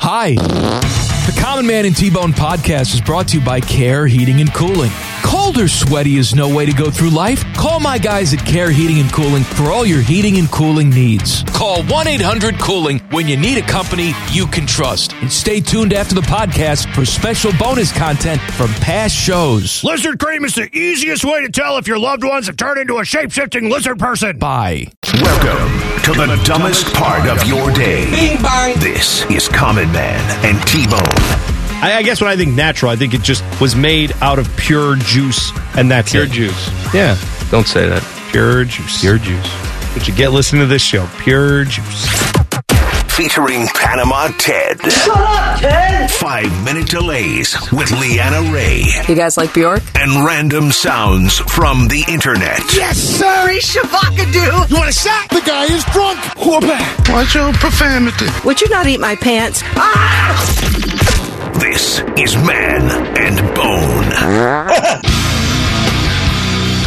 Hi. The Common Man and T-Bone podcast is brought to you by Care Heating and Cooling. Cold or sweaty is no way to go through life. Call my guys at Care Heating and Cooling for all your heating and cooling needs. Call 1-800-COOLING when you need a company you can trust. And stay tuned after the podcast for special bonus content from past shows. Lizard cream is the easiest way to tell if your loved ones have turned into a shape shifting lizard person. Bye. Welcome to the dumbest part of your day. Bing bang. This is Common Man and T-Bone. I, I guess when I think natural, I think it just was made out of pure juice, and that's Pure it. juice. Yeah, Don't say that. pure juice. Pure juice. What you get listening to this show, pure juice. Featuring Panama Ted. Shut up, Ted. Five minute delays with Leanna Ray. You guys like Bjork? And random sounds from the internet. Yes, sir. He's Shavakadu. You want a shot? The guy is drunk. Whoa! Watch your profanity. Would you not eat my pants? Ah! This is Man and Bone.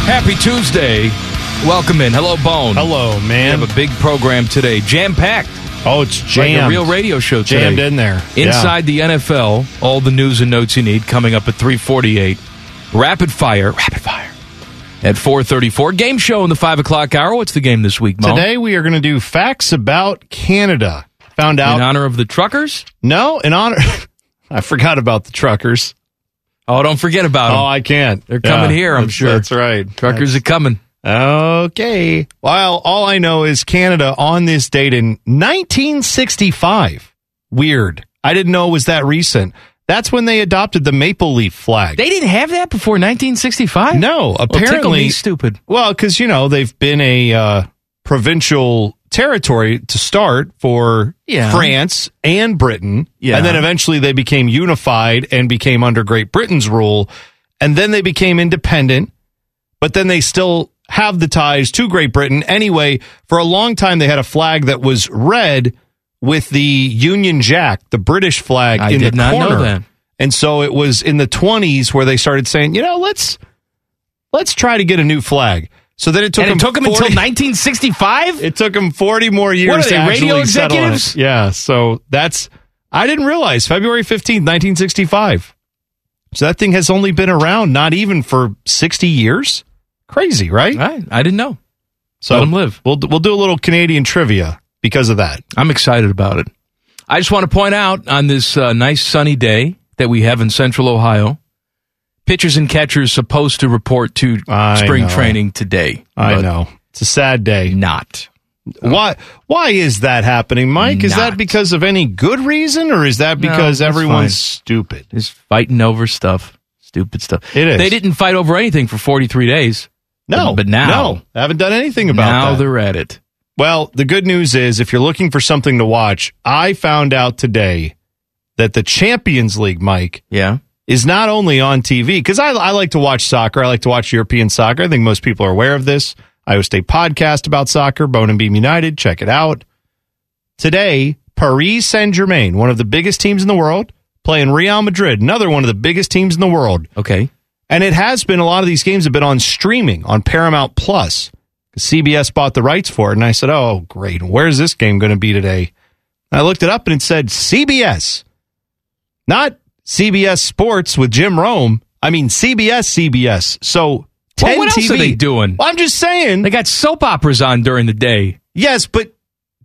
Happy Tuesday. Welcome in. Hello, Bone. Hello, man. We have a big program today. Jam-packed. oh, it's Like jammed. a real radio show today. jammed in there. Inside the NFL, all the news and notes you need coming up at 348. Rapid fire. Rapid fire. At 434. Game show in the 5 o'clock hour. What's the game this week, Yeah. Mo? Today we are going to do facts about Canada. Found out. In honor of the truckers? no, in honor. I forgot about the truckers. Oh, don't forget about them. Oh, I can't. They're coming here, I'm that's- sure. That's right. truckers are coming. Okay. Well, all I know is Canada on this date in 1965. Weird. I didn't know it was that recent. That's when they adopted the maple leaf flag. They didn't have that before 1965? no, Well, apparently. me stupid. Well, because, you know, they've been a uh, provincial territory to start for Yeah. France and Britain. Yeah. And then eventually they became unified and became under Great Britain's rule. And then they became independent, but then they still have the ties to Great Britain. Anyway, for a long time, they had a flag that was red with the Union Jack, the British flag, I in did the not know corner. And so it was in the 20s where they started saying, you know, let's let's try to get a new flag. So then it took and them it took them 40 until 1965? It took him 40 more years What are to they, actually radio executives? Yeah, so that's I didn't realize February 15th, 1965. So that thing has only been around not even for 60 years. Crazy, right? Right. I didn't know. So Let 'em live. We'll we'll do a little Canadian trivia because of that. I'm excited about it. I just want to point out on this uh, nice sunny day that we have in central Ohio, pitchers and catchers supposed to report to I spring know. training today. I know. It's a sad day. Not. Why why is that happening, Mike? Is that because of any good reason or is that because that's everyone's fine. stupid? Just fighting over stuff. Stupid stuff. It is. They didn't fight over anything for 43 days. No. But now- no, haven't done anything about now that. they're at it. Well, the good news is if you're looking for something to watch, I found out today that the Champions League, Mike, Yeah. Is not only on TV because I, I like to watch soccer. I like to watch European soccer. I think most people are aware of this. I host a podcast about soccer, Bone and Beam United. Check it out. Today, Paris Saint Germain, one of the biggest teams in the world, playing Real Madrid, another one of the biggest teams in the world. Okay. And it has been a lot of these games have been on streaming on Paramount Plus. CBS bought the rights for it, and I said, "Oh, great! Where's this game going to be today?" And I looked it up, and it said CBS, not CBS Sports with Jim Rome. I mean CBS, CBS. So 10 Well, what else TV. are they doing? Well, I'm just saying. They got soap operas on during the day. Yes, but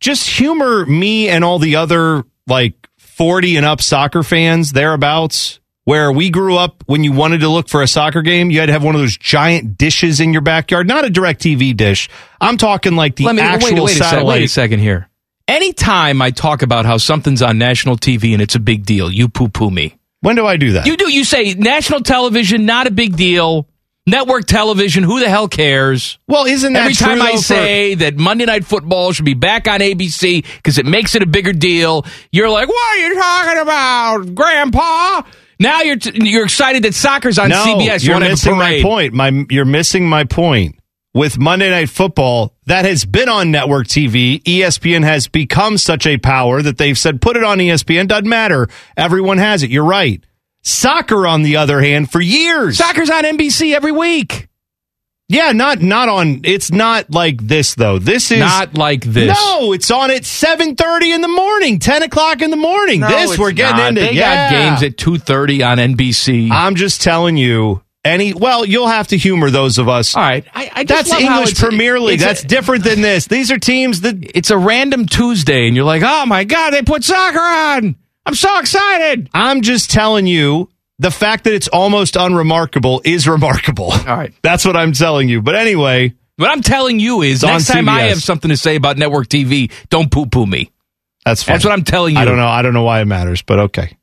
just humor me and all the other like 40 and up soccer fans thereabouts where we grew up when you wanted to look for a soccer game, you had to have one of those giant dishes in your backyard, not a direct TV dish. I'm talking like the Let me actual wait, wait, satellite. wait a second here. Anytime I talk about how something's on national TV and it's a big deal, you poo poo me. When do I do that? You do. You say national television, not a big deal. Network television, who the hell cares? well, isn't that Every time I though, for- say that Monday Night Football should be back on ABC because it makes it a bigger deal, you're like, "What are you talking about, Grandpa?" Now you're t- you're excited that soccer's on no, CBS. You you're want to have a missing my point. My, you're missing my point. With Monday Night Football, that has been on network TV. ESPN has become such a power that they've said, put it on ESPN. Doesn't matter. Everyone has it. You're right. Soccer, on the other hand, for years. Soccer's on NBC every week. Yeah, not not on. It's not like this though. This is Not like this. No, it's on at seven thirty in the morning, ten o'clock in the morning. No, this we're getting not. into. They yeah. got games at two thirty on NBC. I'm just telling you. Any well, you'll have to humor those of us. All right, I, I just That's English Premier League. it's a- That's different than this. These are teams that it's a random Tuesday, and you're like, oh my god, they put soccer on. I'm so excited. I'm just telling you. The fact that it's almost unremarkable is remarkable. All right. That's what I'm telling you. But anyway, What I'm telling you is, next time I have something to say about network TV, don't poo poo me. that's fine. That's what I'm telling you. I don't know. I don't know why it matters, but okay.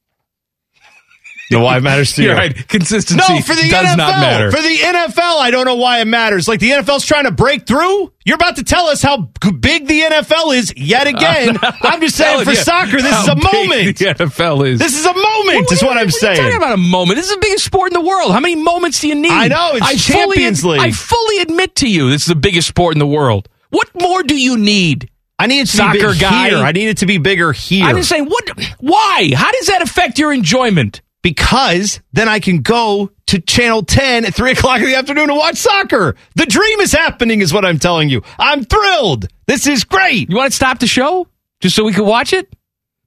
You know why it matters to you? Right. Consistency No, for the does NFL. not matter. For the NFL, I don't know why it matters. Like the NFL's trying to break through. You're about to tell us how big the NFL is yet again. I'm just saying for you soccer, this is a moment. The NFL is. This is a moment, is what I'm saying. We're saying. talking about a moment. This is the biggest sport in the world. How many moments do you need? I know, it's I Champions fully, League. I fully admit to you, this is the biggest sport in the world. What more do you need? I need it to Soccer be big guy. here. I need it to be bigger here. I'm just saying, what? Why? How does that affect your enjoyment? Because then I can go to Channel 10 at 3 o'clock in the afternoon to watch soccer. The dream is happening, is what I'm telling you. I'm thrilled. This is great. You want to stop the show just so we can watch it?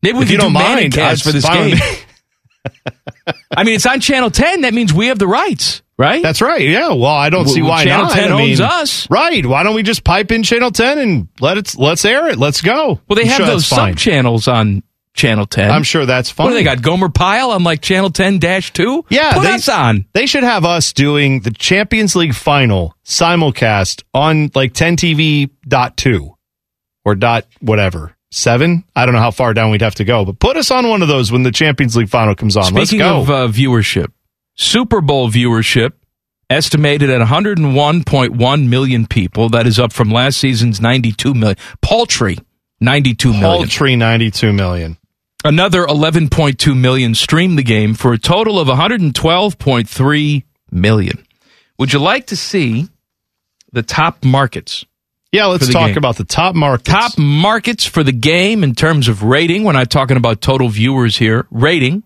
Maybe we If can you do don't mind, cast for this game. I mean, it's on Channel 10. That means we have the rights, right? That's right. Yeah. Well, I don't Well, see why Channel not. 10 I mean, owns us. Right. Why don't we just pipe in Channel 10 and let it let's air it. Let's go. well, they I'm have sure those sub channels on Channel 10. I'm sure that's fine. What do they got? Gomer Pyle on like Channel 10 2? Yeah, Put they- us on. They should have us doing the Champions League final simulcast on like 10TV.2 or dot whatever. Seven? I don't know how far down we'd have to go, but put us on one of those when the Champions League final comes on. Let's Speaking go. of uh, viewership, Super Bowl viewership estimated at 101.1 million people. That is up from last season's 92 million. Paltry 92 million. Paltry 92 million. Another 11.2 million streamed the game for a total of 112.3 million. Would you like to see the top markets? Yeah, let's talk game. about the top markets. Top markets for the game in terms of rating. We're not talking about total viewers here. Rating.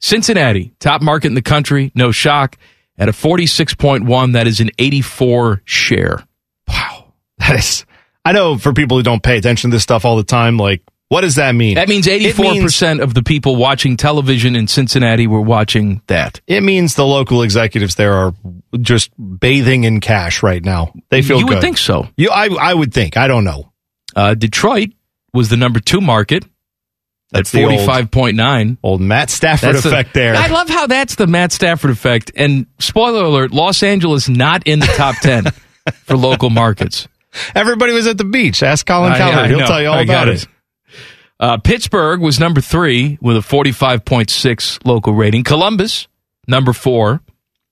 Cincinnati, top market in the country, no shock, at a 46.1. That is an 84 share. Wow. That is, I know for people who don't pay attention to this stuff all the time, like, what does that mean? That means 84% of the people watching television in Cincinnati were watching that. It means the local executives there are just bathing in cash right now. They feel good. You would think so. You, I, I would think. I don't know. Uh, Detroit was the number two market That's at the old- 45.9. Old Matt Stafford That's the- effect there. I love how that's the Matt Stafford effect. And spoiler alert, Los Angeles not in the top 10 for local markets. Everybody was at the beach. Ask Colin Cowherd. He'll know. tell you all I about it. Uh, Pittsburgh was number three with a 45.6 local rating. Columbus, number four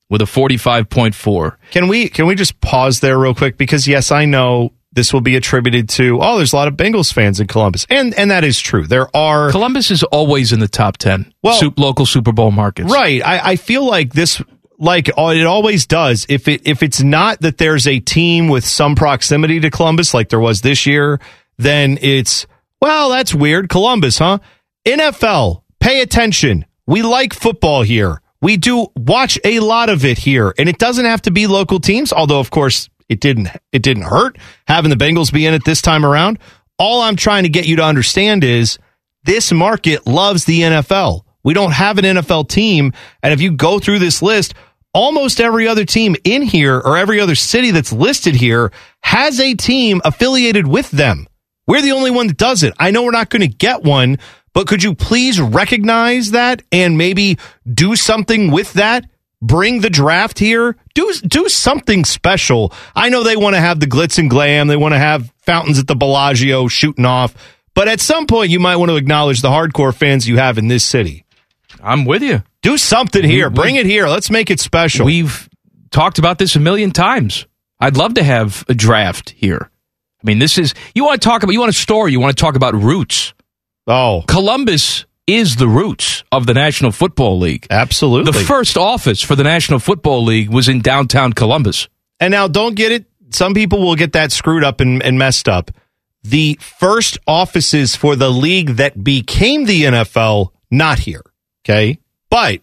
with a 45.4. Can we can we just pause there real quick? Because yes, I know this will be attributed to oh, there's a lot of Bengals fans in Columbus, and and that is true. There are Columbus is always in the top 10 Well- Sup- local Super Bowl markets. Right. I, I feel like this like uh, it always does. If it if it's not that there's a team with some proximity to Columbus, like there was this year, then it's well, that's weird. Columbus, huh? NFL, pay attention. We like football here. We do watch a lot of it here, and it doesn't have to be local teams. Although, of course, it didn't. It didn't hurt having the Bengals be in it this time around. All I'm trying to get you to understand is this market loves the NFL. We don't have an NFL team. And if you go through this list, almost every other team in here or every other city that's listed here has a team affiliated with them. We're the only one that does it. I know we're not going to get one, but could you please recognize that and maybe do something with that? Bring the draft here. Do do something special. I know they want to have the glitz and glam. They want to have fountains at the Bellagio shooting off. But at some point, you might want to acknowledge the hardcore fans you have in this city. I'm with you. Do something here. we- Bring it here. Let's make it special. We've talked about this a million times. I'd love to have a draft here. I mean, this is you want to talk about you want a story, you want to talk about roots. oh, Columbus is the roots of the National Football League. absolutely. The first office for the National Football League was in downtown Columbus. And now don't get it. Some people will get that screwed up and, and messed up. The first offices for the league that became the NFL, not here. Okay. But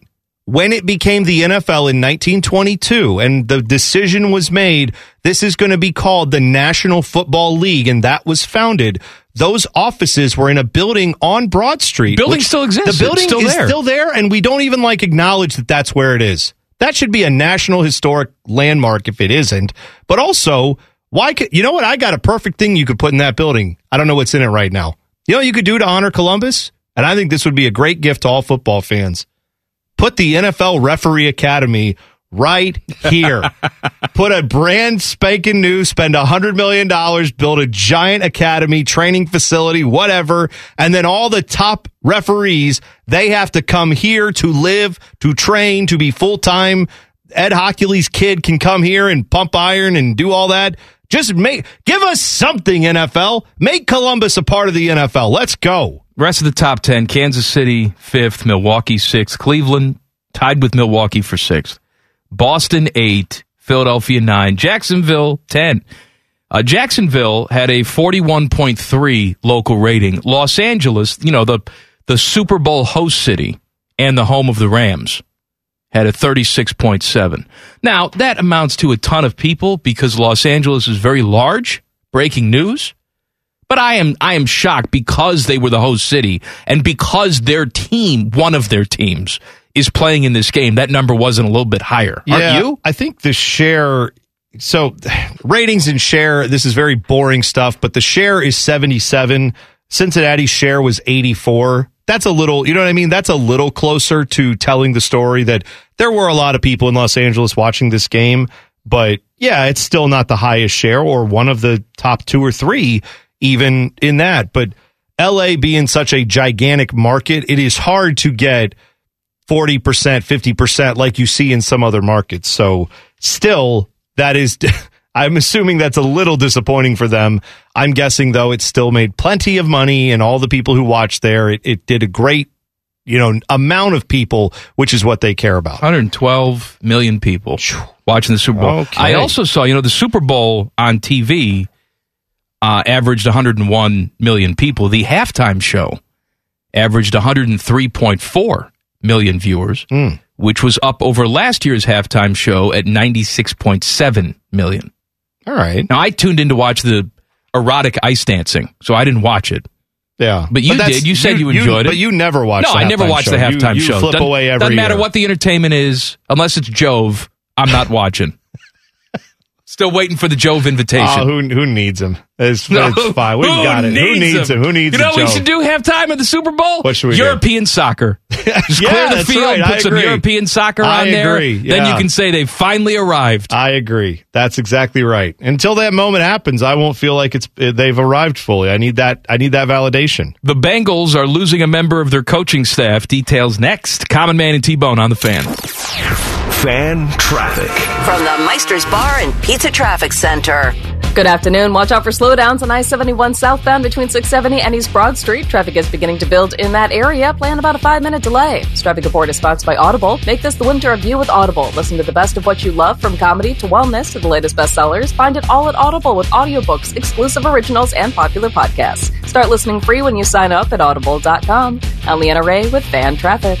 when it became the NFL in 1922 and the decision was made, this is going to be called the National Football League, and that was founded. Those offices were in a building on Broad Street. Building still exists. The building still is there. still there, and we don't even like acknowledge that that's where it is. That should be a national historic landmark if it isn't. But also, why could you know what? I got a perfect thing you could put in that building. I don't know what's in it right now. You know what you could do to honor Columbus? And I think this would be a great gift to all football fans. Put the NFL Referee Academy right here. Put a brand spanking new, spend a hundred million dollars, build a giant academy, training facility, whatever, and then all the top referees they have to come here to live, to train, to be full time. Ed Hochuli's kid can come here and pump iron and do all that. Just make give us something, NFL. Make Columbus a part of the NFL. Let's go. Rest of the top 10 Kansas City, fifth, Milwaukee, sixth, Cleveland, tied with Milwaukee for sixth, Boston, eight, Philadelphia, nine, Jacksonville, 10. Uh, Jacksonville had a 41.3 local rating. Los Angeles, you know, the, the Super Bowl host city and the home of the Rams, had a 36.7. Now, that amounts to a ton of people because Los Angeles is very large. Breaking news. But I am I am shocked because they were the host city and because their team, one of their teams, is playing in this game. That number wasn't a little bit higher. Aren't you? I think the share. So ratings and share. This is very boring stuff, but the share is seventy-seven. Cincinnati's share was eighty-four. That's a little. You know what I mean? That's a little closer to telling the story that there were a lot of people in Los Angeles watching this game, but yeah, it's still not the highest share or one of the top two or three even in that. But LA being such a gigantic market, it is hard to get 40%, 50% like you see in some other markets. So still, that is, I'm assuming that's a little disappointing for them. I'm guessing though, it still made plenty of money and all the people who watched there, it, it did a great, you know, amount of people, which is what they care about. 112 million people watching the Super Bowl. Okay. I also saw, you know, the Super Bowl on TV uh, averaged 101 million people. The halftime show averaged 103.4 million viewers, Hmm. which was up over last year's halftime show at 96.7 million. All right. Now, I tuned in to watch the erotic ice dancing, so I didn't watch it. Yeah. But you that's- did. You said you, enjoyed it. But you never watched No, I never watched show. the halftime you, you show. flip doesn't, away every doesn't matter year. what the entertainment is, unless it's Jove. I'm not watching. Still waiting for the Jove invitation. Oh, who who needs him? It's, No, it's fine. We've got it. Who needs him? Who needs it? You know what we should do halftime of the Super Bowl? What should we do? European soccer. Just Yeah, clear the field, right. Put some agree. European soccer I on there. agree. Then you can say they've finally arrived. I agree. That's exactly right. Until that moment happens, I won't feel like it's eh, they've arrived fully. I need that. I need that validation. The Bengals are losing a member of their coaching staff. Details next. Common Man and T Bone on the fan. Fan traffic. From the Meister's Bar and Pizza Traffic Center. Good afternoon. Watch out for slowdowns on I 71 southbound between 670 and East Broad Street. Traffic is beginning to build in that area. Plan about a five minute delay. This traffic report is sponsored by Audible. Make this the winter of you with Audible. Listen to the best of what you love from comedy to wellness to the latest bestsellers. Find it all at Audible with audiobooks, exclusive originals, and popular podcasts. Start listening free when you sign up at audible.com. I'm Leanna Ray with Fan Traffic.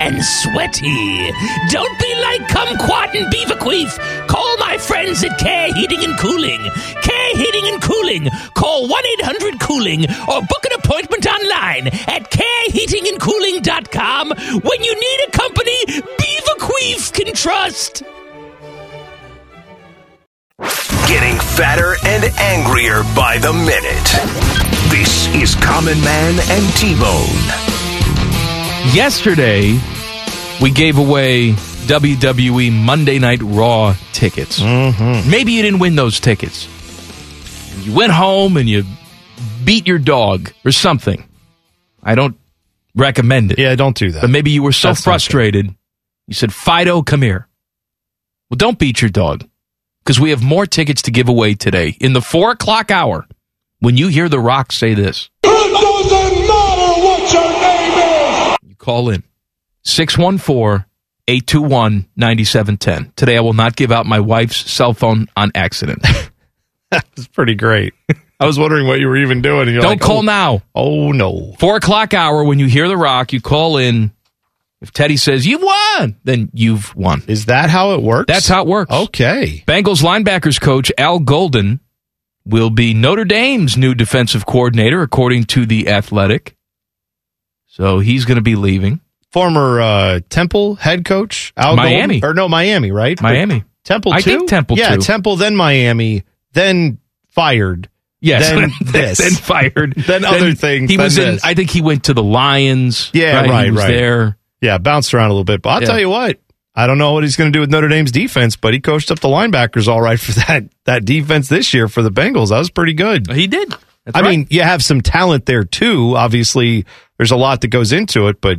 and sweaty. Don't be like Kumquat and Beaverqueef. Call my friends at Care Heating and Cooling. Care Heating and Cooling. Call 1 800 Cooling or book an appointment online at careheatingandcooling.com when you need a company Beaverqueef can trust. Getting fatter and angrier by the minute. This is Common Man and T Bone. Yesterday, we gave away WWE Monday Night Raw tickets. Mm-hmm. Maybe you didn't win those tickets. You went home and you beat your dog or something. I don't recommend it. Yeah, don't do that. But maybe you were so That's frustrated, you said, Fido, come here. Well, don't beat your dog. because we have more tickets to give away today in the four o'clock hour. When you hear The Rock say this, It doesn't matter what your name is. you call in 614 821 9710. Today, I will not give out my wife's cell phone on accident. It's pretty great. I was wondering what you were even doing. You're Don't like, call oh, now. Oh no. Four o'clock hour, when you hear The Rock, you call in. If Teddy says, you've won, then you've won. Is that how it works? That's how it works. Okay. Bengals linebackers coach Al Golden will be Notre Dame's new defensive coordinator, according to The Athletic. So he's going to be leaving. Former uh, Temple head coach Al Miami. Golden- or no Miami, right? Miami. Temple. I too? think Temple, Yeah, too. Temple. Then Miami. Then fired. Yes. Then this. then fired. Then other things, He then was in, this. I think he went to the Lions. Yeah, right. right, He was right. there. Yeah, bounced around a little bit. But I'll Yeah. tell you what. I don't know what he's going to do with Notre Dame's defense, but he coached up the linebackers all right for that that defense this year for the Bengals. That was pretty good. He did. That's I right. mean, you have some talent there too. Obviously, there's a lot that goes into it, but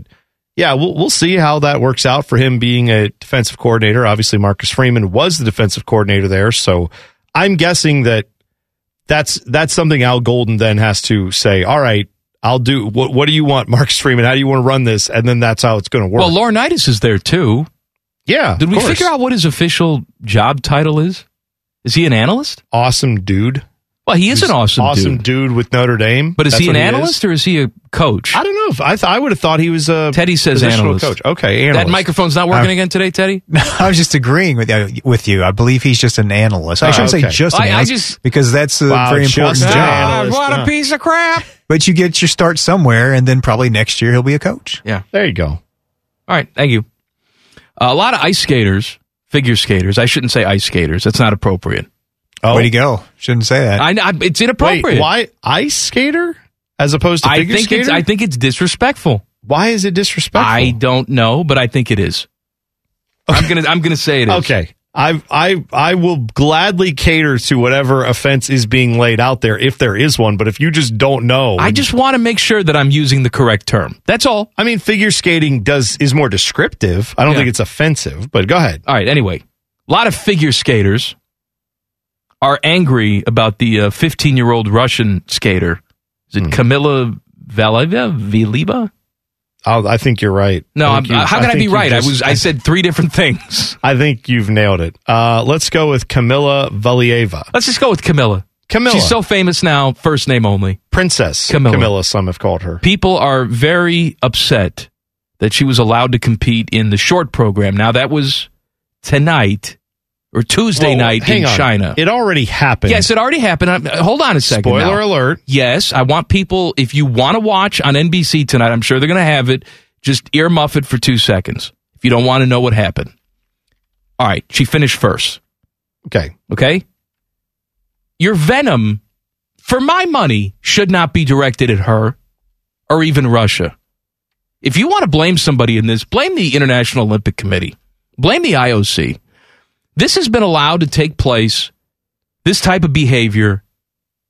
yeah, we'll we'll see how that works out for him being a defensive coordinator. Obviously, Marcus Freeman was the defensive coordinator there, so I'm guessing that that's that's something Al Golden then has to say. All right, I'll do. What What do you want, Marcus Freeman? How do you want to run this? And then that's how it's going to work. well, Laurinaitis is there too. yeah, Did we course. figure out what his official job title is? Is he an analyst? Awesome dude. Well, he is an awesome, awesome dude. dude. with Notre Dame. But is That's he an what analyst or is he a coach? I don't know. If I th- I would have thought he was a Teddy says positional analyst. coach. Okay, analyst. That microphone's not working Uh, again today, Teddy. I was just agreeing with you, with you. I believe he's just an analyst. I shouldn't okay. say just an I- I just- because that's a Wow, very important an job. analyst. what huh. a piece of crap. But you get your start somewhere, and then probably next year he'll be a coach. Yeah. There you go. All right. Thank you. a lot of ice skaters, figure skaters. I shouldn't say ice skaters. That's not appropriate. Oh, Way to go! Shouldn't say that. I, I, it's inappropriate. Wait, why ice skater as opposed to I figure think skater? it's I think it's disrespectful. Why is it disrespectful? I don't know, but I think it is. I'm gonna I'm gonna say it is. okay. I I I will gladly cater to whatever offense is being laid out there if there is one. But if you just don't know, I just want to make sure that I'm using the correct term. That's all. I mean, figure skating does is more descriptive. I don't Yeah. think it's offensive. But go ahead. All right. Anyway, a lot of figure skaters are angry about the uh, 15 year old Russian skater. Is it hmm. Kamila Valieva? Viliba? I'll, I think you're right. No, I I'm, you- uh, how can I, think be right? just- I was I said three different things. I think you've nailed it. Uh, let's go with Kamila Valieva. Let's just go with Camilla. Camilla. She's so famous now, first name only. Princess Camilla. Camilla. some have called her. People are very upset that she was allowed to compete in the short program. Now that was tonight or Tuesday Well, night in on. China. It already happened. Yes, it already happened. Uh, Hold on a second. Spoiler now. alert. Yes, I want people, if you want to watch on NBC tonight, I'm sure they're going to have it. Just earmuff it for two seconds if you don't want to know what happened. All right, she finished first. Okay. Okay? Your venom, for my money, should not be directed at her or even Russia. If you want to blame somebody in this, blame the International Olympic Committee, blame the IOC. This has been allowed to take place, this type of behavior.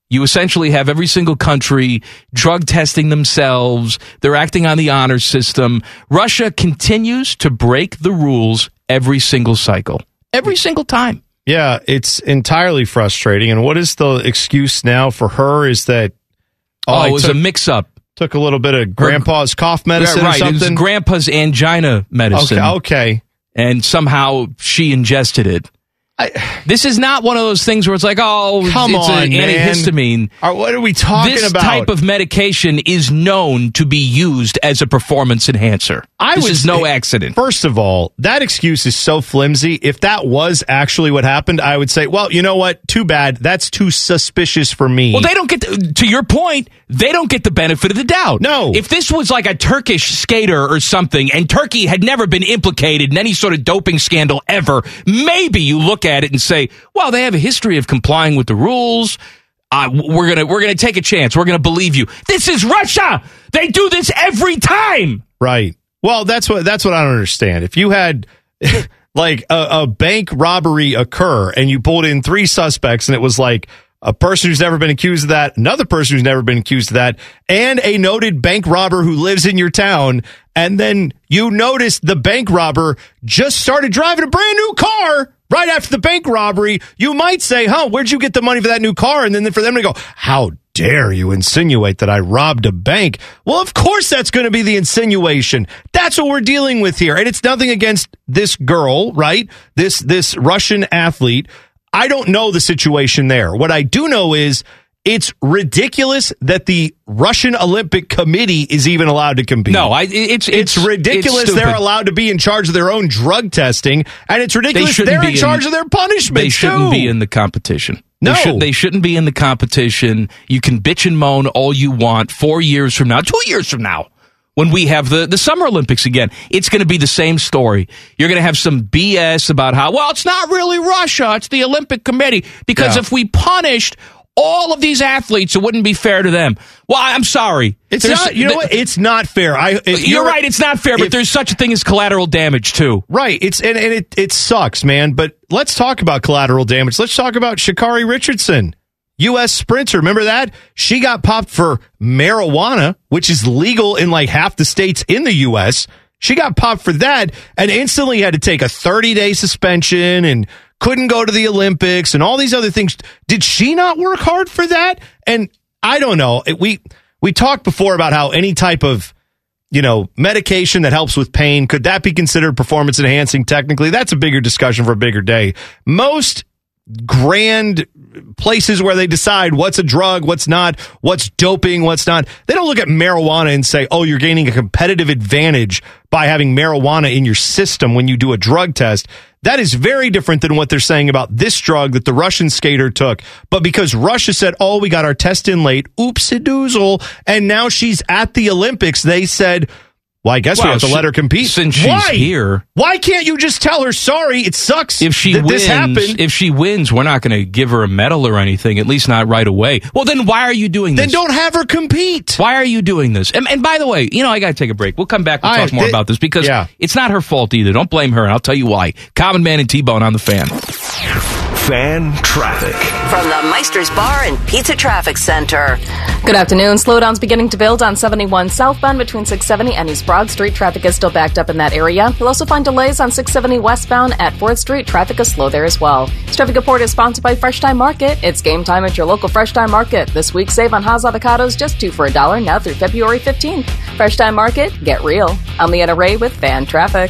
You essentially have every single country drug testing themselves. They're acting on the honor system. Russia continues to break the rules every single cycle, every single time. Yeah, it's entirely frustrating. And what is the excuse now for her? Is that Oh, oh I it was took, a mix up. took a little bit of grandpa's cough medicine right, or It was grandpa's angina medicine. okay, okay. And somehow she ingested it. This is not one of those things where it's like, oh, Come it's on, an antihistamine. Are- what are we talking this about? type of medication is known to be used as a performance enhancer. I this was is no accident. First of all, that excuse is so flimsy. If that was actually what happened, I would say, well, you know what? Too bad. That's too suspicious for me. Well, they don't get the, to your point. They don't get the benefit of the doubt. No. if this was like a Turkish skater or something, and Turkey had never been implicated in any sort of doping scandal ever, maybe you look at it and say, "Well, they have a history of complying with the rules." Uh, we're gonna we're gonna take a chance. We're gonna believe you. This is Russia. They do this every time. Right. Well, that's what that's what I don't understand. If you had like a, a bank robbery occur and you pulled in three suspects and it was like a person who's never been accused of that, another person who's never been accused of that, and a noted bank robber who lives in your town, and then you notice the bank robber just started driving a brand new car. Right after the bank robbery, you might say, huh, where'd you get the money for that new car? And then for them to go, how dare you insinuate that I robbed a bank? Well, of course that's going to be the insinuation. That's what we're dealing with here. And it's nothing against this girl, right? This, this Russian athlete. I don't know the situation there. What I do know is it's ridiculous that the Russian Olympic Committee is even allowed to compete. No, I, it's, it's, it's ridiculous it's they're allowed to be in charge of their own drug testing, and it's ridiculous they're be in charge of their punishment. They shouldn't too. be in the competition. No. They, should, they shouldn't be in the competition. You can bitch and moan all you want. Four years from now, two years from now, when we have the, the Summer Olympics again, it's going to be the same story. You're going to have some BS about how, well, it's not really Russia, it's the Olympic Committee. Because Yeah. if we punished all of these athletes, it wouldn't be fair to them. Well, I'm sorry. It's There's- not. You know what? It's not fair. I. if You're right. It's not fair, but if- there's such a thing as collateral damage too. Right. It's and, and it it sucks, man. But let's talk about collateral damage. Let's talk about Sha'Carri Richardson, U.S. sprinter. Remember that she got popped for marijuana, which is legal in like half the states in the U.S. She got popped for that and instantly had to take a 30 day suspension and couldn't go to the Olympics and all these other things. Did she not work hard for that? And I don't know. We we talked before about how any type of you know, medication that helps with pain, could that be considered performance enhancing technically? That's a bigger discussion for a bigger day. Most grand places where they decide what's a drug, what's not, what's doping, what's not, they don't look at marijuana and say, oh, you're gaining a competitive advantage by having marijuana in your system when you do a drug test. That is very different than what they're saying about this drug that the Russian skater took. But because Russia said, oh, we got our test in late, oopsie doozle, and now she's at the Olympics, they said, well, I guess we Well, have to she- let her compete. since she's Why? here- Why can't you just tell her, sorry, it sucks If she wins, if she wins, we're not going to give her a medal or anything. At least not right away. Well, then why are you doing this? then don't have her compete. Why are you doing this? And, and by the way, you know, I got to take a break. We'll come back and I- talk more thi- about this because yeah. it's not her fault either. Don't blame her, and I'll tell you why. Common Man and T Bone on the fan. Fan traffic. From the Meister's Bar and Pizza Traffic Center. Good afternoon. Slowdowns beginning to build on 71 southbound between 670 and East Broad Street. Traffic is still backed up in that area. You'll also find delays on 670 westbound at 4th Street. Traffic is slow there as well. This traffic report is sponsored by Fresh Thyme Market. It's game time at your local Fresh Thyme Market. This week, save on Hass avocados just two for a dollar now through February 15th. Fresh Thyme Market, get real. I'm Leanna Ray with Fan Traffic.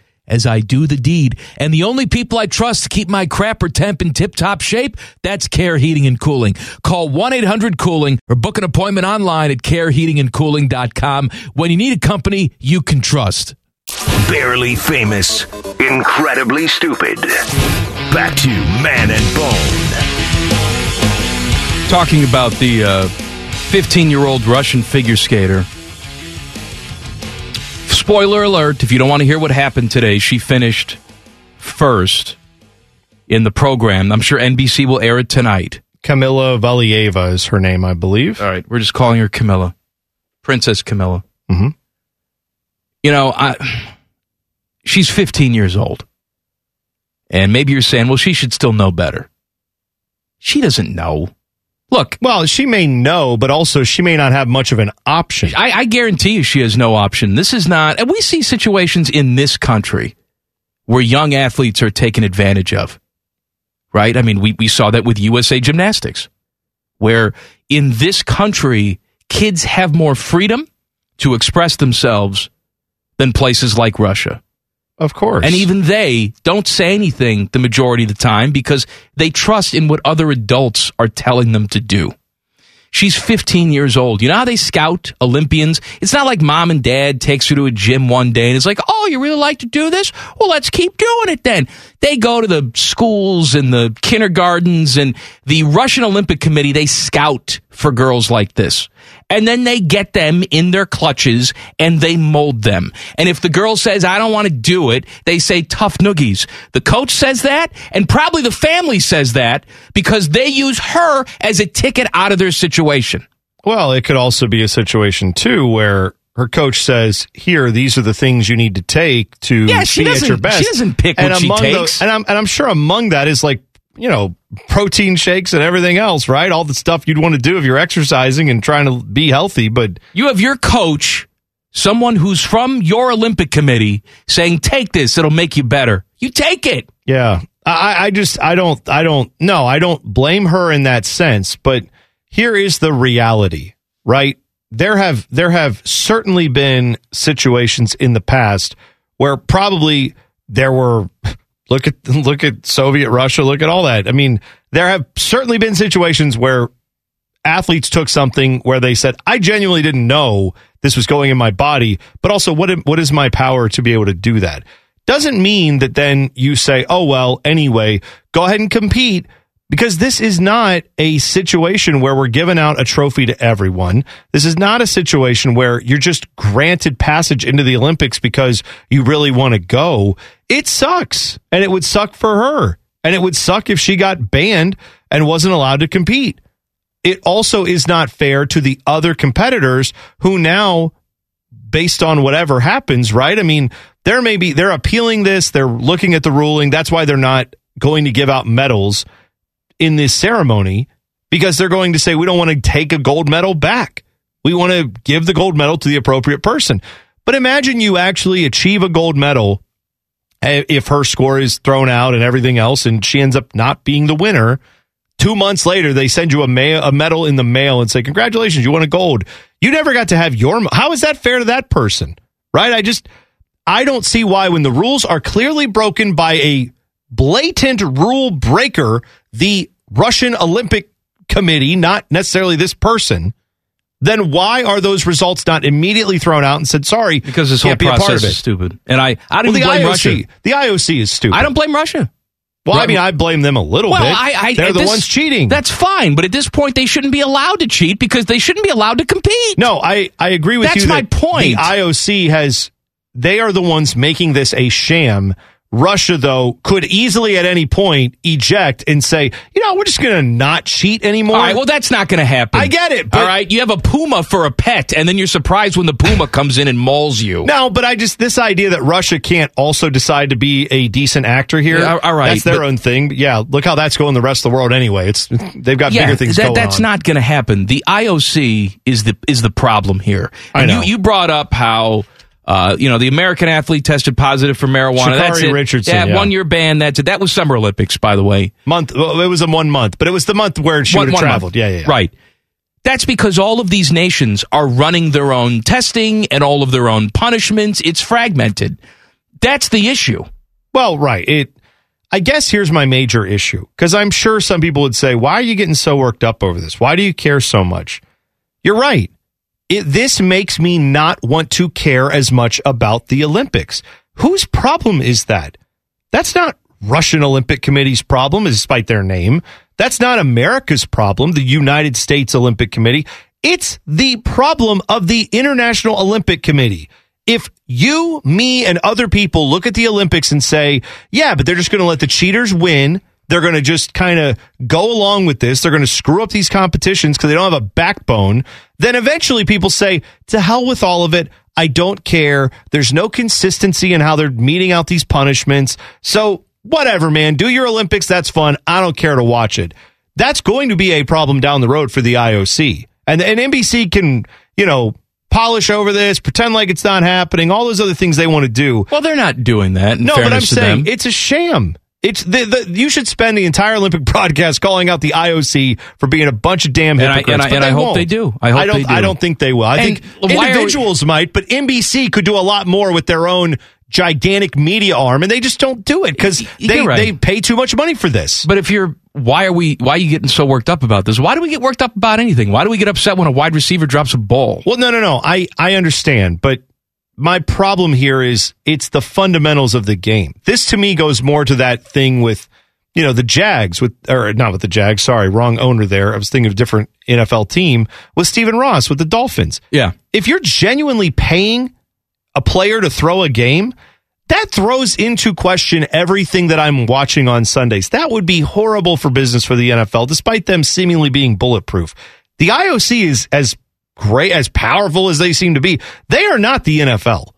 as I do the deed. And the only people I trust to keep my crapper temp in tip top shape, that's Care Heating and Cooling. Call 1 800 Cooling or book an appointment online at careheatingandcooling.com when you need a company you can trust. Barely famous, incredibly stupid. Back to Man and Bone. Talking about the uh, 15 year old Russian figure skater. Spoiler alert if you don't want to hear what happened today, she finished first in the program. I'm sure NBC will air it tonight. Kamila Valieva is her name, I believe. All right, we're just calling her Camilla, Princess Camilla. Mhm. You know, I, she's 15 years old, and maybe you're saying, well, she should still know better. She doesn't know. Look, Well, she may know, but also she may not have much of an option. I, I guarantee you, she has no option. This is not, and we see situations in this country where young athletes are taken advantage of. Right? I mean, we, we saw that with USA Gymnastics, where in this country, kids have more freedom to express themselves than places like Russia. Of course. And even they don't say anything the majority of the time because they trust in what other adults are telling them to do. She's 15 years old. You know how they scout Olympians? It's not like mom and dad takes her to a gym one day and it's like, oh, you really like to do this? Well, let's keep doing it then. They go to the schools and the kindergartens and the Russian Olympic Committee, they scout for girls like this. And then they get them in their clutches and they mold them. And if the girl says, I don't want to do it, they say tough noogies. The coach says that and probably the family says that because they use her as a ticket out of their situation. Well, it could also be a situation too where her coach says, "Here, these are the things you need to take to Yeah, she be at your best." she doesn't pick and what she takes. and I'm and I'm sure among that is like you know protein shakes and everything else, right? All the stuff you'd want to do if you're exercising and trying to be healthy. But You have your coach, someone who's from your Olympic committee, saying, "Take this; it'll make you better." You take it. Yeah. I, I just I don't I don't no, I don't blame her in that sense, but here is the reality, right? There have there have certainly been situations in the past where probably there were look at look at Soviet Russia, look at all that. I mean, there have certainly been situations where athletes took something where they said, I genuinely didn't know this was going in my body, but also what, what is my power to be able to do that? Doesn't mean that then you say, oh, well, anyway, go ahead and compete because this is not a situation where we're giving out a trophy to everyone. This is not a situation where you're just granted passage into the Olympics because you really want to go. It sucks. And it would suck for her. And it would suck if she got banned and wasn't allowed to compete it also is not fair to the other competitors who now based on whatever happens right i mean there may be they're appealing this they're looking at the ruling that's why they're not going to give out medals in this ceremony because they're going to say we don't want to take a gold medal back we want to give the gold medal to the appropriate person but imagine you actually achieve a gold medal eh, if her score is thrown out and everything else and she ends up not being the winner Two months later, they send you a, ma- a medal in the mail and say, "Congratulations, you won a gold." You never got to have your. How is that fair to that person? Right? I just, I don't see why when the rules are clearly broken by a blatant rule breaker, the Russian Olympic Committee, not necessarily this person. Then why are those results not immediately thrown out and said sorry? Because this whole can't be a part process of is stupid. And I, I don't the even blame IOC, Russia. the IOC is stupid. I don't blame Russia. Well, I mean, I blame them a little Well, bit. I, I, They're the this- ones cheating. That's fine, but at this point, they shouldn't be allowed to cheat because they shouldn't be allowed to compete. No, I, I agree with That's you. my that point. The IOC has, they are the ones making this a sham. Russia, though, could easily at any point eject and say, you know, we're just going to not cheat anymore. All right, well, that's not going to happen. I get it, but- All right, you have a puma for a pet, and then you're surprised when the puma comes in and mauls you. no, but I just, this idea that Russia can't also decide to be a decent actor here. Yeah, all right, That's their but- own thing. But yeah, look how that's going the rest of the world anyway. It's, they've got yeah, bigger things that, that's on. not going to happen. The IOC is the is the problem here. I And know. You, you brought up how. Uh, you know, the American athlete tested positive for marijuana. Sha'Carri that's it. Richardson, Yeah, yeah. one year ban. That's it. That was Summer Olympics, by the way. month. Well, it was a one month, but it was the month where she One- one traveled. Yeah, yeah, yeah. Right. That's because all of these nations are running their own testing and all of their own punishments. It's fragmented. That's the issue. Well, right. It. I guess here's my major issue because I'm sure some people would say, "Why are you getting so worked up over this? Why do you care so much?" You're right. It, this makes me not want to care as much about the Olympics. Whose problem is that? That's not Russian Olympic Committee's problem, despite their name. That's not America's problem, the United States Olympic Committee. It's the problem of the International Olympic Committee. If you, me, and other people look at the Olympics and say, yeah, but they're just going to let the cheaters win. They're going to just kind of go along with this. They're going to screw up these competitions because they don't have a backbone. Then eventually people say, to hell with all of it. I don't care. There's no consistency in how they're meting out these punishments. So whatever, man, do your Olympics. That's fun. I don't care to watch it. That's going to be a problem down the road for the IOC. And, and NBC can, you know, polish over this, pretend like it's not happening, all those other things they want to do. Well, they're not doing that. No, but I'm saying them. it's a sham. It's the, the you should spend the entire Olympic broadcast calling out the IOC for being a bunch of damn And I- hypocrites. and I- but and I hope won't. they do. I hope don't. they do. I don't think they will. I And think are we- individuals might, but NBC could do a lot more with their own gigantic media arm, and they just don't do it because they right. they pay too much money for this. But if you're, why are we? Why are you getting so worked up about this? Why do we get worked up about anything? Why do we get upset when a wide receiver drops a ball? Well, no, no, no. I I understand, but my problem here is it's the fundamentals of the game. This to me goes more to that thing with you know the Jags with or not with the Jags. Sorry, wrong owner there. I was thinking of a different NFL team with Stephen Ross with the Dolphins. Yeah. If you're genuinely paying a player to throw a game, that throws into question everything that I'm watching on Sundays. That would be horrible for business for the NFL, despite them seemingly being bulletproof. The IOC is as great, as powerful as they seem to be. They are not the NFL,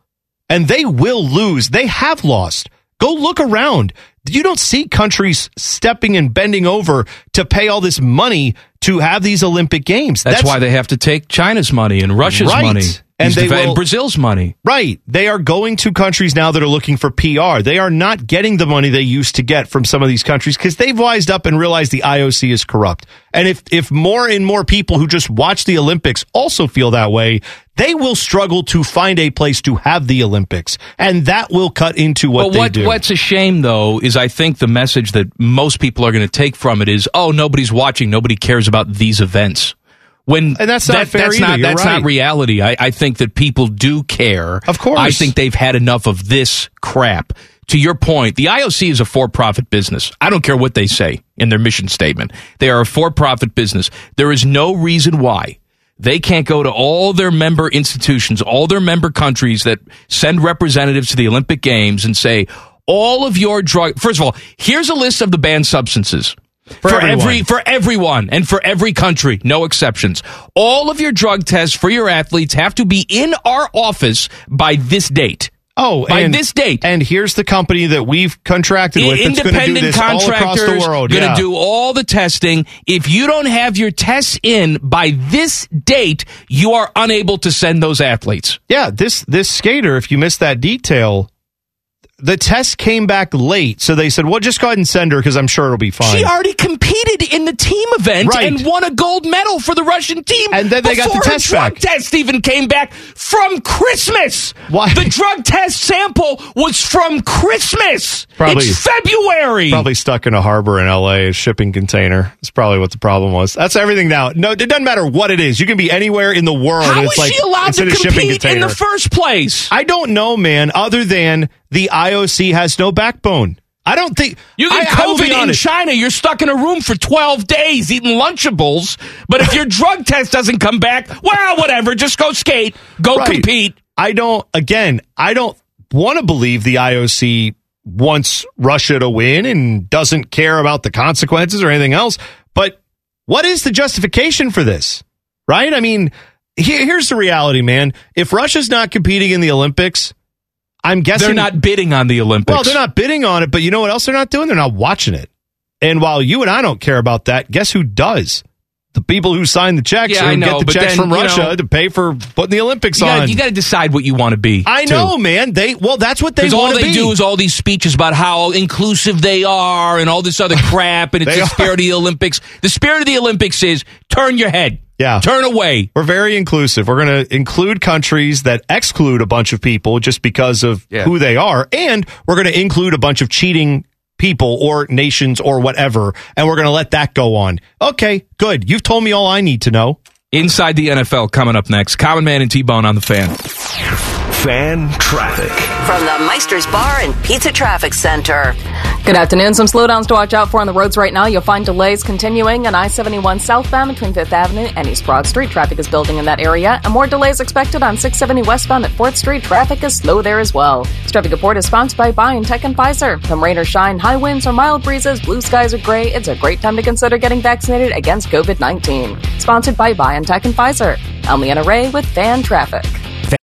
and they will lose. They have lost. Go look around. You don't see countries stepping and bending over to pay all this money to have these Olympic Games. That's, why they have to take China's money and Russia's Right. money And they will- Brazil's money. Right. They are going to countries now that are looking for PR. They are not getting the money they used to get from some of these countries because they've wised up and realized the IOC is corrupt. And if, if more and more people who just watch the Olympics also feel that way, they will struggle to find a place to have the Olympics. And that will cut into what but they do. what's a shame, though, is I think the message that most people are going to take from it is, oh, nobody's watching, nobody cares about these events. When And that's not fair that's either. not You're that's right. not reality. I, I think that people do care. Of course. I think they've had enough of this crap. To your point, the IOC is a for-profit business. I don't care what they say in their mission statement. They are a for-profit business. There is no reason why they can't go to all their member institutions, all their member countries that send representatives to the Olympic Games and say, all of your drug. First of all, here's a list of the banned substances. For, everyone. every for everyone and for every country, no exceptions. All of your drug tests for your athletes have to be in our office by this date. Oh, by and, this date. And here's the company that we've contracted with that's going to do Independent this all across the contractors world. going to Yeah. do all the testing. If you don't have your tests in by this date, you are unable to send those athletes. Yeah, this this skater, if you missed that detail, the test came back late, so they said, "Well, just go ahead and send her because I'm sure it'll be fine." She already competed in the team event Right. and won a gold medal for the Russian team. And then they got the test drug back. test even came back from Christmas. Why? The drug test sample was from Christmas. Probably- it's February. Probably stuck in a harbor in L.A. a shipping container. That's probably what the problem was. That's everything now. No, it doesn't matter what it is. You can be anywhere in the world. How and was it's like she allowed to compete in the first place? I don't know, man. Other than the IOC has no backbone. I don't think You I, get I COVID in. China, you're stuck in a room for 12 days eating Lunchables. But if your drug test doesn't come back, well, whatever, just go skate, go Right. compete. I don't. Again, I don't want to believe the IOC wants Russia to win and doesn't care about the consequences or anything else. But what is the justification for this? Right? I mean, here, here's the reality, man. If Russia's not competing in the Olympics, I'm guessing They're not bidding on the Olympics. Well, they're not bidding on it, but you know what else they're not doing? They're not watching it. And while you and I don't care about that, guess who does? The people who sign the checks Yeah, I know, get the checks then, from Russia know- to pay for putting the Olympics You on. gotta, you got to decide what you want to be. I too. know, man. They well, that's what they want to they be. do is all these speeches about how inclusive they are and all this other crap, and it's the spirit of the Olympics. The spirit of the Olympics is turn your head, Yeah. turn away. We're very inclusive. We're going to include countries that exclude a bunch of people just because of Yeah. who they are, and we're going to include a bunch of cheating people or nations or whatever, and we're going to let that go on. Okay, good. You've told me all I need to know. Inside the NFL coming up next. Common Man and T Bone on the fan. Fan traffic. From the Meister's Bar and Pizza Traffic Center. Good afternoon. Some slowdowns to watch out for on the roads right now. You'll find delays continuing on I 71 southbound between 5th Avenue and East Broad Street. Traffic is building in that area. And more delays expected on 670 westbound at 4th Street. Traffic is slow there as well. This traffic report is sponsored by BioNTech and Pfizer. Come rain or shine, high winds or mild breezes, blue skies or gray, it's a great time to consider getting vaccinated against COVID 19. Sponsored by BioNTech and Pfizer. I'm Leanna Ray with Fan Traffic.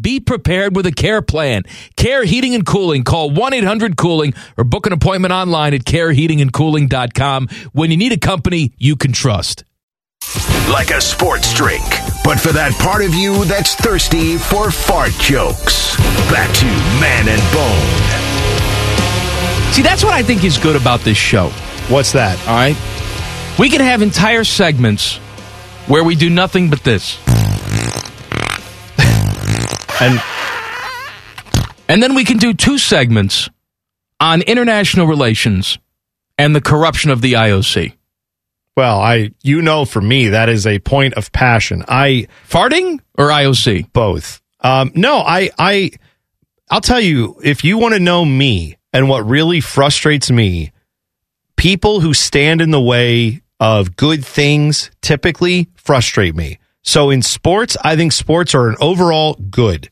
Be prepared with a care plan. Care Heating and Cooling. Call 1 800 Cooling or book an appointment online at careheatingandcooling.com when you need a company you can trust. Like a sports drink, but for that part of you that's thirsty for fart jokes. Back to Man and Bone. See, that's what I think is good about this show. What's that? All right. We can have entire segments where we do nothing but this. And And then we can do two segments on international relations and the corruption of the IOC. well, I you know for me that is a point of passion. I Farting or IOC? both. Um, no, I I I'll tell you if you want to know me and what really frustrates me, people who stand in the way of good things typically frustrate me. So in sports, I think sports are an overall good.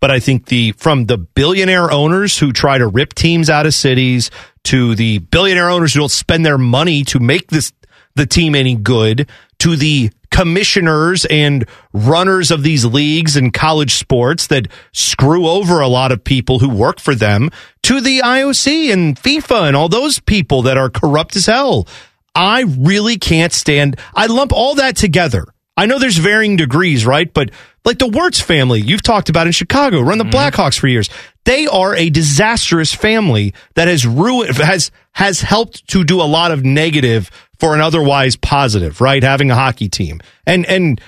But I think the from the billionaire owners who try to rip teams out of cities to the billionaire owners who don't spend their money to make this the team any good to the commissioners and runners of these leagues and college sports that screw over a lot of people who work for them to the IOC and FIFA and all those people that are corrupt as hell. I really can't stand. I lump all that together. I know there's varying degrees, right? But like the Wirtz family, you've talked about in Chicago, run the mm-hmm. Blackhawks for years. They are a disastrous family that has ruined, has, has helped to do a lot of negative for an otherwise positive, right? Having a hockey team and, and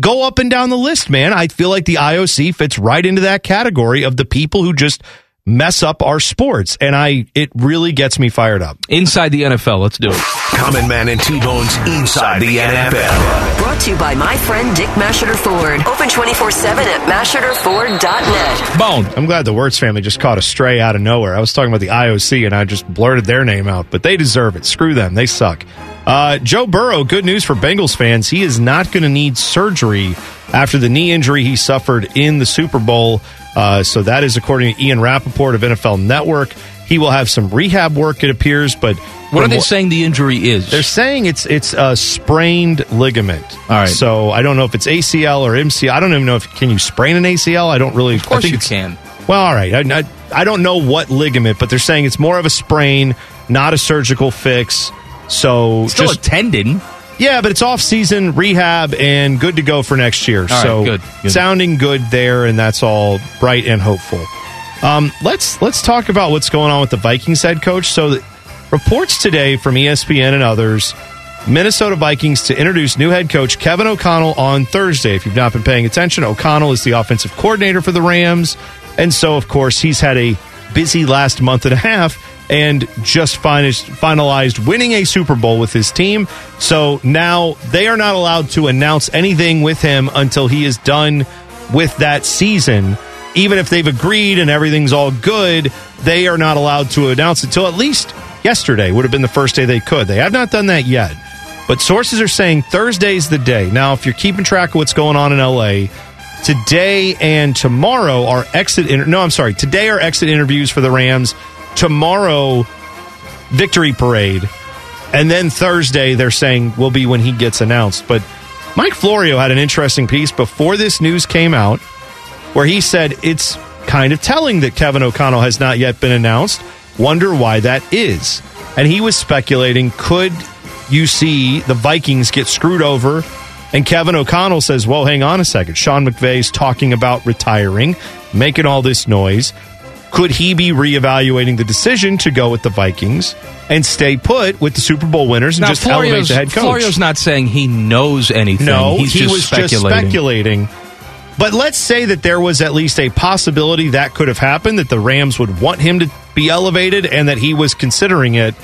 go up and down the list, man. I feel like the IOC fits right into that category of the people who just mess up our sports. And I, it really gets me fired up. Inside the NFL, let's do it. Common Man and T-Bone's Inside the NFL. Brought to you by my friend Dick Masheter Ford. Open 24-7 at masheterford.net. Bone. I'm glad the Wirtz family just caught a stray out of nowhere. I was talking about the IOC and I just blurted their name out, but they deserve it. Screw them. They suck. Uh, Joe Burrow, good news for Bengals fans. He is not going to need surgery after the knee injury he suffered in the Super Bowl. Uh, so that is according to Ian Rapoport of NFL Network. He will have some rehab work, it appears, but What are they saying the injury is? They're saying it's it's a sprained ligament. All right. So I don't know if it's ACL or MCL. I don't even know if can you sprain an ACL. I don't really. Of course I think you can. Well, all right. I, I, I don't know what ligament, but they're saying it's more of a sprain, not a surgical fix. So Still just a tendon. yeah, but it's off season rehab and good to go for next year. right, so good, good. sounding good there, and that's all bright and hopeful. Um, let's let's talk about what's going on with the Vikings head coach. So, the, reports today from ESPN and others, Minnesota Vikings to introduce new head coach Kevin O'Connell on Thursday. If you've not been paying attention, O'Connell is the offensive coordinator for the Rams, and so of course he's had a busy last month and a half and just finished, finalized winning a Super Bowl with his team. So now they are not allowed to announce anything with him until he is done with that season. Even if they've agreed and everything's all good, they are not allowed to announce it until at least yesterday would have been the first day they could. They have not done that yet. But sources are saying Thursday's the day. Now, if you're keeping track of what's going on in LA, today and tomorrow are exit inter- no, I'm sorry. Today are exit interviews for the Rams. Tomorrow victory parade. And then Thursday they're saying will be when he gets announced. But Mike Florio had an interesting piece before this news came out where he said it's kind of telling that Kevin O'Connell has not yet been announced. Wonder why that is. And he was speculating could you see the Vikings get screwed over? And Kevin O'Connell says, Well, hang on a second. Sean McVay's talking about retiring, making all this noise. Could he be reevaluating the decision to go with the Vikings and stay put with the Super Bowl winners and Now, just elevate Florio's, the head coach? Florio's not saying he knows anything. No, He's he just was speculating. just speculating. But let's say that there was at least a possibility that could have happened, that the Rams would want him to be elevated and that he was considering it.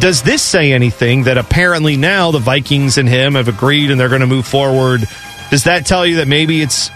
Does this say anything that apparently now the Vikings and him have agreed and they're going to move forward? Does that tell you that maybe it's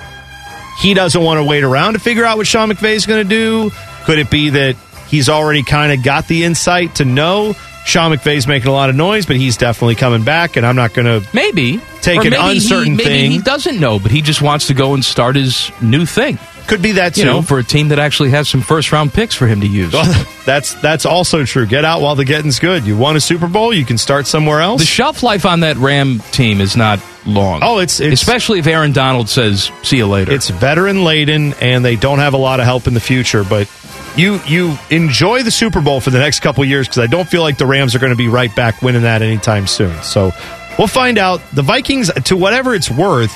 he doesn't want to wait around to figure out what Sean McVay is going to do? Could it be that he's already kind of got the insight to know Sean McVay's making a lot of noise, but he's definitely coming back, and I'm not going to Maybe take Or an maybe uncertain he, maybe thing. He doesn't know, but he just wants to go and start his new thing. Could be that too. You know, for a team that actually has some first round picks for him to use. Well, that's that's also true. Get out while the getting's good. You won a Super Bowl, you can start somewhere else. The shelf life on that Ram team is not long. Oh, it's, it's especially if Aaron Donald says, "See you later." It's veteran laden, and they don't have a lot of help in the future. But you you enjoy the Super Bowl for the next couple years because I don't feel like the Rams are going to be right back winning that anytime soon. So we'll find out. The Vikings, to whatever it's worth,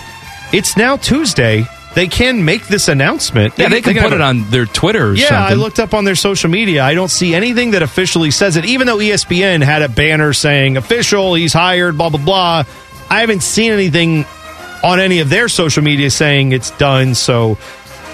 it's now Tuesday. They can make this announcement. yeah, they can can put it on their Twitter or Yeah, something. I looked up on their social media. I don't see anything that officially says it, even though ESPN had a banner saying official, he's hired, blah, blah, blah. I haven't seen anything on any of their social media saying it's done. So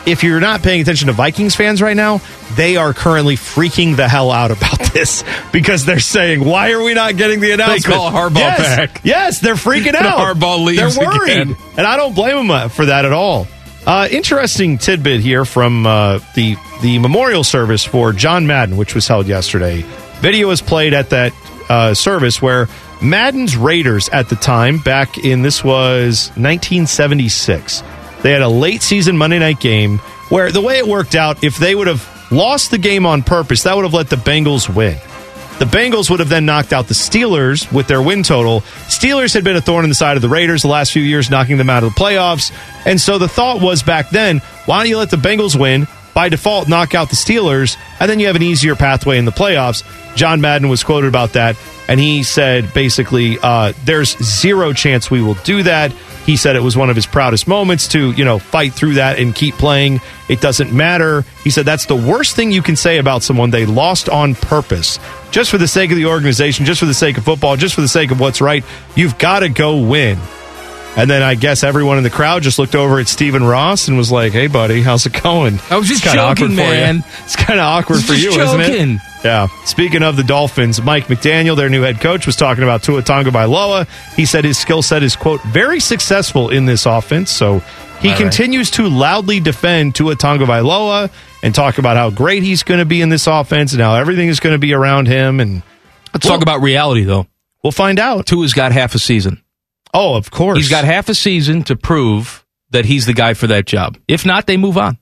if you're not paying attention to Vikings fans right now, they are currently freaking the hell out about this because they're saying, why are we not getting the announcement? They call Harbaugh yes, back. Yes, they're freaking out. Harbaugh leaves They're worried. again. And I don't blame them uh, for that at all. Uh, interesting tidbit here from uh, the the memorial service for John Madden, which was held yesterday. Video was played at that uh, service where Madden's Raiders at the time, back in this was 1976, they had a late season Monday night game where the way it worked out, if they would have lost the game on purpose, that would have let the Bengals win. The Bengals would have then knocked out the Steelers with their win total. Steelers had been a thorn in the side of the Raiders the last few years, knocking them out of the playoffs. And so the thought was back then, why don't you let the Bengals win? By default, knock out the Steelers, and then you have an easier pathway in the playoffs. John Madden was quoted about that, and he said basically, uh, there's zero chance we will do that. He said it was one of his proudest moments to, you know, fight through that and keep playing. It doesn't matter. He said that's the worst thing you can say about someone. They lost on purpose. Just for the sake of the organization, just for the sake of football, just for the sake of what's right. You've got to go win. And then I guess everyone in the crowd just looked over at Stephen Ross and was like, "Hey, buddy, how's it going?" I was just It's joking, awkward for you. man. It's kind of awkward for you, isn't it? Yeah. Speaking of the Dolphins, Mike McDaniel, their new head coach, was talking about Tua Tagovailoa. He said his skill set is quote very successful in this offense. So he All right. continues to loudly defend Tua Tagovailoa and talk about how great he's going to be in this offense and how everything is going to be around him. And Let's talk about reality, though. we'll find out. Tua's got half a season. Oh, of course. He's got half a season to prove that he's the guy for that job. If not, they move on.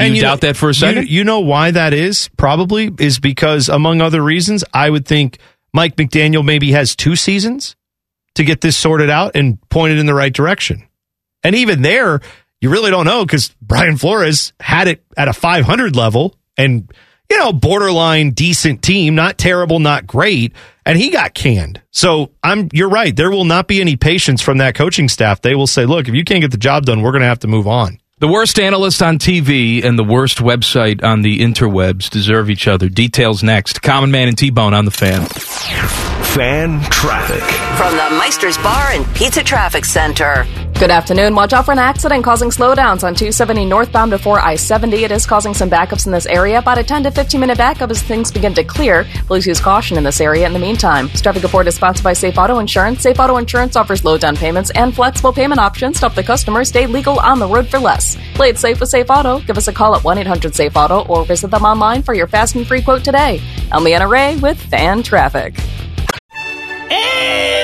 You, And doubt know- that for a second? You, you know why that is? Probably is because, among other reasons, I would think Mike McDaniel maybe has two seasons to get this sorted out and pointed in the right direction. And even there, you really don't know because Brian Flores had it at a 500 level and, you know, borderline decent team, not terrible, not great. And he got canned. So I'm, you're right. There will not be any patience from that coaching staff. They will say, look, if you can't get the job done, we're going to have to move on. The worst analyst on TV and the worst website on the interwebs deserve each other. Details next. Common Man and T Bone on the fan. Fan traffic. From the Meister's Bar and Pizza Traffic Center. Good afternoon. Watch out for an accident causing slowdowns on 270 northbound before I 70. It is causing some backups in this area. About a 10 to 15 minute backup as things begin to clear. Please use caution in this area in the meantime. Traffic report is sponsored by Safe Auto Insurance. Safe Auto Insurance offers low down payments and flexible payment options to help the customer stay legal on the road for less. Play it safe with Safe Auto. Give us a call at 1 800 Safe Auto or visit them online for your fast and free quote today. I'm Leanna Ray with Fan Traffic. I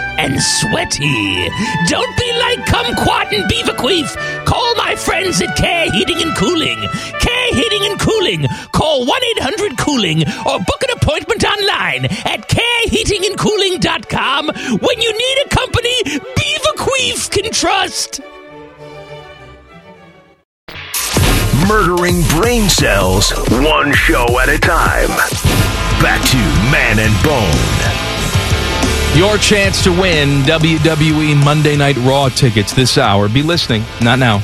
and sweaty. Don't be like Kumquat and Beaverqueef. Call my friends at Care Heating and Cooling. Care Heating and Cooling. Call 1 800 Cooling or book an appointment online at careheatingandcooling.com when you need a company Beaverqueef can trust. Murdering brain cells, one show at a time. Back to Man and Bone. Your chance to win WWE Monday Night Raw tickets this hour. Be listening, not now.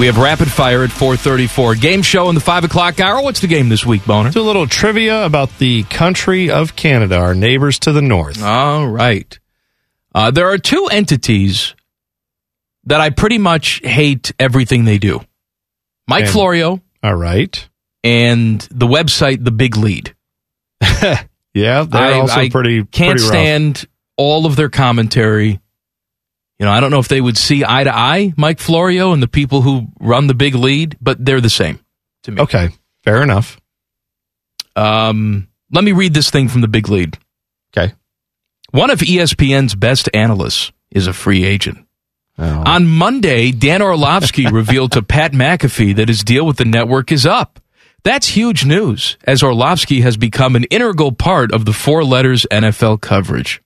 We have rapid fire at 434. Game show in the 5 o'clock hour. What's the game this week, Boner? Do a little trivia about the country of Canada, our neighbors to the north. All right. Uh, there are two entities that I pretty much hate everything they do Mike And- Florio All right. and the website The Big Lead. Yeah, they're I, also I pretty can't pretty stand all of their commentary. You know, I don't know if they would see eye to eye, Mike Florio and the people who run the big lead, but they're the same to me. Okay, fair enough. Um, let me read this thing from the big lead. Okay. One of ESPN's best analysts is a free agent. Oh. On Monday, Dan Orlovsky revealed to Pat McAfee that his deal with the network is up. That's huge news, as Orlovsky has become an integral part of the four letters NFL coverage.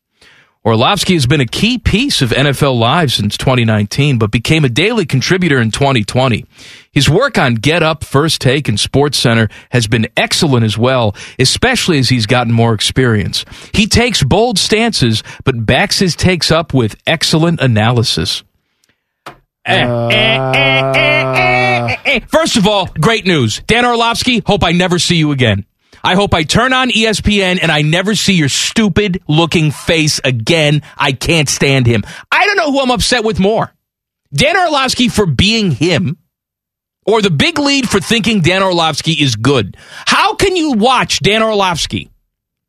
Orlovsky has been a key piece of NFL Live since 2019, but became a daily contributor in 2020. His work on Get Up, First Take, and Sports Center has been excellent as well, especially as he's gotten more experience. He takes bold stances, but backs his takes up with excellent analysis. Eh, eh, eh. First of all, great news. Dan Orlovsky, hope I never see you again. I hope I turn on ESPN and I never see your stupid looking face again. I can't stand him. I don't know who I'm upset with more. Dan Orlovsky for being him or the big lead for thinking Dan Orlovsky is good. How can you watch Dan Orlovsky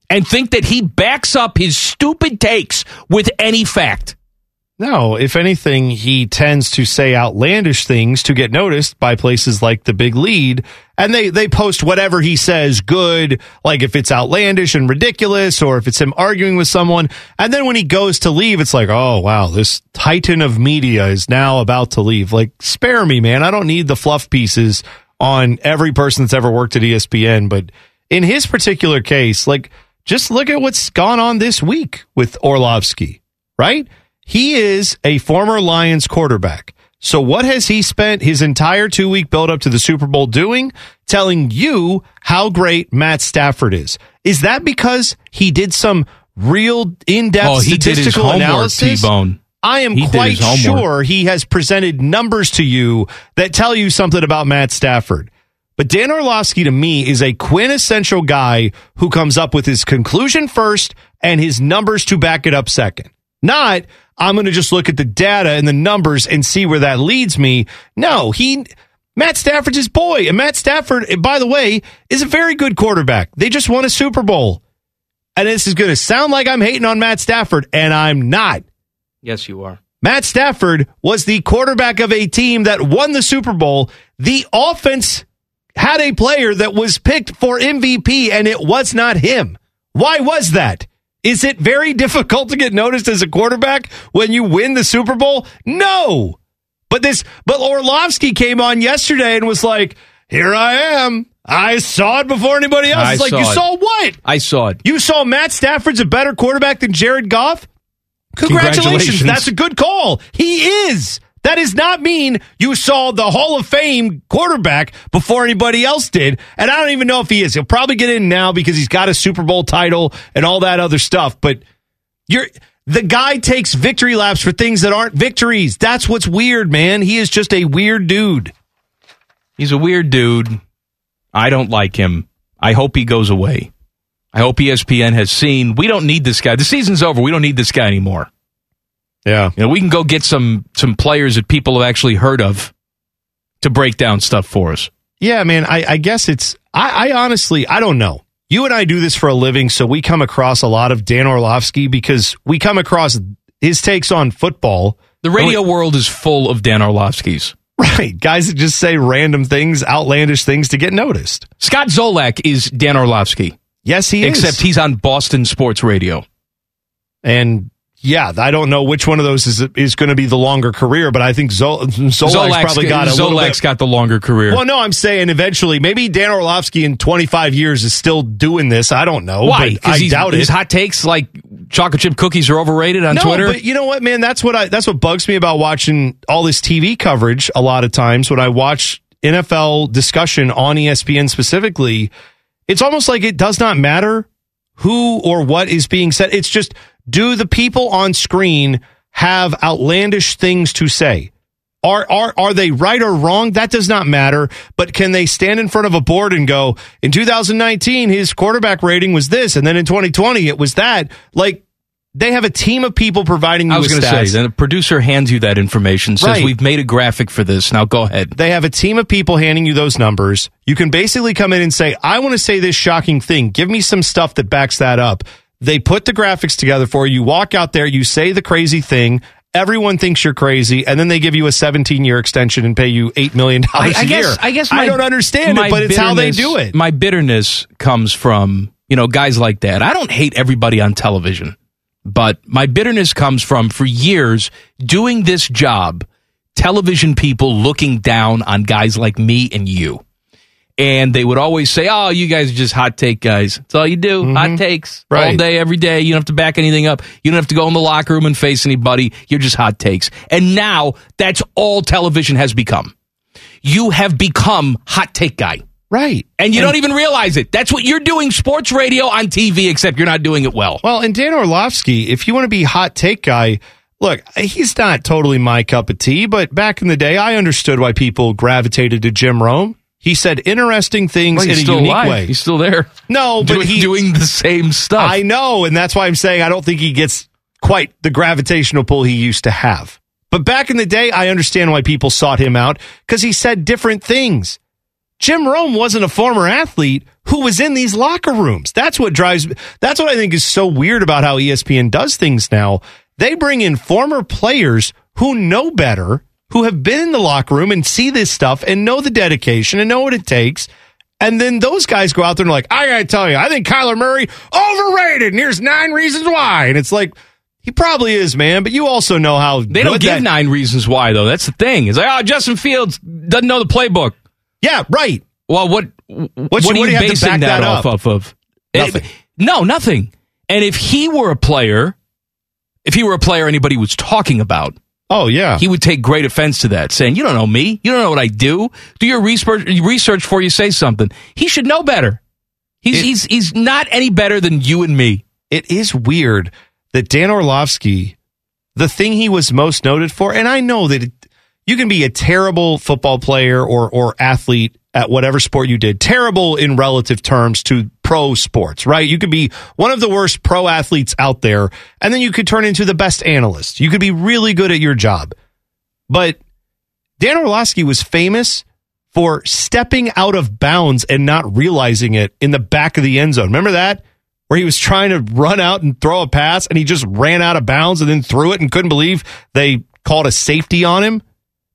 and think that he backs up his stupid takes with any fact? No, if anything, he tends to say outlandish things to get noticed by places like the Big Lead, and they they post whatever he says good, like if it's outlandish and ridiculous, or if it's him arguing with someone, and then when he goes to leave, it's like, oh wow, this titan of media is now about to leave. Like, spare me, man. I don't need the fluff pieces on every person that's ever worked at ESPN, but in his particular case, like, just look at what's gone on this week with Orlovsky, right? He is a former Lions quarterback. So what has he spent his entire two week build up to the Super Bowl doing? Telling you how great Matt Stafford is. Is that because he did some real in depth Oh, he did his statistical homework, analysis? T-Bone. I am He quite sure he has presented numbers to you that tell you something about Matt Stafford. But Dan Orlovsky to me is a quintessential guy who comes up with his conclusion first and his numbers to back it up second. Not, I'm going to just look at the data and the numbers and see where that leads me. No, he, Matt Stafford's his boy. And Matt Stafford, eh, by the way, is a very good quarterback. They just won a Super Bowl. And this is going to sound like I'm hating on Matt Stafford, and I'm not. Yes, you are. Matt Stafford was the quarterback of a team that won the Super Bowl. The offense had a player that was picked for MVP, and it was not him. Why was that? Is it very difficult to get noticed as a quarterback when you win the Super Bowl? No. But this, but Orlovsky came on yesterday and was like, "Here I am. I saw it before anybody else." I It's like, saw "You it. saw what? I saw it. You saw Matt Stafford's a better quarterback than Jared Goff? Congratulations. Congratulations. That's a good call. He is. That does not mean you saw the Hall of Fame quarterback before anybody else did. And I don't even know if he is. He'll probably get in now because he's got a Super Bowl title and all that other stuff. But you're the guy takes victory laps for things that aren't victories. That's what's weird, man. He is just a weird dude. He's a weird dude. I don't like him. I hope he goes away. I hope ESPN has seen we don't need this guy. The season's over. We don't need this guy anymore. Yeah. You know, we can go get some some players that people have actually heard of to break down stuff for us. Yeah, man. I, I guess it's. I, I honestly, I don't know. You and I do this for a living, so we come across a lot of Dan Orlovsky because we come across his takes on football. The radio world is full of Dan Orlovskis. Right. Guys that just say random things, outlandish things to get noticed. Scott Zolak is Dan Orlovsky. Yes, he is. Except he's on Boston Sports Radio. And yeah, I don't know which one of those is is going to be the longer career, but I think Zol- Zolak's, probably got a little Zolak's got the longer career. Well, no, I'm saying eventually, maybe Dan Orlovsky in 25 years is still doing this. I don't know. Why? But I he's- doubt his it. hot takes like chocolate chip cookies are overrated on no, Twitter. but you know what, man? That's what I. That's what bugs me about watching all this TV coverage. A lot of times when I watch NFL discussion on ESPN specifically, it's almost like it does not matter who or what is being said. It's just do the people on screen have outlandish things to say? Are are are they right or wrong? That does not matter. But can they stand in front of a board and go, in 2019, his quarterback rating was this, and then in 2020 it was that? Like they have a team of people providing you I was with stats. say, then a producer hands you that information, says Right. we've made a graphic for this. Now go ahead. They have a team of people handing you those numbers. You can basically come in and say, I want to say this shocking thing. Give me some stuff that backs that up. They put the graphics together for you. You walk out there, you say the crazy thing. Everyone thinks you're crazy, and then they give you a 17 year extension and pay you $8 million a I, I year. I guess I guess I don't understand my it, but it's how they bitterness- do it. My bitterness comes from you know guys like that. I don't hate everybody on television, but my bitterness comes from for years doing this job, television people looking down on guys like me and you. And they would always say, "Oh, you guys are just hot take guys. That's all you do. Hot takes all Mm-hmm. Day, every day. You don't have to back anything up. You don't have to go in the locker room and face anybody. You're just hot takes." And now that's all television has become. You have become hot take guy. Right. And you don't even realize it. That's what you're doing sports radio on TV, except you're not doing it well. Well, and Dan Orlovsky, if you want to be hot take guy, look, he's not totally my cup of tea, but back in the day, I understood why people gravitated to Jim Rome. He said interesting things Well, in a still unique alive. way. He's still there. No, but doing, he doing the same stuff. I know, and that's why I'm saying I don't think he gets quite the gravitational pull he used to have. But back in the day, I understand why people sought him out because he said different things. Jim Rome wasn't a former athlete who was in these locker rooms. That's what drives that's what I think is so weird about how ESPN does things now. They bring in former players who know better, who have been in the locker room and see this stuff and know the dedication and know what it takes. And then those guys go out there and like, I gotta tell you, I think Kyler Murray overrated, and here's nine reasons why. And it's like, he probably is, man. But you also know how They don't give that- nine reasons why, though. That's the thing. It's like, oh, Justin Fields doesn't know the playbook. Yeah, right. Well, what what, What you- are you do you have to basing back that, that off up? of? Nothing. No, nothing. And if he were a player, if he were a player anybody was talking about, Oh yeah, he would take great offense to that, saying, "You don't know me. You don't know what I do. Do your research research before you say something." He should know better. He's It- he's he's not any better than you and me. it is weird that Dan Orlovsky, the thing he was most noted for, and I know that it, you can be a terrible football player or or athlete at whatever sport you did, terrible in relative terms to pro sports, right? You could be one of the worst pro athletes out there, and then you could turn into the best analyst. You could be really good at your job. But Dan Orlovsky was famous for stepping out of bounds and not realizing it in the back of the end zone. Remember that? Where he was trying to run out and throw a pass and he just ran out of bounds and then threw it and couldn't believe they called a safety on him.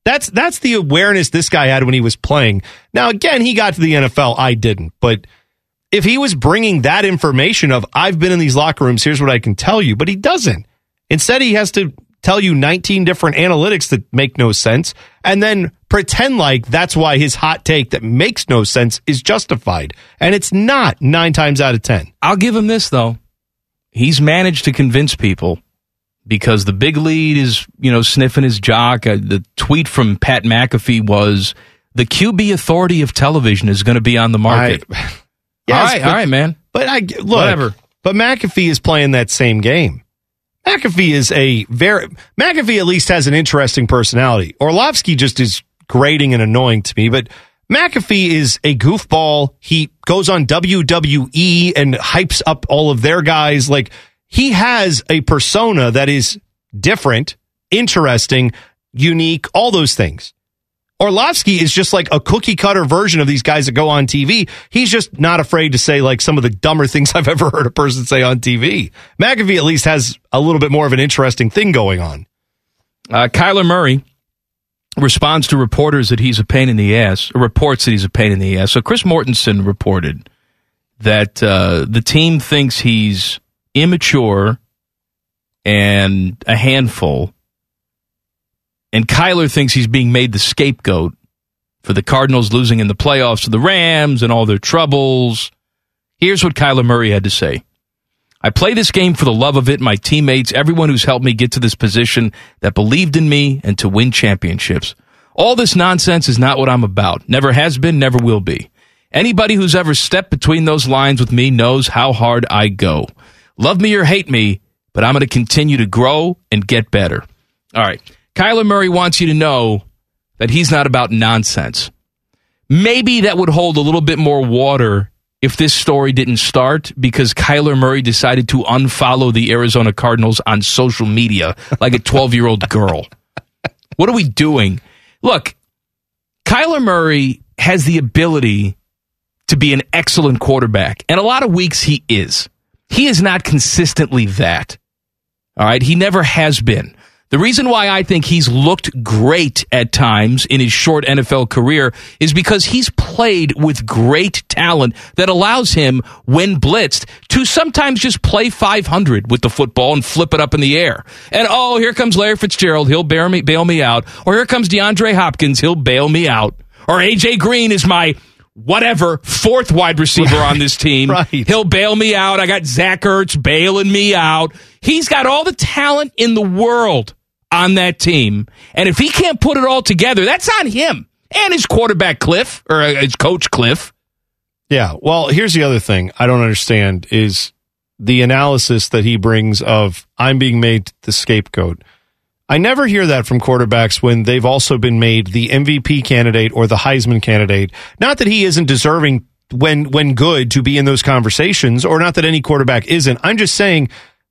That's that's the awareness this guy had when he was playing. Now again, he got to the NFL, I didn't, but if he was bringing that information of I've been in these locker rooms, here's what I can tell you, but he doesn't. Instead, he has to tell you 19 different analytics that make no sense and then pretend like that's why his hot take that makes no sense is justified. And it's not 9 times out of 10. I'll give him this though. He's managed to convince people because the big lead is, you know, sniffing his jock. Uh, the tweet from Pat McAfee was the QB authority of television is going to be on the market. Yes, all right, but- all right, man. But I look, Whatever. But McAfee is playing that same game. McAfee is a very McAfee at least has an interesting personality. Orlovsky just is grating and annoying to me, but McAfee is a goofball. He goes on WWE and hypes up all of their guys. Like he has a persona that is different, interesting, unique, all those things. Orlovsky is just like a cookie cutter version of these guys that go on TV. He's just not afraid to say like some of the dumber things I've ever heard a person say on TV. McAfee at least has a little bit more of an interesting thing going on. Uh, Kyler Murray responds to reporters that he's a pain in the ass, or reports that he's a pain in the ass. So Chris Mortensen reported that uh, the team thinks he's immature and a handful, and Kyler thinks he's being made the scapegoat for the Cardinals losing in the playoffs to the Rams and all their troubles. Here's what Kyler Murray had to say. I play this game for the love of it, my teammates, everyone who's helped me get to this position that believed in me and to win championships. All this nonsense is not what I'm about. Never has been, never will be. Anybody who's ever stepped between those lines with me knows how hard I go. Love me or hate me, but I'm going to continue to grow and get better. All right. Kyler Murray wants you to know that he's not about nonsense. Maybe that would hold a little bit more water if this story didn't start because Kyler Murray decided to unfollow the Arizona Cardinals on social media like a 12 year old girl. What are we doing? Look, Kyler Murray has the ability to be an excellent quarterback, and a lot of weeks he is. He is not consistently that. All right. He never has been. The reason why I think he's looked great at times in his short NFL career is because he's played with great talent that allows him, when blitzed, to sometimes just play 500 with the football and flip it up in the air. And oh, here comes Larry Fitzgerald. He'll bail me, bail me out. Or here comes DeAndre Hopkins. He'll bail me out. Or AJ Green is my whatever fourth wide receiver on this team. Right. He'll bail me out. I got Zach Ertz bailing me out. He's got all the talent in the world on that team. And if he can't put it all together, that's on him and his quarterback Cliff or uh, his coach Cliff. Yeah. Well, here's the other thing I don't understand is the analysis that he brings of I'm being made the scapegoat. I never hear that from quarterbacks when they've also been made the MVP candidate or the Heisman candidate. Not that he isn't deserving when when good to be in those conversations, or not that any quarterback isn't. I'm just saying,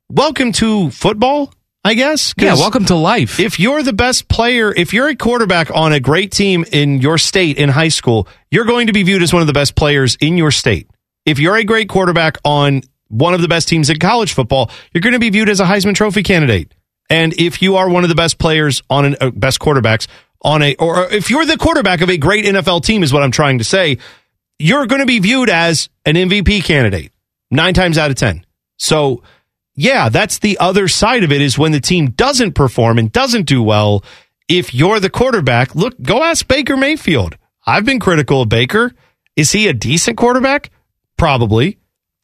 welcome to football. I guess. Yeah, welcome to life. If you're the best player, if you're a quarterback on a great team in your state in high school, you're going to be viewed as one of the best players in your state. If you're a great quarterback on one of the best teams in college football, you're going to be viewed as a Heisman Trophy candidate. And if you are one of the best players on an uh, best quarterbacks on a, or if you're the quarterback of a great NFL team, is what I'm trying to say, you're going to be viewed as an MVP candidate nine times out of 10. So, yeah, that's the other side of it is when the team doesn't perform and doesn't do well. If you're the quarterback, look, go ask Baker Mayfield. I've been critical of Baker. Is he a decent quarterback? Probably.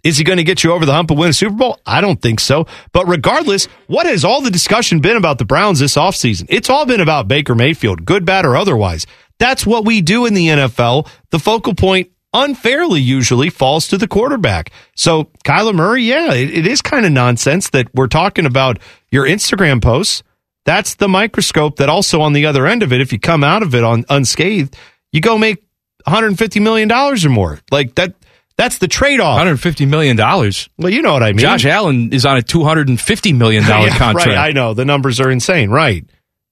Is he going to get you over the hump and win a Super Bowl? I don't think so. But regardless, what has all the discussion been about the Browns this offseason? It's all been about Baker Mayfield, good, bad, or otherwise. That's what we do in the NFL. The focal point unfairly usually falls to the quarterback. So Kyler Murray, yeah, it, it is kind of nonsense that we're talking about your Instagram posts. That's the microscope that also on the other end of it, if you come out of it on unscathed, you go make 150 million dollars or more. Like that that's the trade-off. 150 million dollars. Well, you know what I mean. Josh Allen is on a 250 million dollar Yeah, contract. Right, I know. The numbers are insane, right?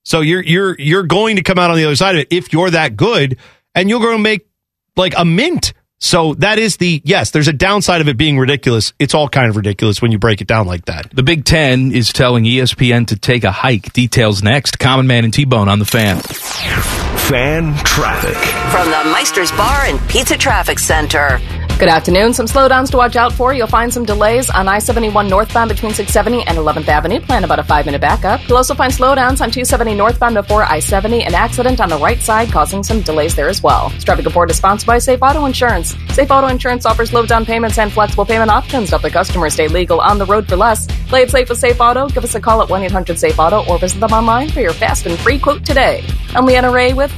So you're you're you're going to come out on the other side of it if you're that good and you're going to make like a mint. So that is the yes, there's a downside of it being ridiculous. It's all kind of ridiculous when you break it down like that. The Big Ten is telling ESPN to take a hike. Details next. Common Man and T Bone on the fan. Fan traffic. From the Meister's Bar and Pizza Traffic Center. Good afternoon. Some slowdowns to watch out for. You'll find some delays on I 71 northbound between 670 and 11th Avenue. Plan about a five minute backup. You'll also find slowdowns on 270 northbound before I 70. An accident on the right side causing some delays there as well. This traffic report is sponsored by Safe Auto Insurance. Safe Auto Insurance offers low down payments and flexible payment options to help the customer stay legal on the road for less. Play it safe with Safe Auto. Give us a call at 1 800 Safe Auto or visit them online for your fast and free quote today. I'm Leanna Ray with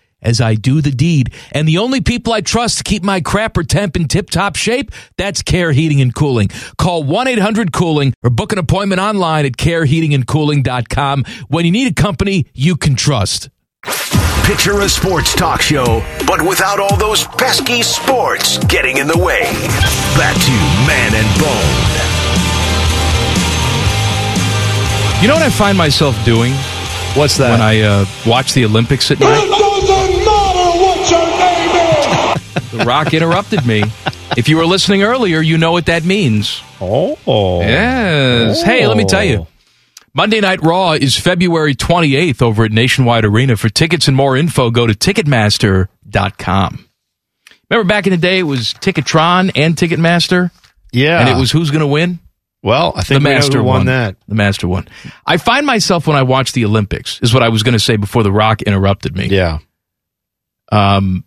as I do the deed. And the only people I trust to keep my crapper temp in tip top shape, that's Care Heating and Cooling. Call 1 800 Cooling or book an appointment online at careheatingandcooling.com when you need a company you can trust. Picture a sports talk show, but without all those pesky sports getting in the way. Back to Man and Bone. You know what I find myself doing? What's that? When I uh, watch the Olympics at night? It doesn't matter what your name is. The Rock interrupted me. If you were listening earlier, you know what that means. Oh. Yes. Hey, let me tell you. Monday Night Raw is February 28th over at Nationwide Arena. For tickets and more info, go to Ticketmaster.com. Remember back in the day, it was Ticketron and Ticketmaster? Yeah. And it was who's going to win? Well, I think the we know Master who won that. The Master won. I find myself when I watch the Olympics, is what I was going to say before The Rock interrupted me. Yeah. Um,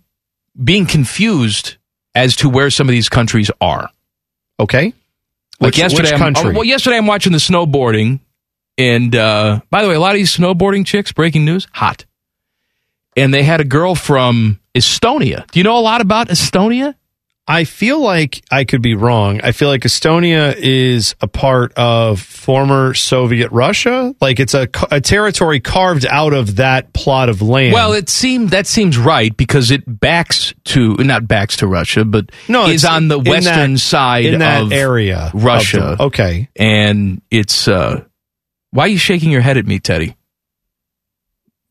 being confused as to where some of these countries are. Okay. Like Which- yesterday, which I'm- oh, well, yesterday I'm watching the snowboarding, and uh, by the way, a lot of these snowboarding chicks. Breaking news, hot. And they had a girl from Estonia. Do you know a lot about Estonia? I feel like I could be wrong. I feel like Estonia is a part of former Soviet Russia. Like it's a, a territory carved out of that plot of land. Well, it seemed that seems right because it backs to not backs to Russia, but No, is on the western that- side in that of area Russia. the- okay, and it's uh, why are you shaking your head at me, Teddy?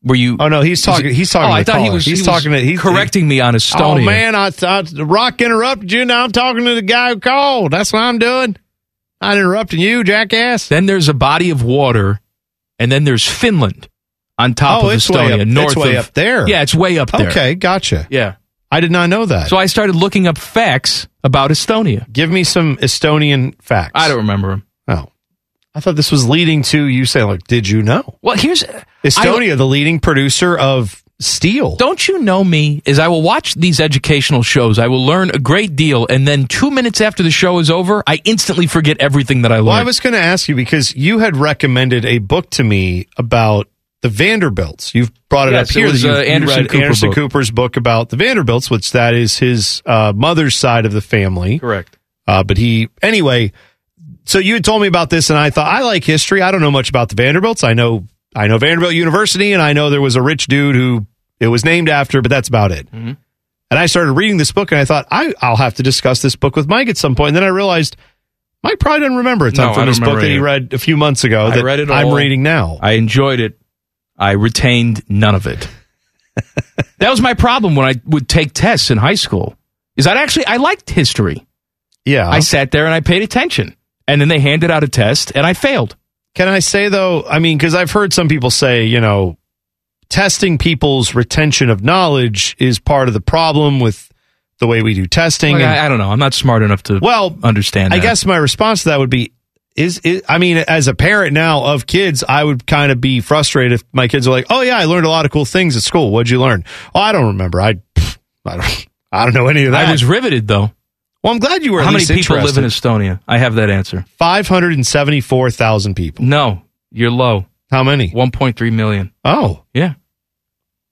Were you? Oh no, he's talking. He's talking. Oh, I thought he was. He's he talking was to. He's correcting me on Estonia. Oh man, I thought the Rock interrupted you. Now I'm talking to the guy who called. That's what I'm doing. Not interrupting you, jackass. Then there's a body of water, and then there's Finland on top Oh, of Estonia, up- north it's way of up there. Yeah, it's way up there. Okay, gotcha. Yeah. I did not know that. So I started looking up facts about Estonia. Give me some Estonian facts. I don't remember them. I thought this was leading to you saying like, "Did you know?" Well, here's Estonia, the leading producer of steel. Don't you know me? Is I will watch these educational shows. I will learn a great deal, and then two minutes after the show is over, I instantly forget everything that I learned. Well, I was going to ask you because you had recommended a book to me about the Vanderbilts. You've brought it Yes, up it here. was, that uh, Anderson Cooper Anderson book. Cooper's book about the Vanderbilts, which that is his uh, mother's side of the family. Correct. Uh, but he, anyway, so you had told me about this, and I thought I like history. I don't know much about the Vanderbilts. I know, I know Vanderbilt University, and I know there was a rich dude who it was named after, but that's about it. Mm-hmm. And I started reading this book, and I thought I, I'll have to discuss this book with Mike at some point. And then I realized Mike probably doesn't remember a ton No, from this book that he read a few months ago. I read it I'm reading now. I enjoyed it. I retained none of it. that was my problem when I would take tests in high school. Is that actually I liked history. Yeah, I sat there and I paid attention, and then they handed out a test, and I failed. Can I say though? I mean, because I've heard some people say, you know, testing people's retention of knowledge is part of the problem with the way we do testing. Like, and- I, I don't know. I'm not smart enough to well understand. I guess my response to that would be is, is I mean, as a parent now of kids, I would kind of be frustrated if my kids are like, "Oh yeah, I learned a lot of cool things at school. What'd you learn?" Oh, I don't remember. I I don't I don't know any of that. I was riveted though. Well, I'm glad you were. How many people live in. Estonia? I have that answer. Five hundred and seventy-four thousand people. No, you're low. How many? 1.3 million. Oh, Yeah.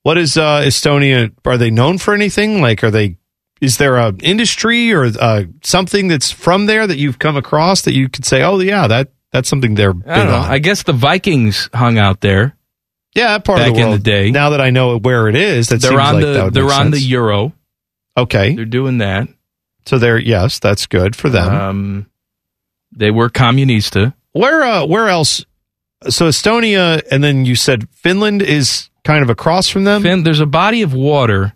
What is uh, Estonia? Are they known for anything? Like, are they? Is there a industry or uh, something that's from there that you've come across that you could say, oh yeah, that that's something they're big I don't know. on? I guess the Vikings hung out there. yeah, that part of back the in the day. Now that I know where it is, that they're seems on like that the they're on the euro. Okay, They're doing that. So they're yes, that's good for them. Um, they were communista. where uh, where else? So Estonia, and then you said Finland is kind of across from them. Fin- there's a body of water.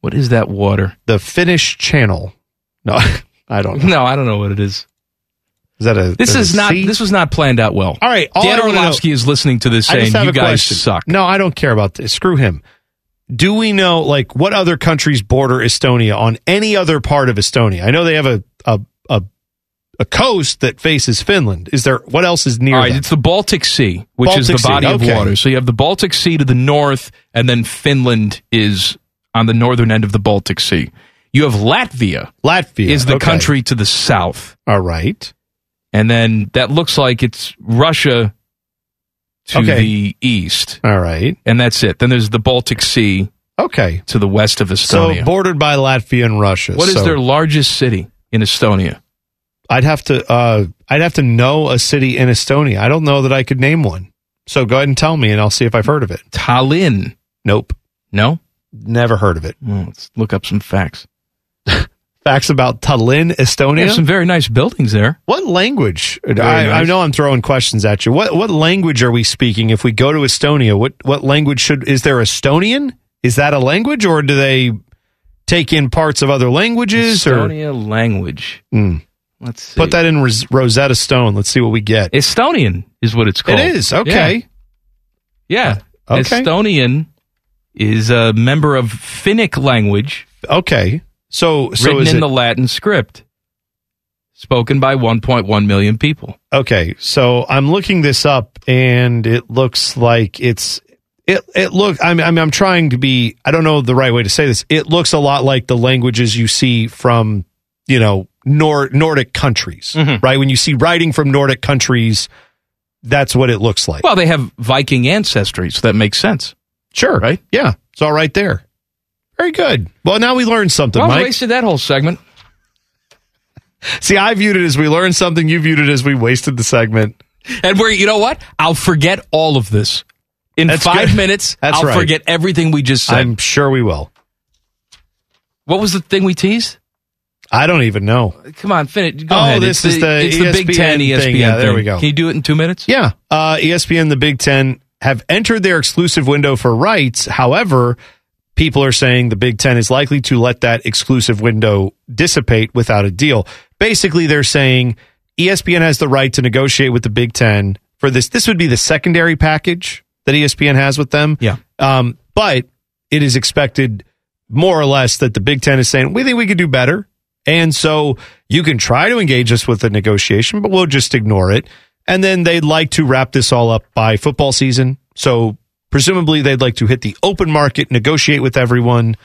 What is that water? the Finnish Channel. No, I don't know. No, I don't know what it is. Is that a? This is a not. sea? This was not planned out well. All right, all Dan Orlovsky is listening to this saying, "You guys question. suck." No, I don't care about this. Screw him. Do we know like what other countries border Estonia on any other part of Estonia? I know they have a a a, a coast that faces Finland. Is there what else is near? All right, them? it's the Baltic Sea, which is the body Sea, of okay. water. So you have the Baltic Sea to the north, and then Finland is on the northern end of the Baltic Sea. You have Latvia. Latvia is the okay. country to the south, All right. and then that looks like it's Russia to Okay. the east, All right. and that's it. Then there's the Baltic Sea Okay. to the west of Estonia. So bordered by Latvia and Russia. what is So their largest city in Estonia? I'd have to uh I'd have to know a city in Estonia. I don't know that I could name one. So go ahead and tell me and I'll see if I've heard of it. Tallinn. Nope. No. Never heard of it. Well, let's look up some facts. Facts about Tallinn, Estonia. have some very nice buildings there. What language? I, Very I know I'm throwing questions at you. What what language are we speaking if we go to Estonia? What what language should is there Estonian? Is that a language or do they take in parts of other languages or Estonia language. Hmm. Let's see. put that in Ros- Rosetta Stone? Let's see what we get. Estonian is what it's called. It is okay. Yeah. Okay. Estonian is a member of Finnic language Okay. So so written in it, the Latin script, spoken by 1.1 million people. Okay, so I'm looking this up, and it looks like it's it. It look. I'm, I'm I'm trying to be. I don't know the right way to say this. It looks a lot like the languages you see from you know Nor- Nordic countries, Mhm. right? When you see writing from Nordic countries, that's what it looks like. Well, they have Viking ancestry, so that makes sense. sure, right? Yeah, it's all right there. Very good. Well, now we learned something, Well, we Mike. wasted that whole segment. See, I viewed it as we learned something. You viewed it as we wasted the segment. And we're, you know what? I'll forget all of this. In That's five good. minutes, That's I'll right. forget everything we just said. I'm sure we will. what was the thing we teased? I don't even know. Come on, finish. Go Oh, ahead. this it's is the it's the Big Ten ESPN thing. Yeah, there we go. Can you do it in two minutes? Yeah. Uh, ESPN, the Big Ten, have entered their exclusive window for rights. However, people are saying the Big Ten is likely to let that exclusive window dissipate without a deal. Basically, they're saying ESPN has the right to negotiate with the Big Ten for this. This would be the secondary package that ESPN has with them. Yeah. Um, but it is expected more or less that the Big Ten is saying, we think we could do better. And so you can try to engage us with a negotiation, but we'll just ignore it. And then they'd like to wrap this all up by football season. So presumably they'd like to hit the open market, negotiate with everyone.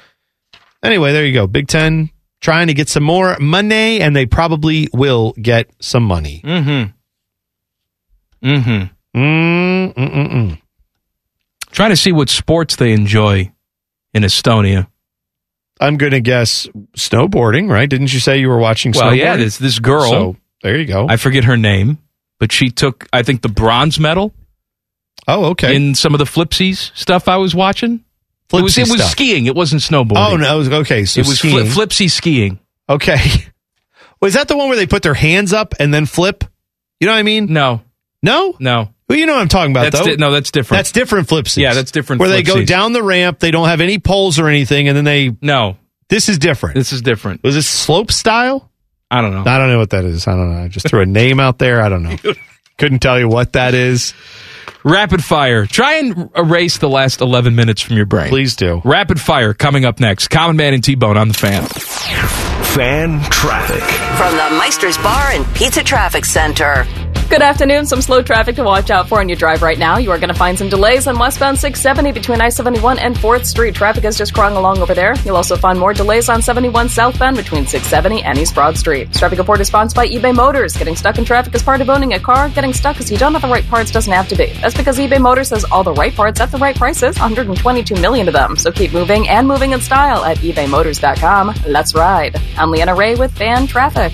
Anyway, there you go. Big Ten trying to get some more money, and they probably will get some money. Mm-hmm. Mm-hmm. Mm-mm-mm-mm. Trying to see what sports they enjoy in Estonia. I'm going to guess snowboarding, right? Didn't you say you were watching Well, snowboarding? yeah, this this girl. So, there you go. I forget her name, but she took, I think, the bronze medal. Oh, okay. In some of the flipsies stuff I was watching. it was it was skiing. It wasn't snowboarding. Oh, no. it was- Okay. So it was skiing. flip, flipsy skiing. Okay. Was that the one where they put their hands up and then flip? You know what I mean? No. No? No. Well, you know what I'm talking about, That's though. di- no, that's different. That's different flipsies. Yeah, that's different Where they go down the ramp, they don't have any poles or anything, and then they. No. This is different. This is different. Was this slope style? I don't know. I don't know what that is. I don't know. I just threw a name out there. I don't know. Couldn't tell you what that is. Rapid fire. Try and erase the last 11 minutes from your brain. Please do. Rapid fire coming up next. Common Man and T Bone on the fan. Fan traffic. From the Meister's Bar and Pizza Traffic Center. Good afternoon. Some slow traffic to watch out for on your drive right now. You are going to find some delays on westbound 670 between I 71 and 4th Street. Traffic is just crawling along over there. You'll also find more delays on 71 southbound between 670 and East Broad Street. This traffic report is sponsored by eBay Motors. Getting stuck in traffic is part of owning a car. Getting stuck because you don't have the right parts doesn't have to be. That's because eBay Motors has all the right parts at the right prices, 122 million of them. So keep moving and moving in style at ebaymotors.com. Let's ride. I'm Leanna Ray with Fan Traffic.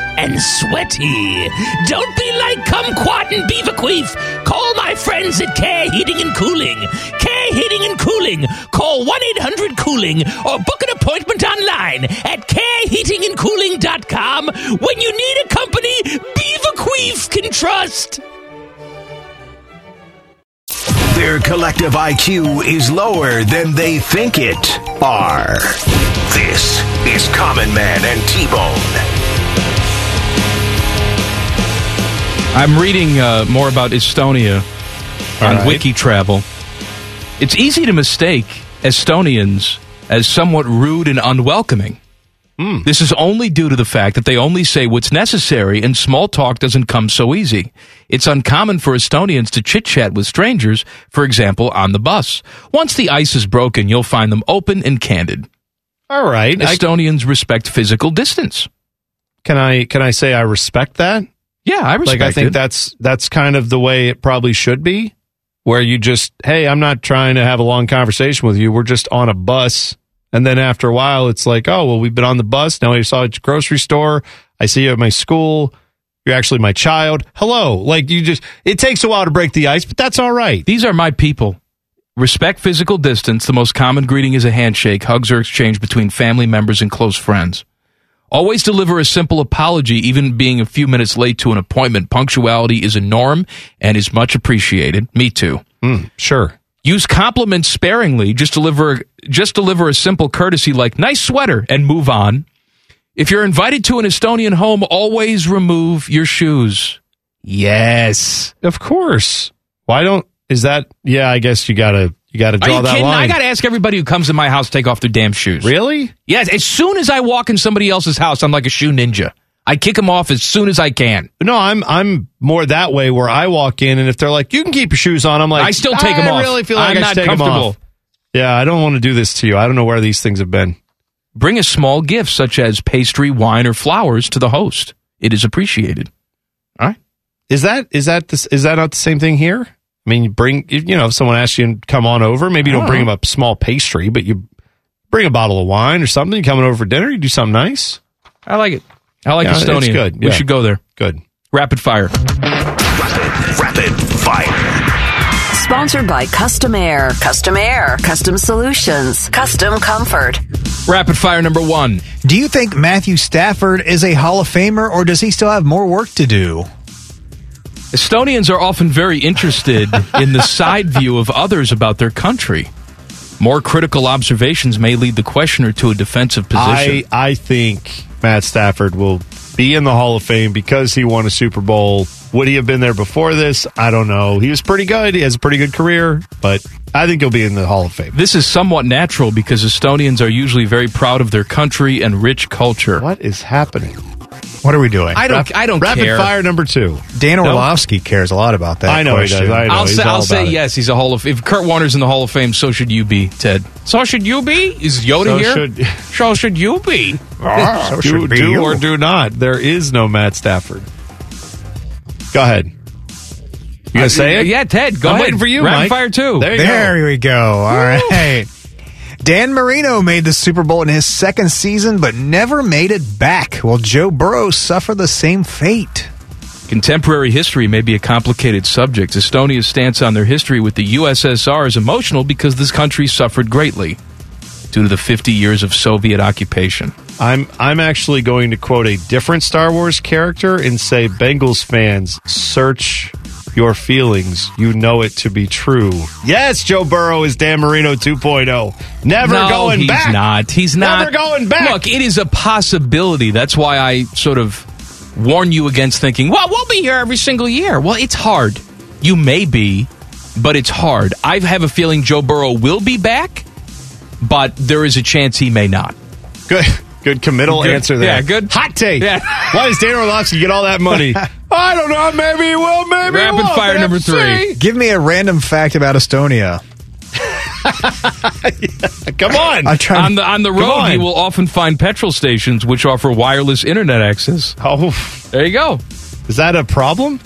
and sweaty. Don't be like Kumquat and Beaverqueef. Call my friends at Care Heating and Cooling. Care Heating and Cooling. Call 1 800 Cooling or book an appointment online at careheatingandcooling.com when you need a company Beaverqueef can trust. Their collective IQ is lower than they think it are. This is Common Man and T-Bone. I'm reading uh, more about Estonia on Wiki Travel. It's easy to mistake Estonians as somewhat rude and unwelcoming. This is only due to the fact that they only say what's necessary and small talk doesn't come so easy. It's uncommon for Estonians to chit chat with strangers, for example, on the bus. Once the ice is broken, you'll find them open and candid. All right. I- Estonians respect physical distance. can I can I say I respect that? Yeah, I respect like I think it. that's that's kind of the way it probably should be where you just hey i'm not trying to have a long conversation with you we're just on a bus and then after a while it's like oh well we've been on the bus now i saw you at the grocery store i see you at my school you're actually my child hello like you just it takes a while to break the ice but that's all right These are my people. Respect physical distance. The most common greeting is a handshake. Hugs are exchanged between family members and close friends. Always deliver a simple apology, even being a few minutes late to an appointment. Punctuality is a norm and is much appreciated. Me too. Hmm, sure Use compliments sparingly. Just deliver, just deliver a simple courtesy like "nice sweater" and move on. If you're invited to an Estonian home, always remove your shoes. Yes. of course why don't is that yeah i guess you gotta you gotta Are draw you that kidding? line I got to ask everybody who comes to my house to take off their damn shoes. really Yes, as soon as I walk in somebody else's house, I'm like a shoe ninja. I kick them off as soon as I can. No, I'm I'm more that way where I walk in and if they're like, you can keep your shoes on, I'm like, I still take 'em I off. I really feel like I'm I not take comfortable. off. Yeah, I don't want to do this to you. I don't know where these things have been. Bring a small gift such as pastry, wine, or flowers to the host. It is appreciated. All right. Is that is that this, is that not the same thing here? I mean, you bring you know if someone asks you to come on over, maybe you don't don't bring uh-huh. them a small pastry, but you bring a bottle of wine or something. You coming over for dinner, you do something nice. I like it. I like Yeah, it's Estonia. good. We Yeah. should go there. Good. Rapid fire. Rapid, rapid fire. Sponsored by Custom Air. Custom Air. Custom Solutions. Custom Comfort. Rapid fire number one. Do you think Matthew Stafford is a Hall of Famer or does he still have more work to do? Estonians are often very interested in the side view of others about their country. More critical observations may lead the questioner to a defensive position. I I think Matt Stafford will be in the Hall of Fame because he won a Super Bowl. Would he have been there before this? I don't know. He was pretty good. He has a pretty good career, but I think he'll be in the Hall of Fame. This is somewhat natural because Estonians are usually very proud of their country and rich culture. What is happening? What are we doing? I don't. I don't Rapid care. fire number two. Dan No? Orlovsky cares a lot about that. I know he does. I know. I'll He's say, all I'll say it. yes. He's a Hall of. If Kurt Warner's in the Hall of Fame, so should you be, Ted. So should you be? Is Yoda So here? should- so should you be? Ah, so do should be do you. or do not. There is no Matt Stafford. Go ahead. You gonna say it? Yeah, Ted. Go I'm ahead. waiting for you, Rapid Mike. fire two. There you There go. we go. All right. Dan Marino made the Super Bowl in his second season, but never made it back. Will Joe Burrow suffer the same fate? Contemporary history may be a complicated subject. Estonia's stance on their history with the USSR is emotional because this country suffered greatly due to the 50 years of Soviet occupation. I'm I'm actually going to quote a different Star Wars character and say Bengals fans search your feelings. You know it to be true. Yes, Joe Burrow is Dan Marino 2.0. Never no, going he's back. not. He's not. Never going back. Look, it is a possibility. That's why I sort of warn you against thinking, well, we'll be here every single year. Well, it's hard. You may be, but it's hard. I have a feeling Joe Burrow will be back, but there is a chance he may not. Good. Good committal Good. answer there. Yeah, good. Hot take. Yeah. Why does Dan Orlovsky get all that money? I don't know. Maybe he will. Maybe he Rapid won't. fire Let's number three. see. Give me a random fact about Estonia. Come on. I'm trying. On the on the Come road, on. you will often find petrol stations which offer wireless internet access. oh, There you go. is that a problem?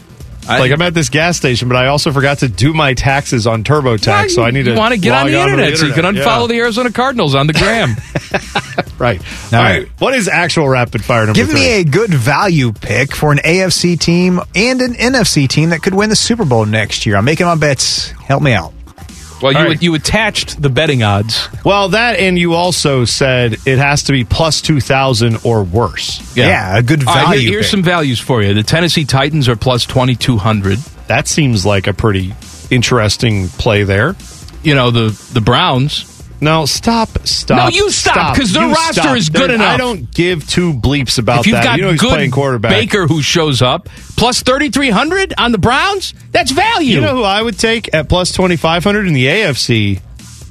I- like I'm at this gas station, but I also forgot to do my taxes on TurboTax, so I need to. You want to get on log the internet, so you can unfollow Yeah. the Arizona Cardinals on the gram. Right. All All right. right. What is actual rapid fire number Give three? me a good value pick for an AFC team and an NFC team that could win the Super Bowl next year. I'm making my bets. Help me out. Well, you All right. you attached the betting odds. well, that and you also said it has to be plus 2,000 or worse. Yeah, a good All right, value. here- here's pick. some values for you. The Tennessee Titans are plus twenty two hundred. That seems like a pretty interesting play there. You know the the Browns. No, stop, stop. No, you stop, 'cause their You roster stop. is good enough. I don't give two bleeps about if you've that. got you know he's good playing quarterback. Baker who shows up plus thirty three hundred on the Browns, that's value. You know who I would take at plus 2,500 in the AFC?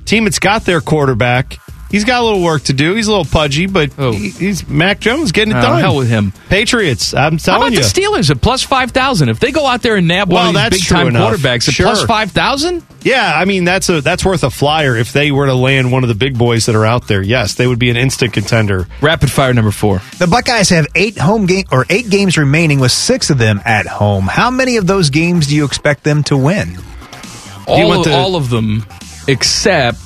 Team that's got their quarterback. He's got a little work to do. He's a little pudgy, but Oh. he, he's Mac Jones getting it Oh, done. hell with him. Patriots. I'm telling How about you. the Steelers at plus five thousand? If they go out there and nab Well, one of these that's big time true enough. quarterbacks at Sure. plus five thousand, Yeah, I mean that's a that's worth a flyer if they were to land one of the big boys that are out there. Yes, they would be an instant contender. rapid fire number four. The Buckeyes have eight home game or eight games remaining, with six of them at home. How many of those games do you expect them to win? you All want of, the- all of them, except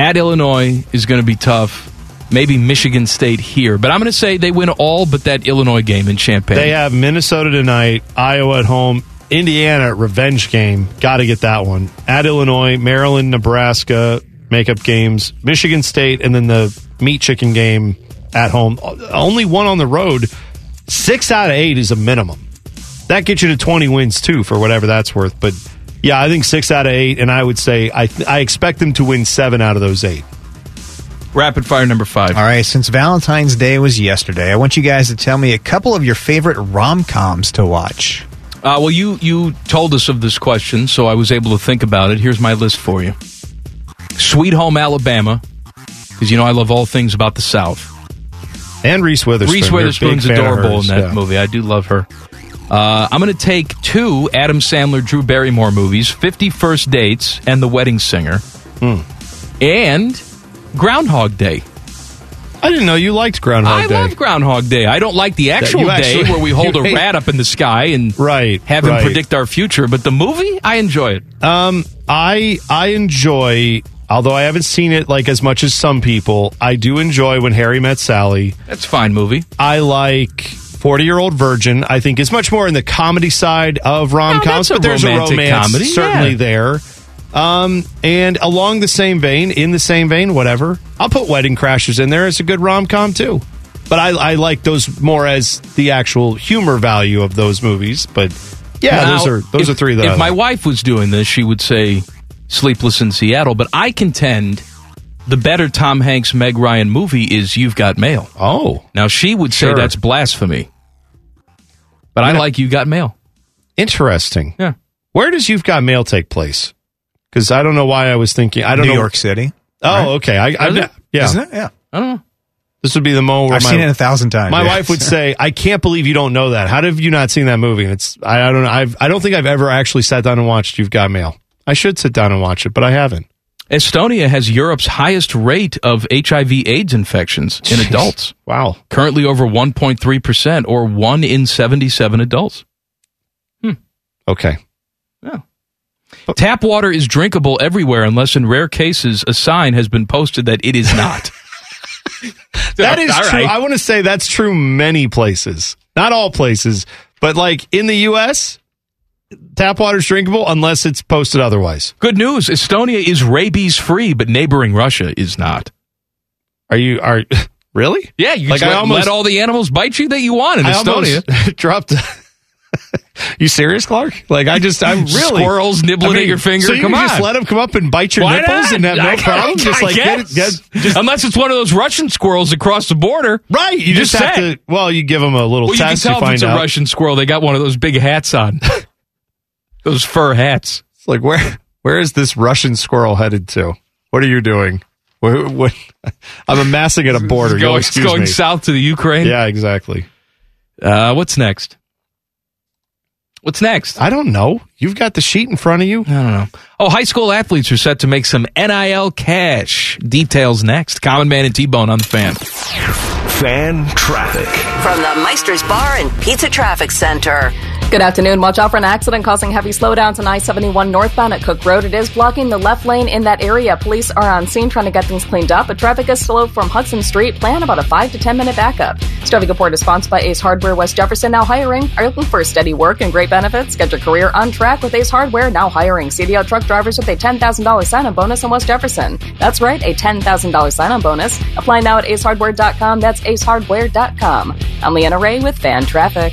at Illinois is going to be tough. Maybe Michigan State here, but I'm going to say they win all but that Illinois game in Champaign. They have Minnesota tonight, Iowa at home, Indiana revenge game. Got to get that one. At Illinois, Maryland, Nebraska makeup games, Michigan State, and then the Michigan game at home. Only one on the road. Six out of eight is a minimum. That gets you to 20 wins too, for whatever that's worth. But yeah, I think six out of eight, and I would say I I expect them to win seven out of those eight. Rapid fire number five. All right, since Valentine's Day was yesterday, I want you guys to tell me a couple of your favorite rom coms to watch. Uh, well, you you told us of this question, so I was able to think about it. Here's my list for you: Sweet Home Alabama, because you know I love all things about the South. And Reese Witherspoon. Reese Witherspoon's big fan of adorable in that yeah. movie. I do love her. Uh, I'm going to take two Adam Sandler, Drew Barrymore movies: Fifty First Dates and The Wedding Singer, Hmm. and Groundhog Day. I didn't know you liked Groundhog I Day. love Groundhog Day. I don't like the actual you day actually- where we hold a you hate- rat up in the sky and Right, have him right. predict our future, but the movie, I enjoy it. Um, I I enjoy, although I haven't seen it like as much as some people. I do enjoy when Harry met Sally. That's a fine movie. I like Forty Year Old Virgin. I think is much more in the comedy side of rom coms, a but there's a romance comedy, certainly yeah. there. Um, and along the same vein, in the same vein, whatever, I'll put Wedding Crashers in there. It's a good rom com too. But I, I like those more as the actual humor value of those movies. But yeah, Now, those are those if, are three that If I my like. wife was doing this, she would say Sleepless in Seattle, but I contend the better Tom Hanks Meg Ryan movie is You've Got Mail. Oh. Now she would say Sure. that's blasphemy. But I Yeah. like You Got Mail. Interesting. Yeah. Where does You've Got Mail take place? Because I don't know why I was thinking. I don't New know. York City. Oh, right? okay. I, I Is it? yeah. Isn't it? Yeah. I don't know. This would be the moment where I've my, seen it a thousand times. my yeah. wife would say, "I can't believe you don't know that. How have you not seen that movie?" And it's I, I don't know. I've, I don't think I've ever actually sat down and watched You've Got Mail. I should sit down and watch it, but I haven't. Estonia has Europe's highest rate of HIV AIDS infections in Jeez. adults. Wow. Currently over 1.3% or 1 in 77 adults. Hmm. Okay. Yeah. Tap water is drinkable everywhere unless in rare cases a sign has been posted that it is not. That is All true. right. I want to say that's true many places. Not all places, but like in the US, tap water is drinkable unless it's posted otherwise. Good news, Estonia is rabies free, but neighboring Russia is not. Are you are really? Yeah, you Like, just I let, almost- let all the animals bite you that you want in I Estonia. dropped. you serious, Clark? Like I just, I'm really Squirrels nibbling at your finger? So you Come just on. let them come up and bite your Why nipples not? and have no I- problem? I Just like get, it- get just Unless it's one of those Russian squirrels across the border. right. You just, have to. Well, you give them a little Well, you can test. tell if find it's a out. Russian squirrel. They got one of those big hats on. Those fur hats. It's like where where is this Russian squirrel headed to? What are you doing? What, what, I'm amassing at a border. It's You'll going, it's going me. south to the Ukraine. Yeah, exactly. Uh, what's next? What's next? I don't know. You've got the sheet in front of you. I don't know. Oh, high school athletes are set to make some NIL cash. Details next. Common Man and T Bone on the fan. Fan traffic. From the Meister's Bar and Pizza Traffic Center. Good afternoon. Watch out for an accident causing heavy slowdowns on I 71 northbound at Cook Road. It is blocking the left lane in that area. Police are on scene trying to get things cleaned up, but traffic is slow from Hudson Street. Plan about a 5 to 10 minute backup. This traffic report is sponsored by Ace Hardware West Jefferson. Now hiring. Are you looking for steady work and great benefits? Get your career on track with Ace Hardware. Now hiring. CDL truck drivers with a $10,000 sign on bonus in West Jefferson. That's right, a $10,000 sign on bonus. Apply now at acehardware.com. That's acehardware.com. I'm Leanna Ray with Fan Traffic.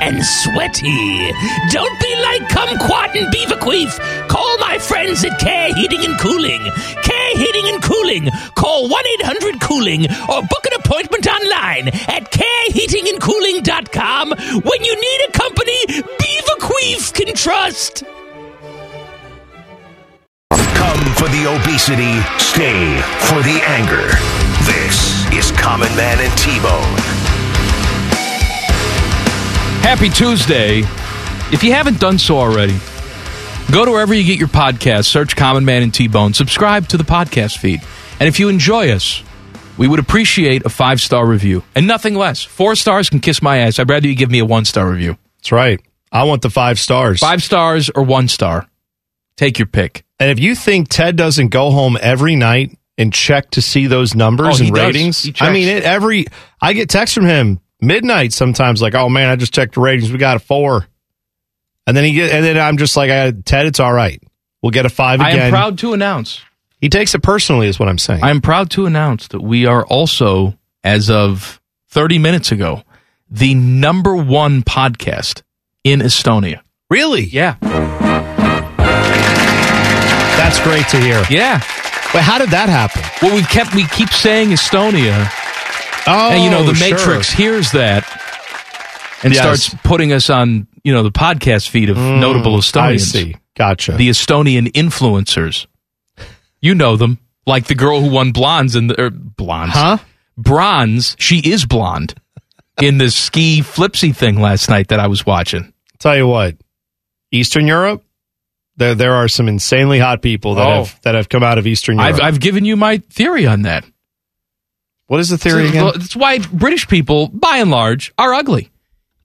and sweaty. Don't be like Kumquat and Beaverqueef. Call my friends at Care Heating and Cooling. Care Heating and Cooling. Call 1 800 Cooling or book an appointment online at careheatingandcooling.com when you need a company Beaverqueef can trust. Come for the obesity, stay for the anger. This is Common Man and T-Bone. Happy Tuesday. If you haven't done so already, go to wherever you get your podcast, search Common Man and T Bone, subscribe to the podcast feed. And if you enjoy us, we would appreciate a five star review and nothing less. Four stars can kiss my ass. I'd rather you give me a one star review. That's right. I want the five stars. Five stars or one star. Take your pick. And if you think Ted doesn't go home every night and check to see those numbers Oh, and ratings, I mean, it every I get texts from him midnight sometimes, like, "Oh man, I just checked the ratings. We got a four. And then he get, and then I'm just like, I, "Ted, it's all right. We'll get a five again. I again." am proud to announce. He takes it personally, is what I'm saying. I am proud to announce that we are also, as of 30 minutes ago, the number one podcast in Estonia. really? Yeah. That's great to hear. Yeah. But how did that happen? Well, we kept we keep saying Estonia, Oh, and you know the sure. Matrix hears that and Yes. starts putting us on you know the podcast feed of notable I Estonians. see. Gotcha. The Estonian influencers, you know them, like the girl who won blondes and the er, blondes, huh? bronze. She is blonde in the ski flipsy thing last night that I was watching. Tell you what, Eastern Europe, there there are some insanely hot people that Oh. have that have come out of Eastern Europe. I've I've given you my theory on that. What is the theory again? That's why British people, by and large, are ugly.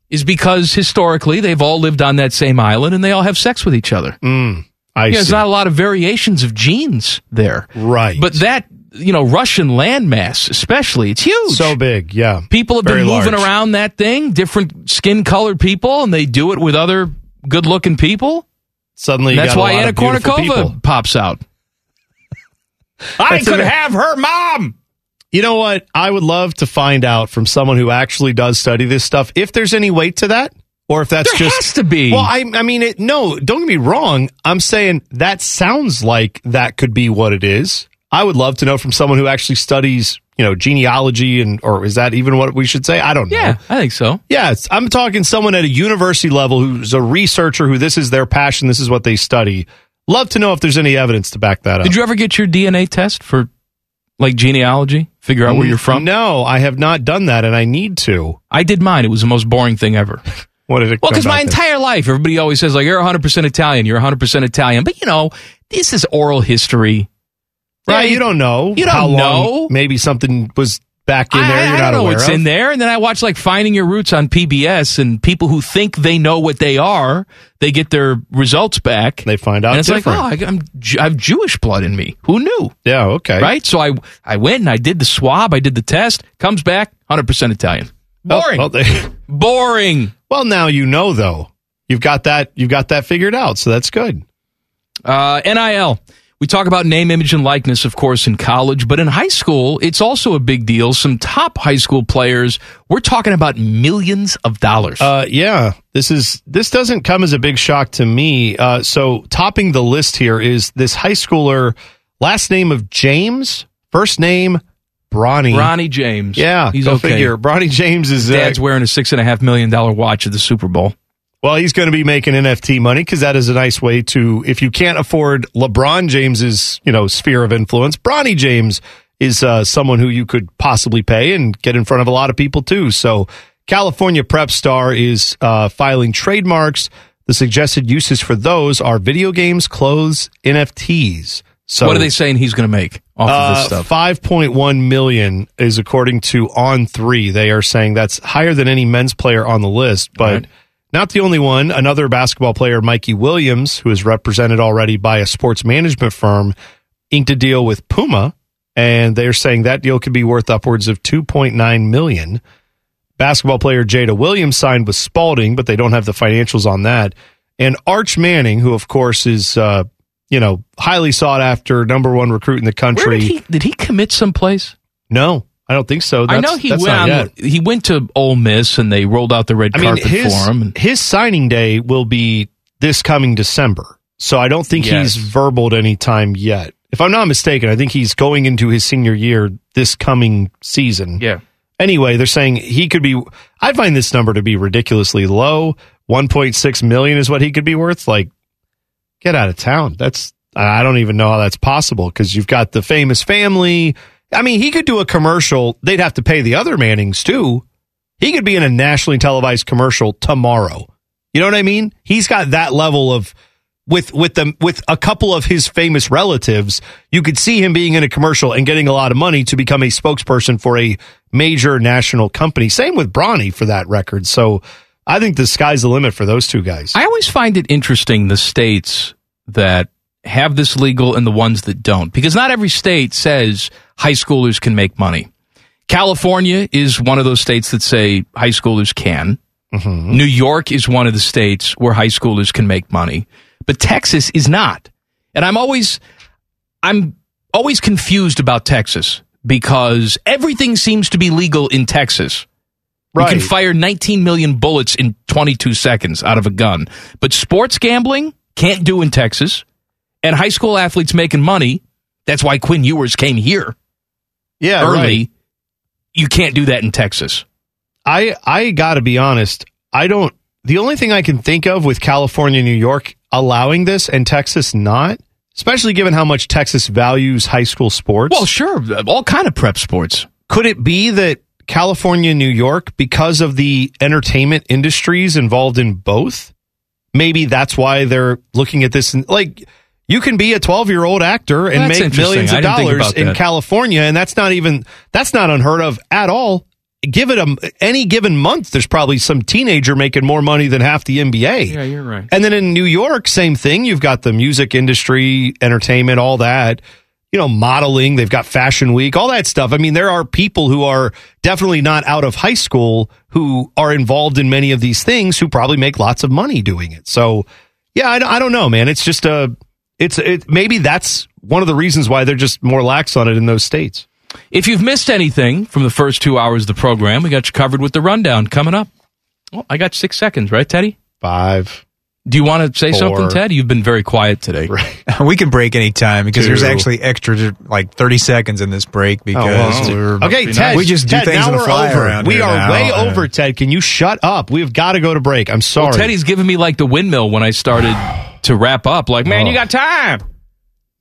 Is because historically they've all lived on that same island and they all have sex with each other. Mm, I Yeah, there's see. not a lot of variations of genes there. right. But that you know, Russian landmass, especially. It's huge. So big, yeah. People have Very been moving large. around that thing, different skin colored people, and they do it with other good looking people. Suddenly, you That's why Anna Kournikova pops out. I That's could a- have her mom. You know what? I would love to find out from someone who actually does study this stuff if there's any weight to that, or if that's There just has to be. Well, I, I mean, it, no, don't get me wrong. I'm saying that sounds like that could be what it is. I would love to know from someone who actually studies, you know, genealogy and, or is that even what we should say? I don't know. Yeah, I think so. Yeah, I'm talking someone at a university level who's a researcher who this is their passion, this is what they study. Love to know if there's any evidence to back that up. Did you ever get your DNA test for like genealogy? Figure out where you're from? No, I have not done that, and I need to. I did mine. It was the most boring thing ever. What did it? Well, because my entire life, everybody always says like you're 100 percent Italian, you're 100 percent Italian. But you know, this is oral history, right? You don't know. You don't how long know. Maybe something was back in there. I, I don't know what's of. in there, and then I watch like Finding Your Roots on PBS, and people who think they know what they are, they get their results back. They find out and it's different. like, oh, I, I'm, I have Jewish blood in me. Who knew? Yeah. Okay. Right? So I I went and I did the swab, I did the test, comes back 100 percent Italian. Boring. Oh, well, they- Boring. well, now you know though. You've got that. You've got that figured out. So that's good. Uh, NIL. We talk about name, image, and likeness, of course, in college, but in high school, it's also a big deal. Some top high school players, we're talking about millions of dollars. Uh, yeah, this is this doesn't come as a big shock to me. Uh, so topping the list here is this high schooler, last name of James, first name Bronny. Ronnie James. Yeah, he's go okay. figure. Bronny James is uh, Dad's wearing a six and a half million dollar watch at the Super Bowl. Well, he's going to be making NFT money because that is a nice way to, if you can't afford LeBron James's, you know, sphere of influence, Bronny James is uh, someone who you could possibly pay and get in front of a lot of people too. So, California Prep Star is uh, filing trademarks. The suggested uses for those are video games, clothes, NFTs. So, what are they saying he's going to make off of this uh, stuff? Five point one million is according to On3. They are saying that's higher than any men's player on the list, but Right. Not the only one. Another basketball player, Mikey Williams, who is represented already by a sports management firm, inked a deal with Puma, and they're saying that deal could be worth upwards of two point nine million. Basketball player Jada Williams signed with Spalding, but they don't have the financials on that. And Arch Manning, who of course is uh, you know highly sought after, number one recruit in the Where country. did he, did he commit someplace? No, I don't think so. I know he that's went. not On, yet. he went to Ole Miss and they rolled out the red I mean, carpet his for him. His signing day will be this coming December, so I don't think Yes. he's verbaled any time yet. If I'm not mistaken, I think he's going into his senior year this coming season. yeah, Anyway, they're saying he could be. I find this number to be ridiculously low. 1.6 million is what he could be worth. Like, get out of town. That's I don't even know how that's possible because you've got the famous family. I mean, he could do a commercial. They'd have to pay the other Mannings too. He could be in a nationally televised commercial tomorrow. You know what I mean? He's got that level of with with them with a couple of his famous relatives. You could see him being in a commercial and getting a lot of money to become a spokesperson for a major national company. Same with Bronny for that record. So I think the sky's the limit for those two guys. I always find it interesting the states that have this legal and the ones that don't, because not every state says high schoolers can make money. California is one of those states that say high schoolers can. Mm-hmm. New York is one of the states where high schoolers can make money, but Texas is not. And I'm always, I'm always confused about Texas because everything seems to be legal in Texas. You can fire 19 million bullets in 22 seconds out of a gun. But sports gambling can't do in Texas. And high school athletes making money, that's why Quinn Ewers came here yeah, early. right. You can't do that in Texas. I I got to be honest. I don't. The only thing I can think of with California, New York allowing this and Texas not, especially given how much Texas values high school sports. Well, sure, all kind of prep sports. could it be that California, New York, because of the entertainment industries involved in both, maybe that's why they're looking at this and like you can be a 12 year old actor and make millions of dollars in that. California and that's not even that's not unheard of at all give it a any given month there's probably some teenager making more money than half the NBA Yeah, you're right. and then in New York, same thing. You've got the music industry, entertainment, all that. you know, modeling. They've got Fashion Week, all that stuff. I mean, there are people who are definitely not out of high school who are involved in many of these things who probably make lots of money doing it. So, yeah, I, I don't know, man. It's just a, it's it. Maybe that's one of the reasons why they're just more lax on it in those states. If you've missed anything from the first two hours of the program, we got you covered with the rundown coming up. Well, I got six seconds, right, Teddy? Five. Do you want to say Four. something, Ted? You've been very quiet today. we can break any time because there's actually extra like 30 seconds in this break oh, because well. we're, Okay, Ted. we just do Ted, things now on the we're fly over. around We are now. way over, Ted. Can you shut up? We've got to go to break. I'm sorry. Well, Teddy's giving me like the windmill when I started to wrap up. Like, man, Oh. you got time.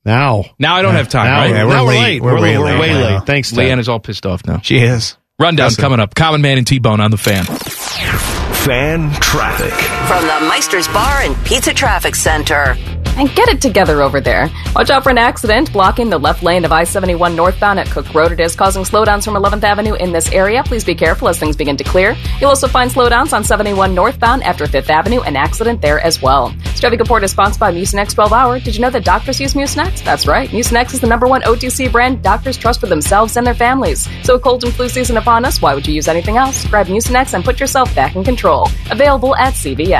now. Now I don't have time, Now, right? Yeah, we're now we're late. late. We're We're, way we're late way now. late. Thanks, Ted. Leanne is all pissed off now. She is. Rundown That's it. coming up. Common Man and T-Bone on the fan. Fan traffic. From the Meister's Bar and Pizza Traffic Center. And get it together over there. Watch out for an accident blocking the left lane of I 71 northbound at Cook Road. It is causing slowdowns from 11th Avenue in this area. Please be careful as things begin to clear. You'll also find slowdowns on 71 northbound after 5th Avenue, an accident there as well. Traffic report is sponsored by Mucinex 12 Hour. Did you know that doctors use Mucinex? That's right. Mucinex is the number one OTC brand doctors trust for themselves and their families. So, with cold and flu season upon us, why would you use anything else? Grab Mucinex and put yourself back in control. Available at CVS.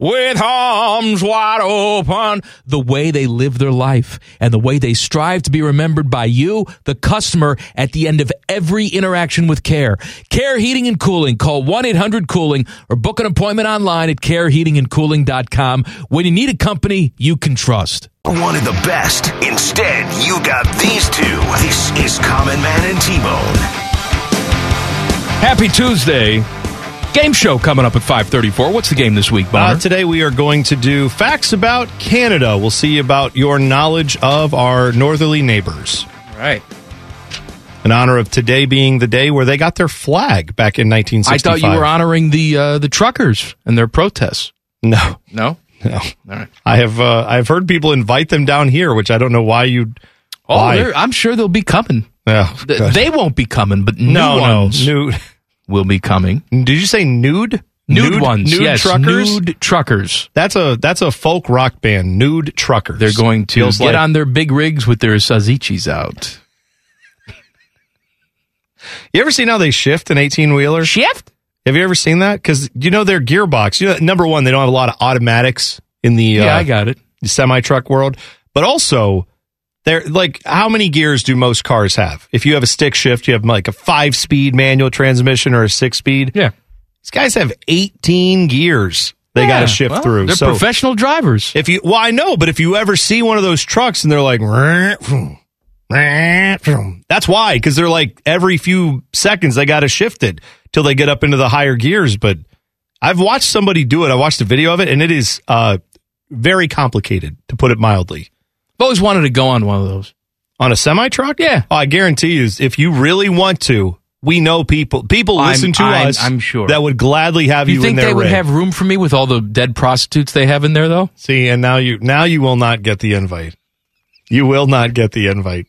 With arms wide open, the way they live their life and the way they strive to be remembered by you, the customer, at the end of every interaction with Care. Care Heating and Cooling. Call 1 800 Cooling or book an appointment online at careheatingandcooling.com when you need a company you can trust. Wanted the best. Instead, you got these two. This is Common Man and T-Bone. Happy Tuesday. Game show coming up at 534. What's the game this week, Bonner? Uh, today we are going to do facts about Canada. We'll see about your knowledge of our northerly neighbors. right. In honor of today being the day where they got their flag back in 1965. I thought you were honoring the uh, the truckers and their protests. No, No? no. All right. I have uh, I've heard people invite them down here, which I don't know why you'd. Oh. I'm sure they'll be coming. Yeah, good. They won't be coming, but new no, no, nude. Will be coming. Did you say nude? Nude, ones, nude yes. truckers. Nude truckers. That's a that's a folk rock band. Nude truckers. They're going to Feels get like- on their big rigs with their sazichis out. You ever seen how they shift an eighteen wheeler? Shift? Have you ever seen that? Because you know their gearbox. You know, number one, they don't have a lot of automatics in the Yeah, uh, I got it. semi truck world, but also they're like how many gears do most cars have? If you have a stick shift, you have like a five speed manual transmission or a six speed. Yeah. These guys have eighteen gears they got to shift well, through. They're So professional drivers. if you, well, I know, but if you ever see one of those trucks and they're like, that's why, because they're like every few seconds they got to shift it till they get up into the higher gears. But I've watched somebody do it. I watched a video of it, and it is uh, very complicated, to put it mildly. I've always wanted to go on one of those. On a semi truck? Yeah. Oh, I guarantee you, if you really want to, we know people. People I'm- listen to I'm- us. I'm sure. that would gladly have you, you think in their they would have room for me with all the dead prostitutes they have in there, though? See, and now you now you will not get the invite. You will not get the invite.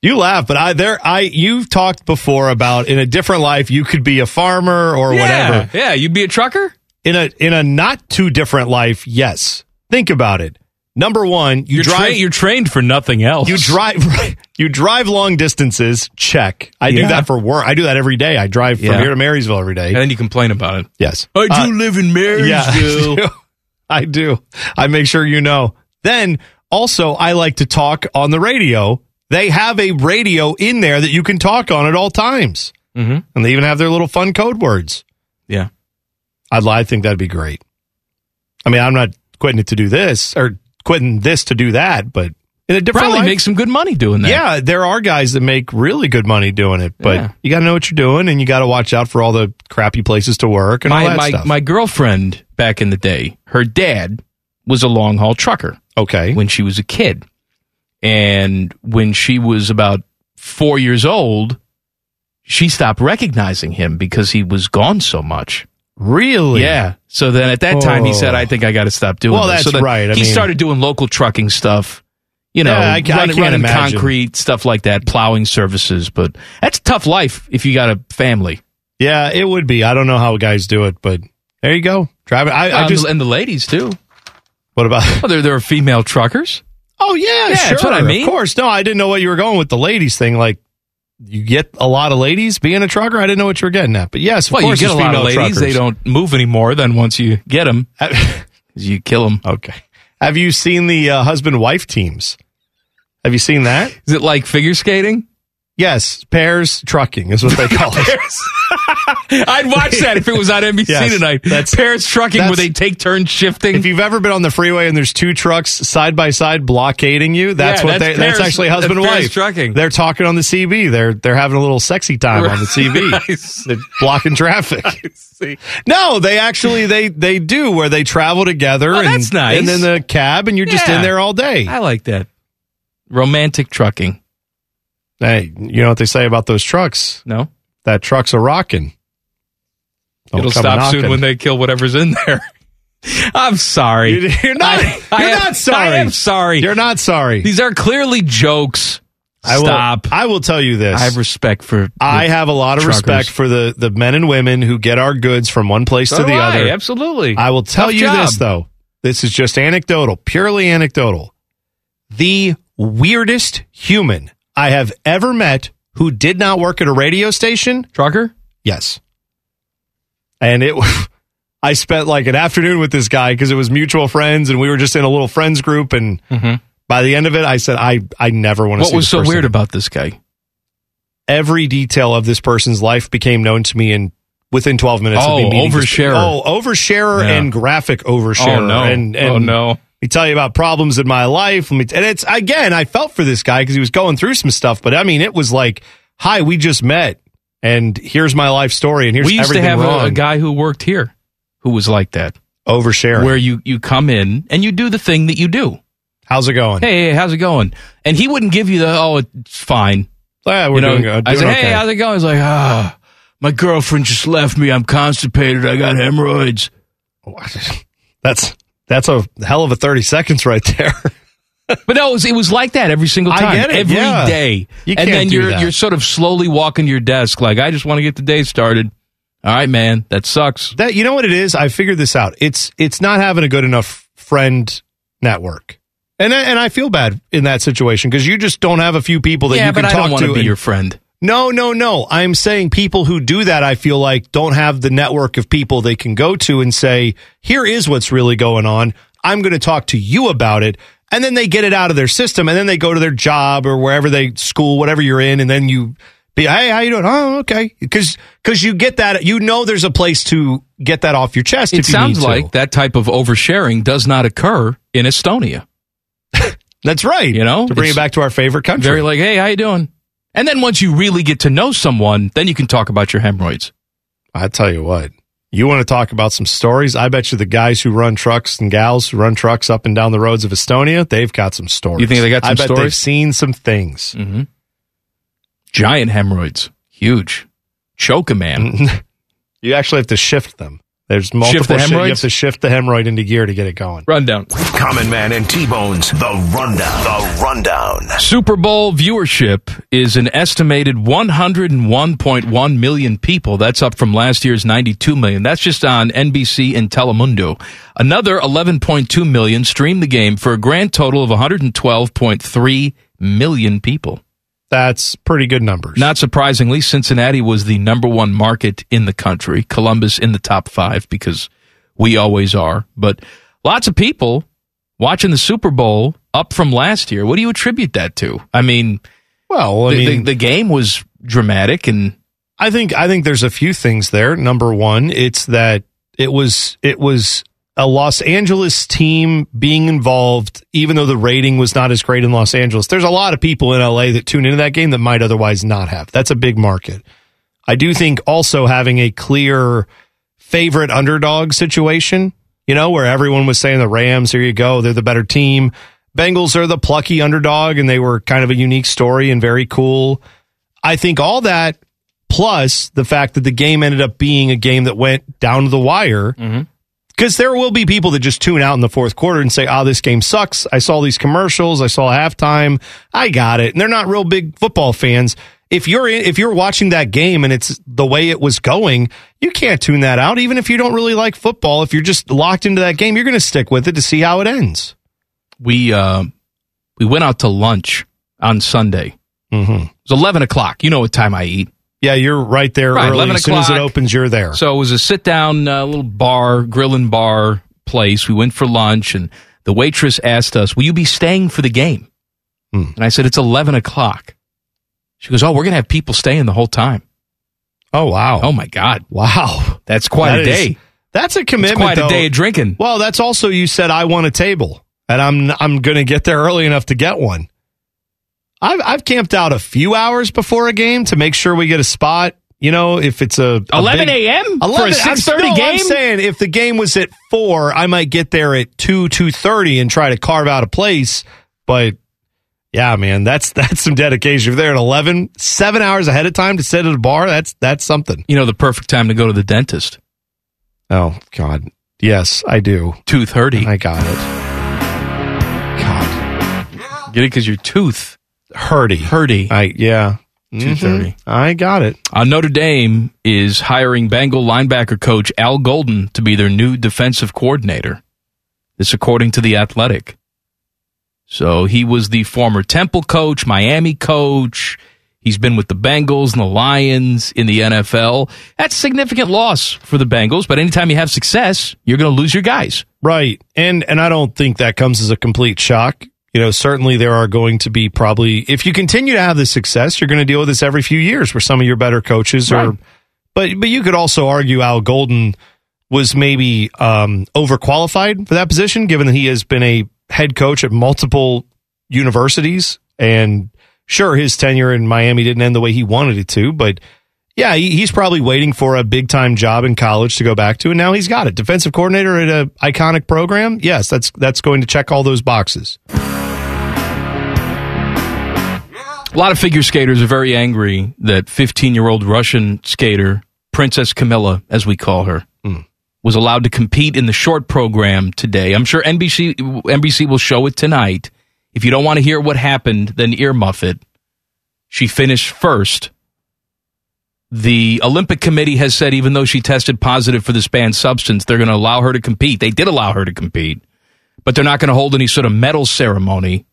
You laugh, but I there I you've talked before about in a different life you could be a farmer or whatever. Yeah, you'd be a trucker? In a in a not too different life, yes. Think about it. Number one, you You're, drive tra- you're trained for nothing else. you drive you drive long distances. Check. I do that for work. I do that every day. I drive from Yeah. here to Marysville every day. and then you complain about it. yes, I do Uh, live in Marysville. yeah, I do. I do. I make sure you know. Then also, I like to talk on the radio. They have a radio in there that you can talk on at all times, Mm-hmm. and they even have their little fun code words. Yeah. I'd, I think that'd be great. I mean, I'm not quitting it to do this or quitting this to do that, but in a different Probably life, make some good money doing that. yeah, there are guys that make really good money doing it, but Yeah. you got to know what you're doing, and you got to watch out for all the crappy places to work and all that my, stuff. my girlfriend back in the day, her dad was a long haul trucker okay, when she was a kid. And when she was about four years old, she stopped recognizing him because he was gone so much. Really, Yeah. So then at that time he Oh. said, I think I got to stop doing Well, this. that's so right. I he mean- started doing local trucking stuff You know, Yeah, I ca- I running, can't running concrete stuff like that, plowing services. But that's a tough life if you got a family. Yeah, it would be. I don't know how guys do it, but there you go. Driving. I, I just. and the ladies too. What about? Oh, well, there there are female truckers. Oh yeah, Yeah, sure. that's what I mean. Of course. No, I didn't know what you were going with the ladies thing. Like, you get a lot of ladies being a trucker. I didn't know what you were getting at, but yes, of well, you get a lot of ladies. They don't move anymore. Then once you get them, you kill them. Okay. Have you seen the uh, husband-wife teams? Have you seen that? Is it like figure skating? Yes, pairs trucking is what they call it. I'd watch that if it was on NBC Yes, tonight. that's- Pairs trucking where they take turns shifting. If you've ever been on the freeway and there's two trucks side by side blockading you, that's Yeah, what that's they, that's pairs- actually that's husband and wife. trucking. They're talking on the CB. They're they're having a little sexy time on the CB. They're blocking traffic. No, they actually they they do where they travel together. Oh, and, that's nice. And then the cab, and you're just in there all day. I like that. Romantic trucking. Hey, you know what they say about those trucks? No, That truck's a rocking. Don't it'll stop soon when they kill whatever's in there. I'm sorry. You're, you're not. I- you're am- not sorry. I am sorry. You're not sorry. These are clearly jokes. I will, Stop. I will tell you this. I have respect for. I have a lot of truckers. respect for the the men and women who get our goods from one place So to the I, other. Absolutely. I will tell Tough you job. this though. This is just anecdotal, purely anecdotal. The weirdest human I have ever met who did not work at a radio station. Trucker? Yes. And it I spent like an afternoon with this guy because it was mutual friends and we were just in a little friends group and mm-hmm. by the end of it I said I I never want to see. What was so person weird about this guy? every detail of this person's life became known to me in within 12 minutes of Oh, me meeting this- oversharer. Oh, oversharer Yeah. and graphic oversharer. Oh, no. And, oh, and Oh, no. Let me tell you about problems in my life. Let me, and it's again, I felt for this guy because he was going through some stuff, but I mean, it was like, hi, we just met and here's my life story and here's we used to have a, a guy who worked here who was like that. oversharing. Where you, you come in and you do the thing that you do. How's it going? Hey, hey, how's it going? And he wouldn't give you the, oh, it's fine. Yeah, we're you know, doing, uh, I said, okay. hey, how's it going? He's like, ah, my girlfriend just left me. I'm constipated. I got hemorrhoids. That's, that's a hell of a 30 seconds right there. But no, it was, it was like that every single I time, it, every yeah. day. You and can't then you're that. you're sort of slowly walking to your desk, like I just want to get the day started. All right, man, that sucks. That you know what it is? I figured this out. It's it's not having a good enough friend network. And I- and I feel bad in that situation because you just don't have a few people that yeah, you can but I talk don't to. to be and- your friend. no, no, no. I'm saying people who do that, I feel like don't have the network of people they can go to and say, "Here is what's really going on. I'm going to talk to you about it." And then they get it out of their system, and then they go to their job or wherever they school, whatever you're in, and then you be, "Hey, how you doing?" Oh, okay, because because you get that, you know, there's a place to get that off your chest. It if you sounds like that type of oversharing does not occur in Estonia. That's right. You know, to bring it back to our favorite country. Very like, hey, how you doing? And then once you really get to know someone, then you can talk about your hemorrhoids. I tell you what, you want to talk about some stories? I bet you the guys who run trucks and gals who run trucks up and down the roads of Estonia, they've got some stories. You think they got some I bet stories? they've seen some things. Mm-hmm. Giant hemorrhoids, huge, choke a man. You actually have to shift them. There's multiple the shi- You have to shift the hemorrhoid into gear to get it going. Rundown. Common Man and T-Bone's The Rundown. The Rundown. Super Bowl viewership is an estimated 101.1 million people. That's up from last year's 92 million. That's just on NBC and Telemundo. Another 11.2 million streamed the game for a grand total of 112.3 million people. That's pretty good numbers. Not surprisingly, Cincinnati was the number one market in the country. Columbus in the top five because we always are. But lots of people watching the Super Bowl up from last year. What do you attribute that to? I mean, well, I the, mean, the, the game was dramatic and I think I think there's a few things there. Number one, it's that it was it was a Los Angeles team being involved, even though the rating was not as great in Los Angeles. There's a lot of people in LA that tune into that game that might otherwise not have. That's a big market. I do think also having a clear favorite underdog situation, you know, where everyone was saying the Rams, here you go, they're the better team. Bengals are the plucky underdog, and they were kind of a unique story and very cool. I think all that plus the fact that the game ended up being a game that went down to the wire mm-hmm. Because there will be people that just tune out in the fourth quarter and say, oh, this game sucks. I saw these commercials. I saw halftime. I got it. And they're not real big football fans. If you're in, if you're watching that game and it's the way it was going, you can't tune that out. Even if you don't really like football, if you're just locked into that game, you're going to stick with it to see how it ends. We uh, we went out to lunch on Sunday. Mm-hmm. It was eleven o'clock. You know what time I eat. Yeah, you're right there Right, early. 11 As soon as it opens, you're there. So it was a sit down uh, little bar, grill and bar place. We went for lunch, and the waitress asked us, "Will you be staying for the game?" Hmm. And I said, "It's eleven o'clock." She goes, "Oh, we're gonna have people staying the whole time." Oh wow! Oh my God! Wow, that's quite That a is- day. That's a commitment. quite a day of drinking. Well, that's also you said I want a table, and I'm I'm going to get there early enough to get one. I've I've camped out a few hours before a game to make sure we get a spot. You know, if it's a, a 11 big- a.m. for a 11 I'm- 6:30 no, I'm game? saying if the game was at four, I might get there at two two thirty and try to carve out a place. But yeah, man, that's that's some dedication. If they're at 11, seven hours ahead of time to sit at a bar, that's that's something. You know, the perfect time to go to the dentist. Oh God, yes, I do. Two thirty. I got it. God, Get it because your tooth hurty, hurty. I yeah. Two thirty. Mhm. I got it. Uh, Notre Dame is hiring Bengal linebacker coach Al Golden to be their new defensive coordinator. This, according to the Athletic. So he was the former Temple coach, Miami coach. He's been with the Bengals and the Lions in the NFL. That's a significant loss for the Bengals. But anytime you have success, you're going to lose your guys. Right. And and I don't think that comes as a complete shock. You know, certainly there are going to be probably if you continue to have this success, you're going to deal with this every few years where some of your better coaches are but but you could also argue Al Golden was maybe um overqualified for that position given that he has been a head coach at multiple universities and sure his tenure in Miami didn't end the way he wanted it to, but yeah, he, he's probably waiting for a big time job in college to go back to, and now he's got it. Defensive coordinator at a iconic program. Yes, that's that's going to check all those boxes. A lot of figure skaters are very angry that 15 year old Russian skater, Princess Kamila, as we call her, hmm. was allowed to compete in the short program today. I'm sure NBC, NBC will show it tonight. If you don't want to hear what happened, then earmuff it. She finished first. The Olympic Committee has said even though she tested positive for this banned substance, they're going to allow her to compete. They did allow her to compete, but they're not going to hold any sort of medal ceremony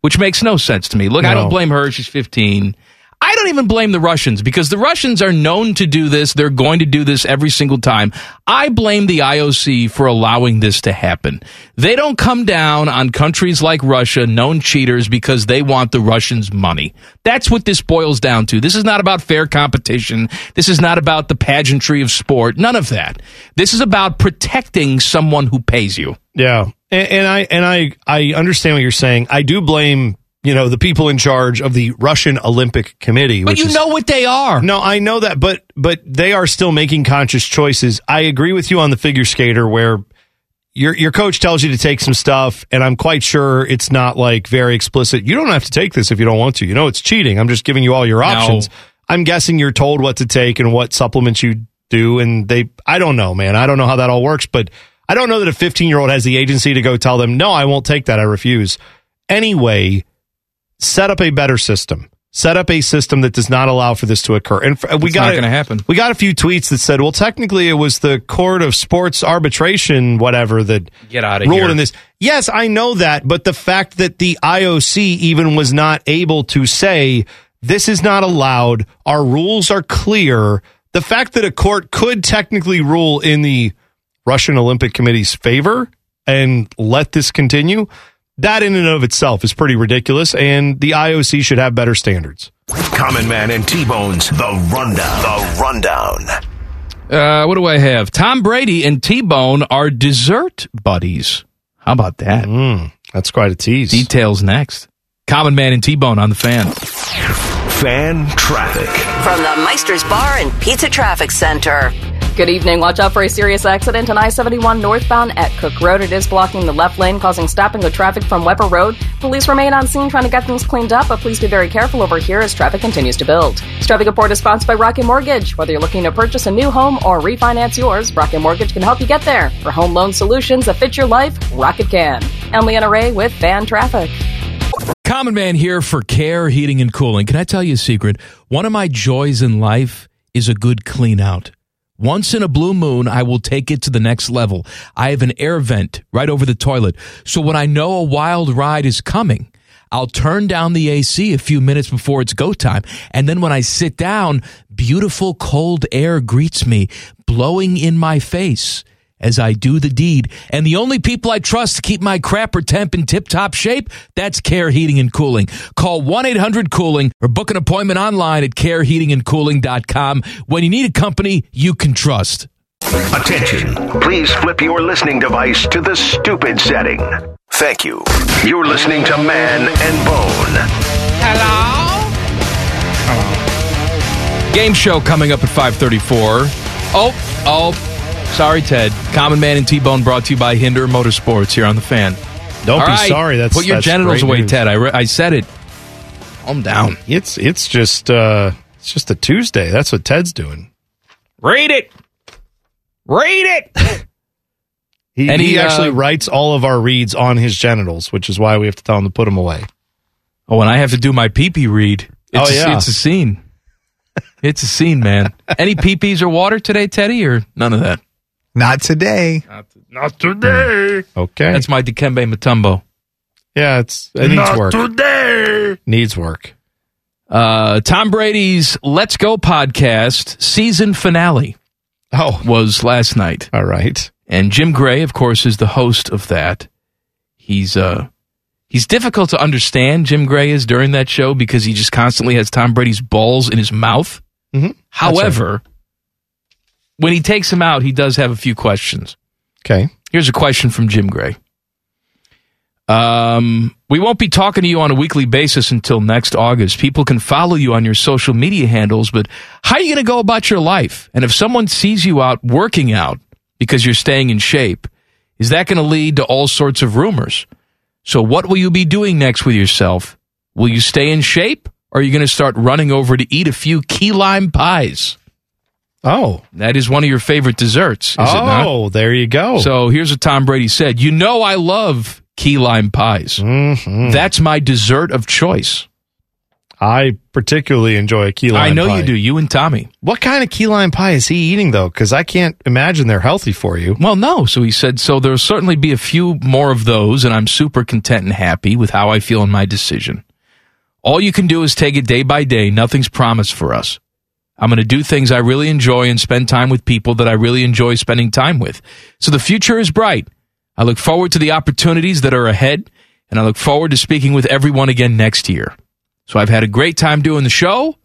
which makes no sense to me. Look, I don't blame her. She's 15. I don't even blame the Russians because the Russians are known to do this. They're going to do this every single time. I blame the IOC for allowing this to happen. They don't come down on countries like Russia, known cheaters, because they want the Russians' money. That's what this boils down to. This is not about fair competition. This is not about the pageantry of sport. None of that. This is about protecting someone who pays you. Yeah, and, and I and I I understand what you're saying. I do blame you know the people in charge of the Russian Olympic Committee. But you is- know what they are. No, I know that, but but they are still making conscious choices. I agree with you on the figure skater where your your coach tells you to take some stuff, and I'm quite sure it's not like very explicit. You don't have to take this if you don't want to. You know, it's cheating. I'm just giving you all your options. I'm guessing you're told what to take and what supplements you do, and they. I don't know, man. I don't know how that all works, but I don't know that a 15 year old has the agency to go tell them, no, I won't take that. I refuse. Anyway, set up a better system. Set up a system that does not allow for this to occur. And we It's got not gonna happen. We got a few tweets that said, "Well, technically, it was the Court of Sports Arbitration, whatever, that Get outta ruled here. in this." Yes, I know that, but the fact that the IOC even was not able to say this is not allowed, our rules are clear. The fact that a court could technically rule in the Russian Olympic Committee's favor and let this continue, that in and of itself is pretty ridiculous, and the IOC should have better standards. Common Man and T-Bone's The Rundown. The Rundown. Uh, what do I have? Tom Brady and T Bone are dessert buddies. How about that? Mm, that's quite a tease. Details next. Common Man and T Bone on the fan. Fan traffic. From the Meister's Bar and Pizza Traffic Center. Good evening. Watch out for a serious accident on I 71 northbound at Cook Road. It is blocking the left lane, causing stopping of traffic from Weber Road. Police remain on scene trying to get things cleaned up, but please be very careful over here as traffic continues to build. This traffic report is sponsored by Rocket Mortgage. Whether you're looking to purchase a new home or refinance yours, Rocket Mortgage can help you get there. For home loan solutions that fit your life, Rocket can. I'm Ray with Fan Traffic. Common Man here for Care Heating and Cooling. Can I tell you a secret? One of my joys in life is a good clean out. Once in a blue moon, I will take it to the next level. I have an air vent right over the toilet. So when I know a wild ride is coming, I'll turn down the AC a few minutes before it's go time. And then when I sit down, beautiful cold air greets me, blowing in my face as I do the deed. And the only people I trust to keep my crapper temp in tip top shape, that's Care Heating and Cooling. Call 1 800 Cooling or book an appointment online at careheatingandcooling.com when you need a company you can trust. Attention. Please flip your listening device to the stupid setting. Thank you. You're listening to Man and Bone. Hello? Game show coming up at 534. Oh, oh, sorry, Ted. Common Man and T-Bone brought to you by Hinder Motorsports here on the fan. Don't All be right, sorry. That's Put your that's genitals away, news. Ted. I, re- I said it. Calm down. It's it's just uh it's just a Tuesday. That's what Ted's doing. Read it. Read it. He, And he, he, uh, actually writes all of our reads on his genitals, which is why we have to tell him to put them away. Oh, and I have to do my pee-pee read. It's Oh, a, yeah. it's a scene. It's a scene, man. Any pee-pees or water today, Teddy, or none of that? Not today. Not today. Okay. That's my Dikembe Mutombo. yeah, it's it needs Not work. today. Needs work. Uh, Tom Brady's Let's Go podcast season finale. Oh, was last night. All right. And Jim Gray, of course, is the host of that. He's uh he's difficult to understand. Jim Gray is during that show because he just constantly has Tom Brady's balls in his mouth. Mm-hmm. However, when he takes him out, he does have a few questions. Okay. Here's a question from Jim Gray. Um, we won't be talking to you on a weekly basis until next August. People can follow you on your social media handles, but how are you going to go about your life? And if someone sees you out working out because you're staying in shape, is that going to lead to all sorts of rumors? So what will you be doing next with yourself? Will you stay in shape or are you going to start running over to eat a few key lime pies? Oh. That is one of your favorite desserts, is it not? oh, there you go. So here's what Tom Brady said. You know I love key lime pies. Mm-hmm. That's my dessert of choice. I particularly enjoy a key lime pie. I know pie. you do. You and Tommy. What kind of key lime pie is he eating though? Because I can't imagine they're healthy for you. Well, no. So he said, so there'll certainly be a few more of those, and I'm super content and happy with how I feel in my decision. All you can do is take it day by day. Nothing's promised for us. I'm going to do things I really enjoy and spend time with people that I really enjoy spending time with. So the future is bright. I look forward to the opportunities that are ahead, and I look forward to speaking with everyone again next year. So I've had a great time doing the show.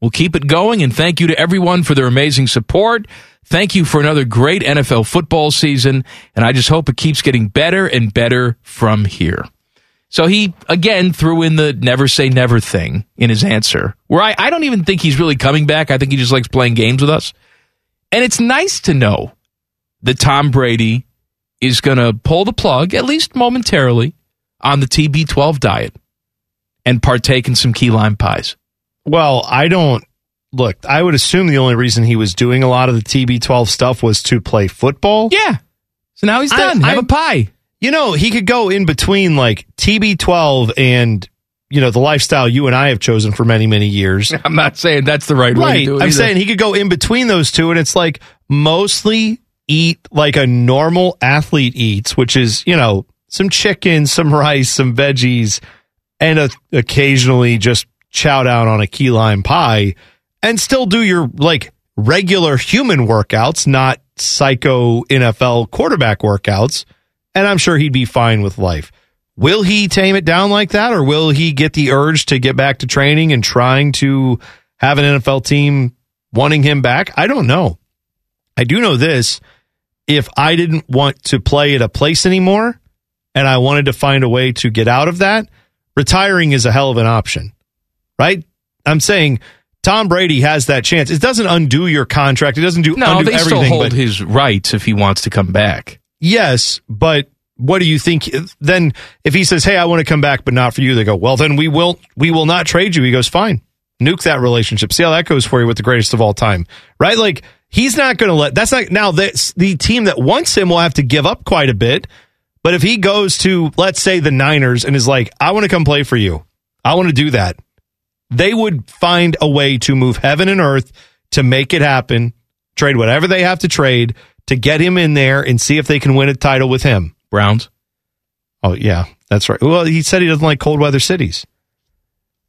We'll keep it going, and thank you to everyone for their amazing support. Thank you for another great NFL football season, and I just hope it keeps getting better and better from here. So he again threw in the never say never thing in his answer, where I, I don't even think he's really coming back. I think he just likes playing games with us. And it's nice to know that Tom Brady is going to pull the plug, at least momentarily, on the TB12 diet and partake in some key lime pies. Well, I don't look. I would assume the only reason he was doing a lot of the TB12 stuff was to play football. Yeah. So now he's done. I, Have a pie. You know, he could go in between like TB12 and you know the lifestyle you and I have chosen for many many years. I'm not saying that's the right, way to do it. I'm either. saying he could go in between those two, and it's like mostly eat like a normal athlete eats, which is you know some chicken, some rice, some veggies, and a, occasionally just chow down on a key lime pie, and still do your like regular human workouts, not psycho NFL quarterback workouts. And I'm sure he'd be fine with life. Will he tame it down like that, or will he get the urge to get back to training and trying to have an NFL team wanting him back? I don't know. I do know this. If I didn't want to play at a place anymore and I wanted to find a way to get out of that, retiring is a hell of an option, right? I'm saying Tom Brady has that chance. It doesn't undo your contract. It doesn't do No, undo they still everything. hold but his rights if he wants to come back. Yes, but what do you think? Then if he says, "Hey, I want to come back, but not for you," they go, "Well, then we will we will not trade you." He goes, "Fine, nuke that relationship. See how that goes for you with the greatest of all time, right?" Like he's not going to let. That's not now. That's the team that wants him will have to give up quite a bit. But if he goes to, let's say, the Niners and is like, "I want to come play for you. I want to do that," they would find a way to move heaven and earth to make it happen. Trade whatever they have to trade to get him in there and see if they can win a title with him. Browns. Oh yeah, that's right. Well, he said he doesn't like cold weather cities.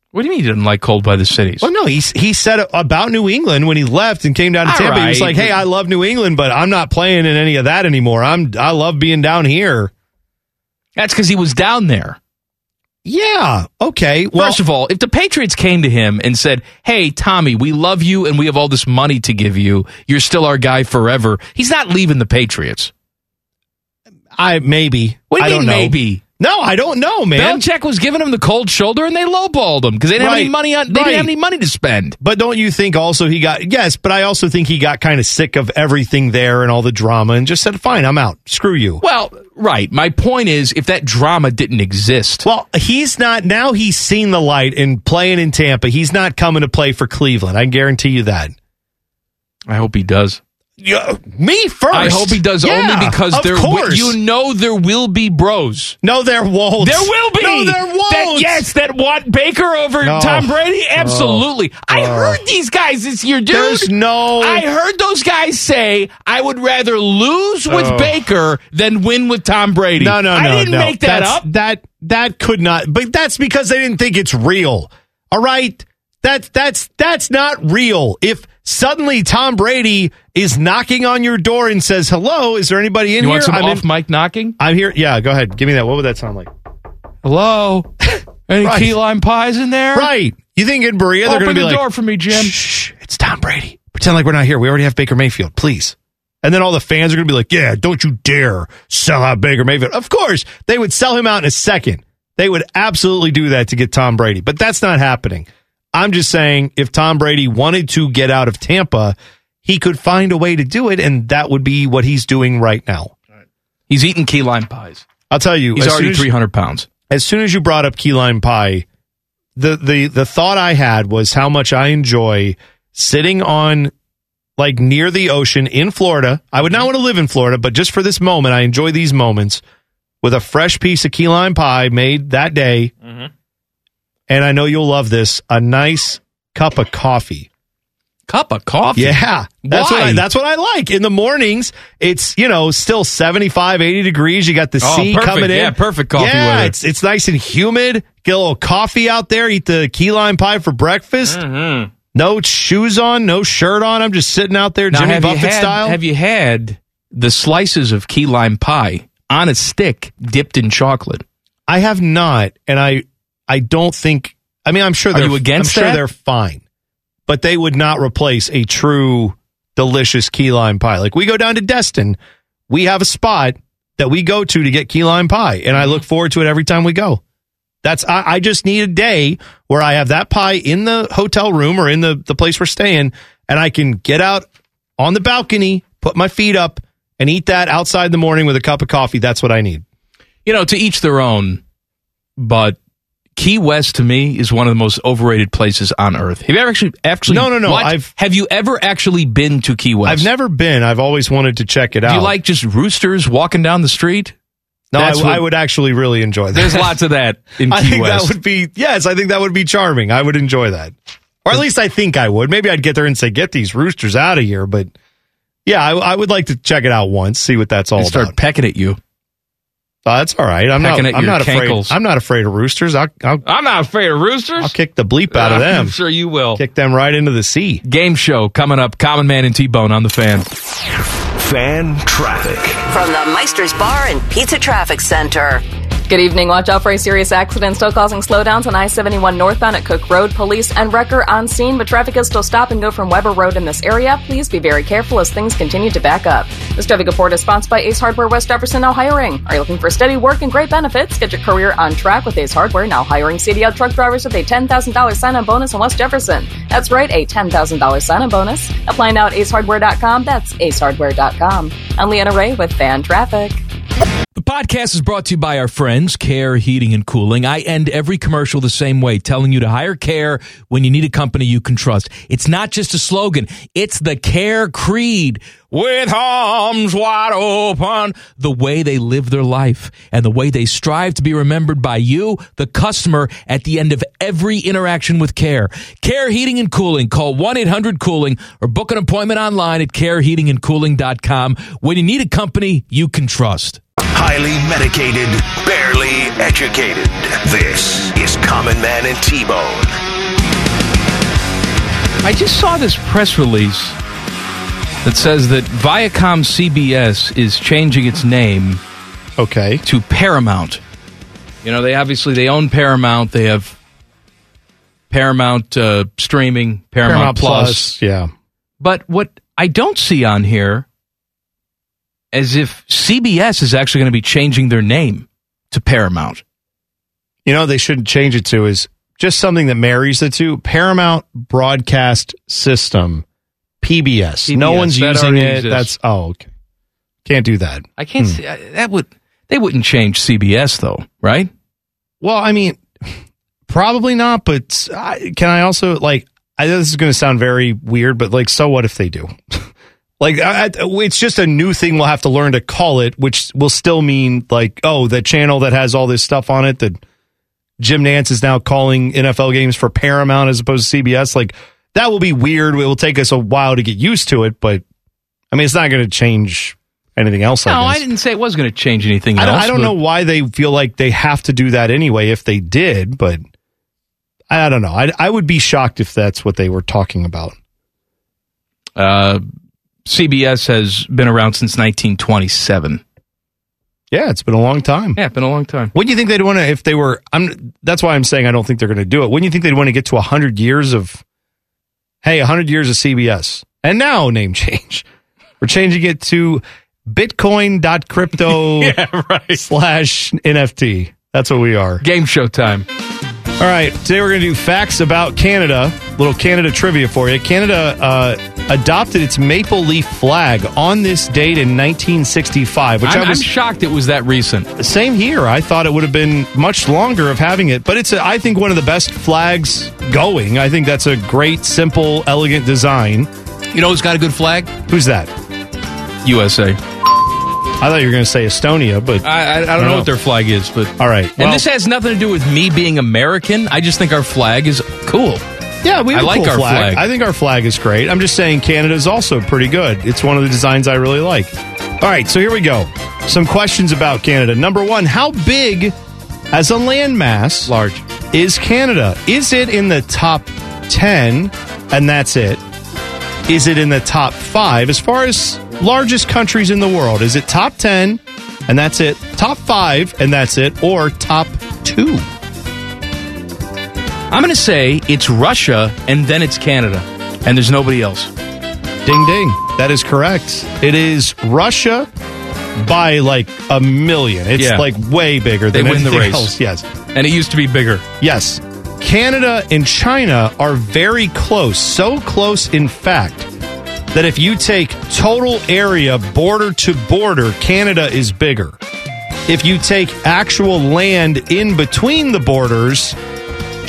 What do you mean he didn't like cold weather cities? Well, no, he he said about New England when he left and came down to All Tampa. He was like, "Hey, I love New England, but I'm not playing in any of that anymore. I'm I love being down here." That's because he was down there. Yeah. Okay. Well, First of all, if the Patriots came to him and said, "Hey, Tommy, we love you and we have all this money to give you. You're still our guy forever." He's not leaving the Patriots. I maybe. What do you I mean don't know. maybe? No, I don't know, man. Belichick was giving him the cold shoulder and they lowballed him because they didn't have any money on. They Right. didn't have any money to spend. But don't you think also he got yes? But I also think he got kind of sick of everything there and all the drama and just said, "Fine, I'm out. Screw you." Well, right. My point is, if that drama didn't exist, Well, he's not now. He's seen the light and playing in Tampa. He's not coming to play for Cleveland. I guarantee you that. I hope he does. Yeah, me first. I hope he does Yeah, only because of there. course. You know, there will be bros. no, there won't. There will be. No, there won't. That, yes, that want Baker over No. Tom Brady. Absolutely. I Oh. heard these guys this year, dude. There's no- I heard those guys say, "I would rather lose with Oh. Baker than win with Tom Brady." No, no, no. I didn't no. make that That's- up. That that could not. But that's because they didn't think it's real. All right. That's that's that's not real. If suddenly Tom Brady is knocking on your door and says, "Hello, is there anybody in You here?" want some I'm in- off mic knocking? I'm here. Yeah, go ahead. Give me that. What would that sound like? Hello. Any Right. key lime pies in there? Right. You think in Berea they're going to the be like, "Open the door for me, Jim. Shh, it's Tom Brady. Pretend like we're not here. We already have Baker Mayfield, please. And then all the fans are going to be like, yeah, don't you dare sell out Baker Mayfield. Of course, they would sell him out in a second. They would absolutely do that to get Tom Brady, but that's not happening. I'm just saying if Tom Brady wanted to get out of Tampa, he could find a way to do it, and that would be what he's doing right now. He's eating key lime pies. I'll tell you, He's already 300 pounds. as soon as you brought up key lime pie, the the the thought I had was how much I enjoy sitting on like near the ocean in Florida. I would not want to live in Florida, but just for this moment, I enjoy these moments with a fresh piece of key lime pie made that day. And I know you'll love this, a nice cup of coffee. Cup of coffee? Yeah. That's what I, Why? that's what I like. In the mornings, it's, you know, still 75, 80 degrees. You got the Oh, sea perfect. coming in. Yeah, perfect coffee Yeah, weather. it's it's nice and humid. Get a little coffee out there, eat the key lime pie for breakfast. Mm-hmm. No shoes on, no shirt on. I'm just sitting out there, Now, Jimmy Buffett had, style. Have you had the slices of key lime pie on a stick dipped in chocolate? I have not, and I I don't think. I mean, I'm sure Are they're you against I'm sure that? they're fine, but they would not replace a true delicious key lime pie. Like we go down to Destin, we have a spot that we go to to get key lime pie, and I mm-hmm. look forward to it every time we go. That's I, I just need a day where I have that pie in the hotel room or in the the place we're staying, and I can get out on the balcony, put my feet up, and eat that outside in the morning with a cup of coffee. That's what I need. You know, to each their own, but Key West to me is one of the most overrated places on earth. Have you ever actually actually No, no, no, what? I've- have you ever actually been to Key West? I've never been. I've always wanted to check it out. Do out. you like just roosters walking down the street? No, I, That's what- I would actually really enjoy that. There's lots of that in Key I think West. that would be yes. I think that would be charming. I would enjoy that, or at least I think I would. Maybe I'd get there and say, "Get these roosters out of here." But yeah, I, I would like to check it out once, see what that's all They start about. pecking at you. Uh, oh, that's all right. I'm not. Pecking at I'm your not afraid. I'm not afraid of roosters. I'll, I'll, I'm not afraid of roosters. I'll kick the bleep out of them. I'm sure you will. Kick them right into the sea. Game show coming up. Common Man and T Bone on the fan. Fan traffic. From the Meister's Bar and Pizza Traffic Center. Good evening. Watch out for a serious accident still causing slowdowns on I 71 northbound at Cook Road. Police and wrecker on scene, but traffic is still stop and go from Weber Road in this area. Please be very careful as things continue to back up. This traffic report is sponsored by Ace Hardware West Jefferson, now hiring. Are you looking for steady work and great benefits? Get your career on track with Ace Hardware, now hiring CDL truck drivers with a $10,000 sign-on bonus in West Jefferson. That's right, a $10,000 sign-on bonus. Apply now at acehardware.com. That's acehardware.com. I'm Leanna Ray with Fan Traffic. The podcast is brought to you by our friends, Care Heating and Cooling. I end every commercial the same way, telling you to hire Care when you need a company you can trust. It's not just a slogan, it's the Care Creed. With arms wide open, the way they live their life and the way they strive to be remembered by you, the customer, at the end of every interaction with Care. Care Heating and Cooling. Call 1-800-COOLING or book an appointment online at careheatingandcooling.com when you need a company you can trust. Highly medicated, barely educated. This is Common Man and T-Bone. I just saw this press release that says that Viacom CBS is changing its name okay to Paramount. You know, they obviously they own Paramount. They have Paramount uh, streaming, Paramount, Paramount Plus. Plus, yeah. But what I don't see on here as if CBS is actually going to be changing their name to Paramount. You know, they shouldn't change it to is just something that marries the two. Paramount Broadcast System, PBS. no one's that using it. exists. That's oh, okay. Can't do that. I can't Hmm. see that would they wouldn't change CBS though, right? Well, I mean, probably not. But I, can I also like? I know this is going to sound very weird, but like, so what if they do? like, I- it's just a new thing we'll have to learn to call it, which will still mean like, oh, the channel that has all this stuff on it that Jim Nantz is now calling NFL games for Paramount as opposed to CBS. Like, that will be weird. It will take us a while to get used to it, but I mean, it's not going to change anything else. No, I I didn't say it was going to change anything I else. I don't know why they feel like they have to do that anyway if they did, but I, I don't know. I, I would be shocked if that's what they were talking about. Uh, CBS has been around since 1927. Yeah, it's been a long time. Yeah, it's been a long time. Wouldn't you think they'd want to, if they were, I'm, that's why I'm saying I don't think they're going to do it. Wouldn't you think they'd want to get to 100 years of, hey, 100 years of CBS and now name change? We're changing it to bitcoin.crypto slash NFT. That's what we are. Game show time. All right, today we're going to do facts about Canada. Little Canada trivia for you. Canada uh, adopted its maple leaf flag on this date in 1965, which I'm, I was I'm shocked it was that recent. same here. I thought it would have been much longer of having it, but it's a, I think one of the best flags going. I think that's a great, simple, elegant design. You know who's got a good flag? Who's that? USA. I thought you were going to say Estonia, but I, I, I don't know what their flag is, but all right. and this has nothing to do with me being American. I just think our flag is cool. Yeah, we have I a like cool our flag. I think our flag is great. I'm just saying Canada is also pretty good. It's one of the designs I really like. All right, so here we go. Some questions about Canada. Number one, how big as a landmass large is Canada? Is it in the top 10 and that's it? Is it in the top 5 as far as largest countries in the world? Is it top 10 and that's it? Top 5 and that's it or top 2? I'm going to say it's Russia and then it's Canada, and there's nobody else. Ding ding. That is correct. It is Russia by like a million. It's Yeah. like way bigger They than win the anything race. else. Yes. And it used to be bigger. Yes. Canada and China are very close. So close, in fact, that if you take total area border to border, Canada is bigger. If you take actual land in between the borders,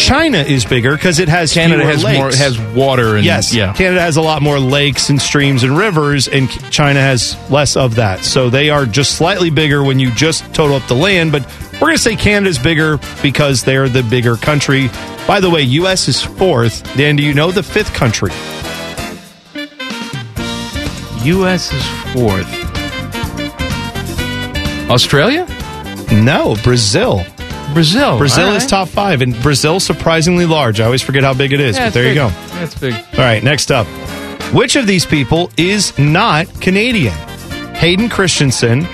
China is bigger because it has Canada has lakes. more has water and yes, yeah. Canada has a lot more lakes and streams and rivers, and China has less of that. So they are just slightly bigger when you just total up the land. But we're going to say Canada's bigger because they're the bigger country. By the way, U.S. is fourth. Dan, do you know the fifth country? U.S. is fourth. Australia? No, Brazil. Brazil. Brazil All is top five, and Brazil surprisingly large. I always forget how big it is, Yeah, but it's there you go. That's big. All right, next up. Which of these people is not Canadian? Hayden Christensen,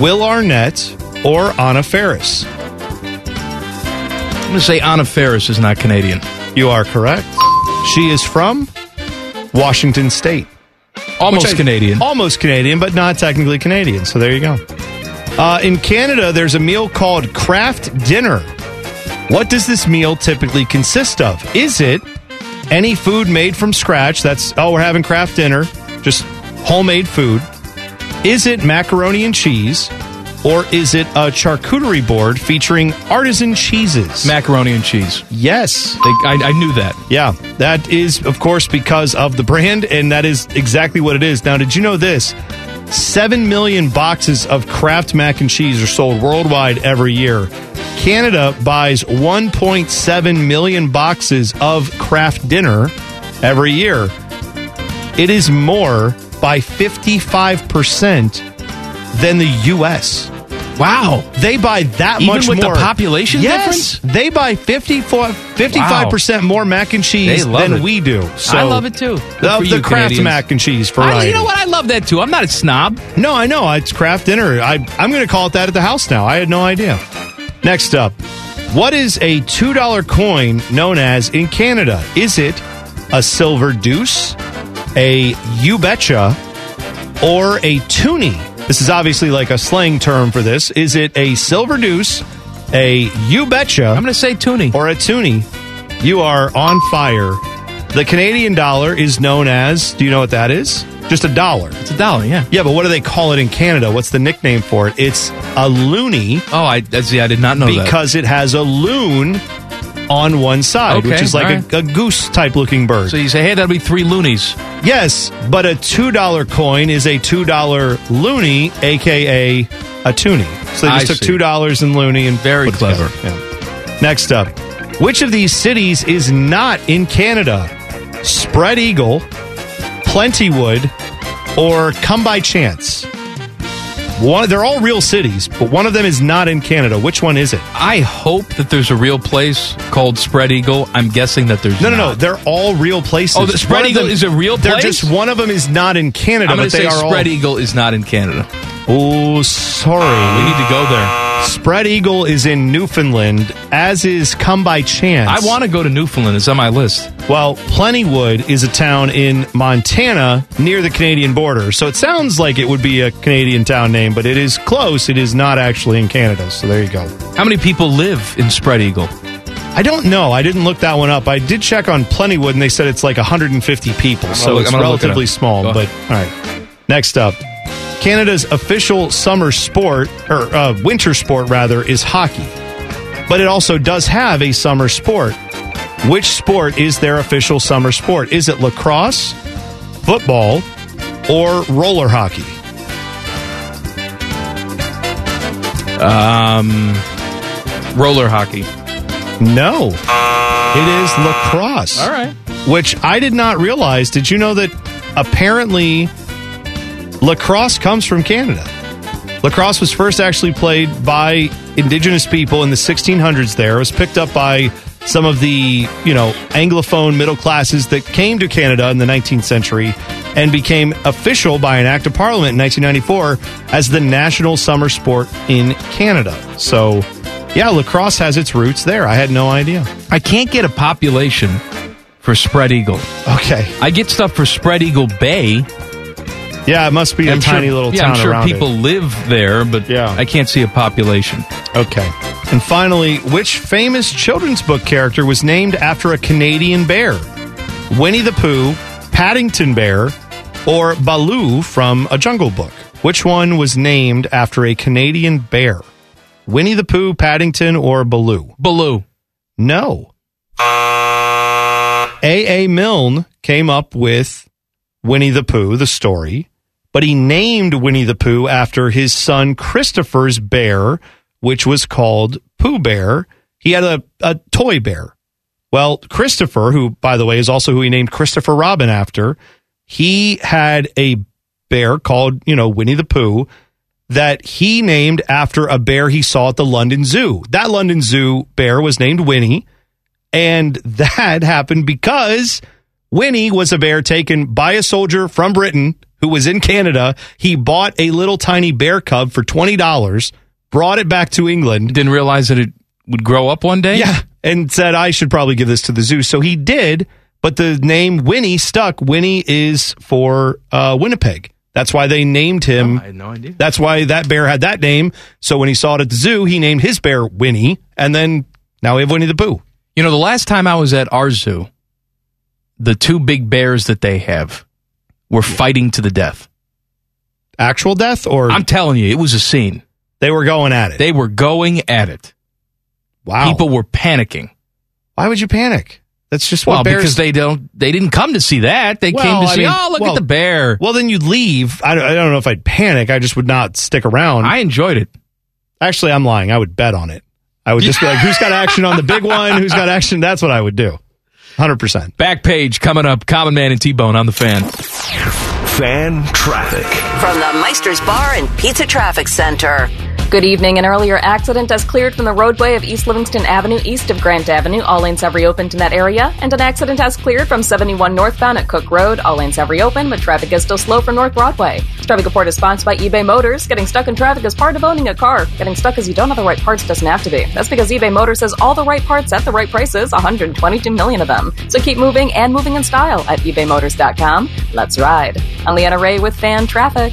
Will Arnett, or Anna Faris? I'm going to say Anna Faris is not Canadian. You are correct. She is from Washington State. Almost I- Canadian. Almost Canadian, but not technically Canadian. So there you go. Uh, in Canada, there's a meal called Kraft Dinner. What does this meal typically consist of? Is it any food made from scratch? That's, oh, we're having Kraft Dinner, just homemade food. Is it macaroni and cheese? Or is it a charcuterie board featuring artisan cheeses? Macaroni and cheese. Yes. I, I knew that. Yeah, that is, of course, because of the brand, and that is exactly what it is. Now, did you know this? Seven million boxes of Kraft mac and cheese are sold worldwide every year. Canada buys 1.7 million boxes of Kraft dinner every year. It is more by 55% than the U.S. Wow. They buy that Even much with the more. population yes, They buy 54, 55% more mac and cheese They love than it. we do. So I love it too. Good The, for the you, Kraft Canadians. mac and cheese I, variety. you know what? I love that too. I'm not a snob. No, I know. It's Kraft dinner. I, I'm going to call it that at the house now. I had no idea. Next up, what is a $2 coin known as in Canada? Is it a silver deuce, a you betcha, or a toonie? This is obviously like a slang term for this. Is it a silver deuce, a you betcha? I'm going to say toonie. Or a toonie. You are on fire. The Canadian dollar is known as, do you know what that is? Just a dollar. It's a dollar, yeah. Yeah, but what do they call it in Canada? What's the nickname for it? It's a loony. Oh, I see. I did not know that. because it has a loon on one side, Okay, which is like all a, right. a goose type looking bird. So you say, hey, that'll be three loonies. yes, but a two dollar coin is a two dollar loony, aka a toonie. So they I just took see. two dollars in loony and Very clever. Yeah. Next up, which of these cities is not in Canada? Spread Eagle, Plentywood, or Come by Chance? One, they're all real cities, but one of them is not in Canada. Which one is it? I hope that there's a real place called Spread Eagle. I'm guessing that there's No, no, no. They're all real places. Oh, the Spread Eagle them- is a real place. They're just one of them is not in Canada, I'm but they say are Spread all. Eagle is not in Canada. Oh, sorry. Ah, we need to go there. Spread Eagle is in Newfoundland, as is Come by Chance. I want to go to Newfoundland. It's on my list. Well, Plentywood is a town in Montana near the Canadian border. So it sounds like it would be a Canadian town name, but it is close. It is not actually in Canada. So there you go. How many people live in Spread Eagle? I don't know. I didn't look that one up. I did check on Plentywood, and they said it's like 150 people. So look- it's look it relatively small. But all right. Next up, Canada's official summer sport, or uh, winter sport rather, is hockey. But it also does have a summer sport. Which sport is their official summer sport? Is it lacrosse, football, or roller hockey? Um, roller hockey. No, it is lacrosse. All right. Which I did not realize. Did you know that apparently lacrosse comes from Canada? Lacrosse was first actually played by indigenous people in the 1600s there. It was picked up by some of the, you know, Anglophone middle classes that came to Canada in the 19th century and became official by an act of parliament in 1994 as the national summer sport in Canada. So, yeah, lacrosse has its roots there. I had no idea. I can't get a population for Spread Eagle. Okay. I get stuff for Spread Eagle Bay. Yeah, it must be a I'm tiny sure, little yeah, town I'm sure around people it. live there, but Yeah. I can't see a population. Okay. And finally, which famous children's book character was named after a Canadian bear? Winnie the Pooh, Paddington Bear, or Baloo from A Jungle Book? Which one was named after a Canadian bear? Winnie the Pooh, Paddington, or Baloo? Baloo. No. A.A. Milne came up with Winnie the Pooh, the story, but he named Winnie the Pooh after his son Christopher's bear, which was called Pooh Bear. He had a, a toy bear. Well, Christopher, who, by the way, is also who he named Christopher Robin after, he had a bear called, you know, Winnie the Pooh that he named after a bear he saw at the London Zoo. That London Zoo bear was named Winnie. And that happened because Winnie was a bear taken by a soldier from Britain who was in Canada. He bought a little tiny bear cub for $20, brought it back to England. Didn't realize that it would grow up one day? Yeah. And said, I should probably give this to the zoo. So he did. but the name Winnie stuck. Winnie is for uh, Winnipeg. That's why they named him. I had no idea. That's why that bear had that name. So when he saw it at the zoo, he named his bear Winnie, and then now we have Winnie the Pooh. You know, the last time I was at our zoo, the two big bears that they have were fighting to the death. Actual death, or I'm telling you, it was a scene. they were going at it. They were going at it. wow. People were panicking. why would you panic? That's just what Well, bears. because they don't they didn't come to see that. They Well, came to I see, mean, oh, look well- at the bear. well, then you'd leave. I I don't know if I'd panic. I just would not stick around. I enjoyed it. Actually, I'm lying. I would bet on it. I would just be like, who's got action on the big one? Who's got action? That's what I would do. 100%. Back page coming up. Common Man and T Bone on the fan. Fan traffic. From the Meister's Bar and Pizza Traffic Center. Good evening. An earlier accident has cleared from the roadway of East Livingston Avenue east of Grant Avenue. All lanes have reopened in that area. And an accident has cleared from 71 northbound at Cook Road. All lanes have reopened, but traffic is still slow from North Broadway. Traffic report is sponsored by eBay Motors. Getting stuck in traffic is part of owning a car. Getting stuck because you don't have the right parts doesn't have to be. That's because eBay Motors has all the right parts at the right prices, 122 million of them. So keep moving and moving in style at ebaymotors.com. Let's ride. I'm Leanna Ray with Fan Traffic.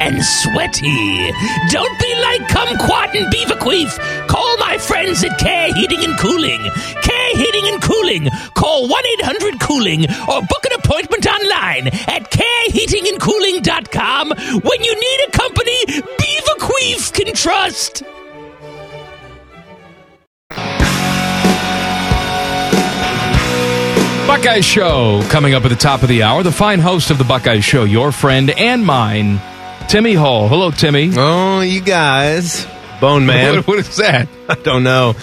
and sweaty. Don't be like Kumquat and Beaverqueef. Call my friends at Care Heating and Cooling. Care Heating and Cooling. Call 1 800 Cooling or book an appointment online at careheatingandcooling.com when you need a company Beaverqueef can trust. Buckeye Show coming up at the top of the hour. The fine host of the Buckeye Show, your friend and mine, Timmy Hall. Hello, Timmy. Oh, you guys. Bone Man. What- what is that? I don't know.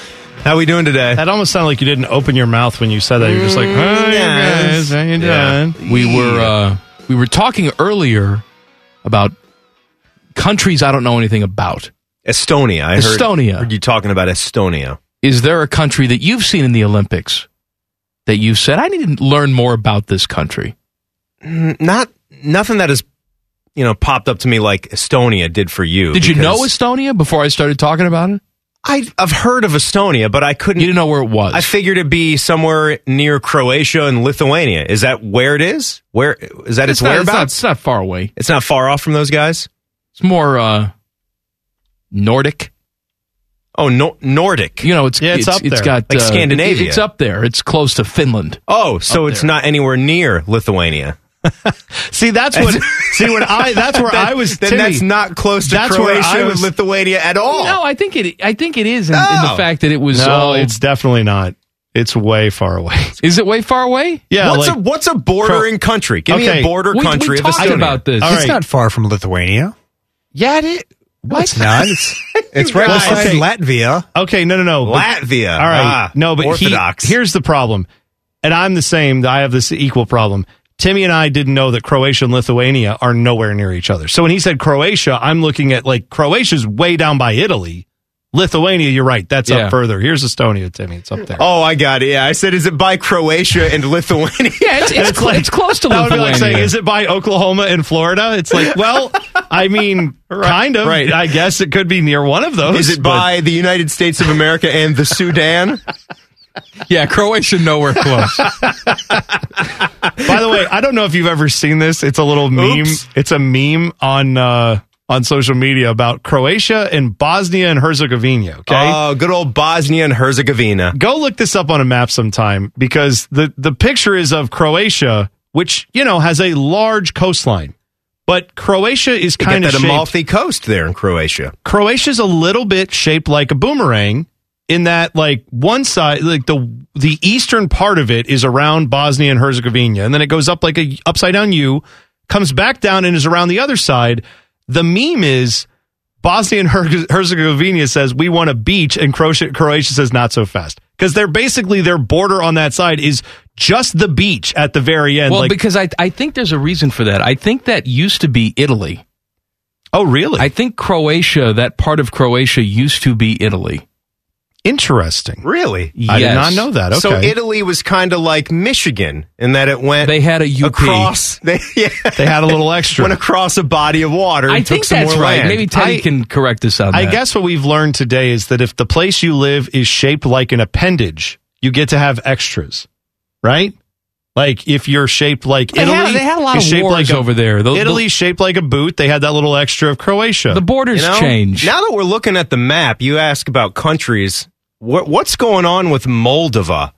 How we doing today? That almost sounded like you didn't open your mouth when you said that. You're just like, Mm, hi, yes. guys. How you Yeah. doing? We were uh, we were talking earlier about countries I don't know anything about. Estonia. I heard, Estonia. heard you talking about Estonia. Is there a country that you've seen in the Olympics that you said I need to learn more about this country? Mm, Not nothing that has you know popped up to me like Estonia did for you. Did you know Estonia before I started talking about it? I, I've heard of Estonia, but I couldn't. You didn't know where it was. I figured it'd be somewhere near Croatia and Lithuania. Is that where it is? Where is that? Its, It's not, it's, whereabouts? not, it's not far away. It's not far off from those guys. It's more uh, Nordic. Oh, no, Nordic. You know, it's Yeah, it's up It's there. got Like uh, Scandinavia. it- it's up there. It's close to Finland. Oh, so it's there. not anywhere near Lithuania. See, that's what. see, when I that's where Then- I was. Then Timmy, that's not close to that's where Croatia I and was- Lithuania at all. No, I think it. I think it is in, in the fact that it was. No, all- it's definitely not. It's way far away. is it way far away? Yeah, what's like, a what's a bordering country? Give me a border We- we country of talked about this. All It's right. not far from Lithuania. Yeah, it is. No, it's not. It's, it's right beside okay. Latvia. okay, no, no, no. but- Latvia. All right. Ah, no, but he- Orthodox. here's the problem. And I'm the same. I have this equal problem. Timmy and I didn't know that Croatia and Lithuania are nowhere near each other. So when he said Croatia, I'm looking at like Croatia's way down by Italy. Lithuania, you're right. That's Yeah. up further. Here's Estonia, Timmy. It's up there. Oh, I got it. Yeah, I said, is it by Croatia and Lithuania? Yeah, it's, it's, cl- it's close to that would be like Lithuania. saying, is it by Oklahoma and Florida? It's like, well, I mean, kind of. right. I guess it could be near one of those. Is it but- by the United States of America and the Sudan? yeah, Croatia nowhere close. By the way, I don't know if you've ever seen this. It's a little meme. Oops. It's a meme on uh, on social media about Croatia and Bosnia and Herzegovina. Okay. Oh, good old Bosnia and Herzegovina. Go look this up on a map sometime because the, the picture is of Croatia, which, you know, has a large coastline. But Croatia is kind of shaped, Amalfi Coast there in Croatia. Croatia's a little bit shaped like a boomerang in that like one side like the the eastern part of it is around Bosnia and Herzegovina and then it goes up like a upside down U comes back down and is around the other side the meme is Bosnia and Her- Herzegovina says we want a beach and Croatia Croatia says not so fast because they're basically their border on that side is just the beach at the very end. well, like, because I I think there's a reason for that. I think that used to be Italy. oh, really? I think Croatia, that part of Croatia, used to be Italy. Interesting. Really? I did Yes. not know that. Okay. So Italy was kind of like Michigan in that it went. They had a UP. across. They, yeah, They had a little extra. went across a body of water. And I took think some that's more right. land. Maybe Teddy I- can correct us on I that. guess what we've learned today is that if the place you live is shaped like an appendage, you get to have extras, right? Like if you're shaped like They Italy, had- they had a lot is of shaped wars like a- over there. The- the- Italy's shaped like a boot. They had that little extra of Croatia. the borders You know, change. Now that we're looking at the map, you ask about countries. What what's going on with Moldova?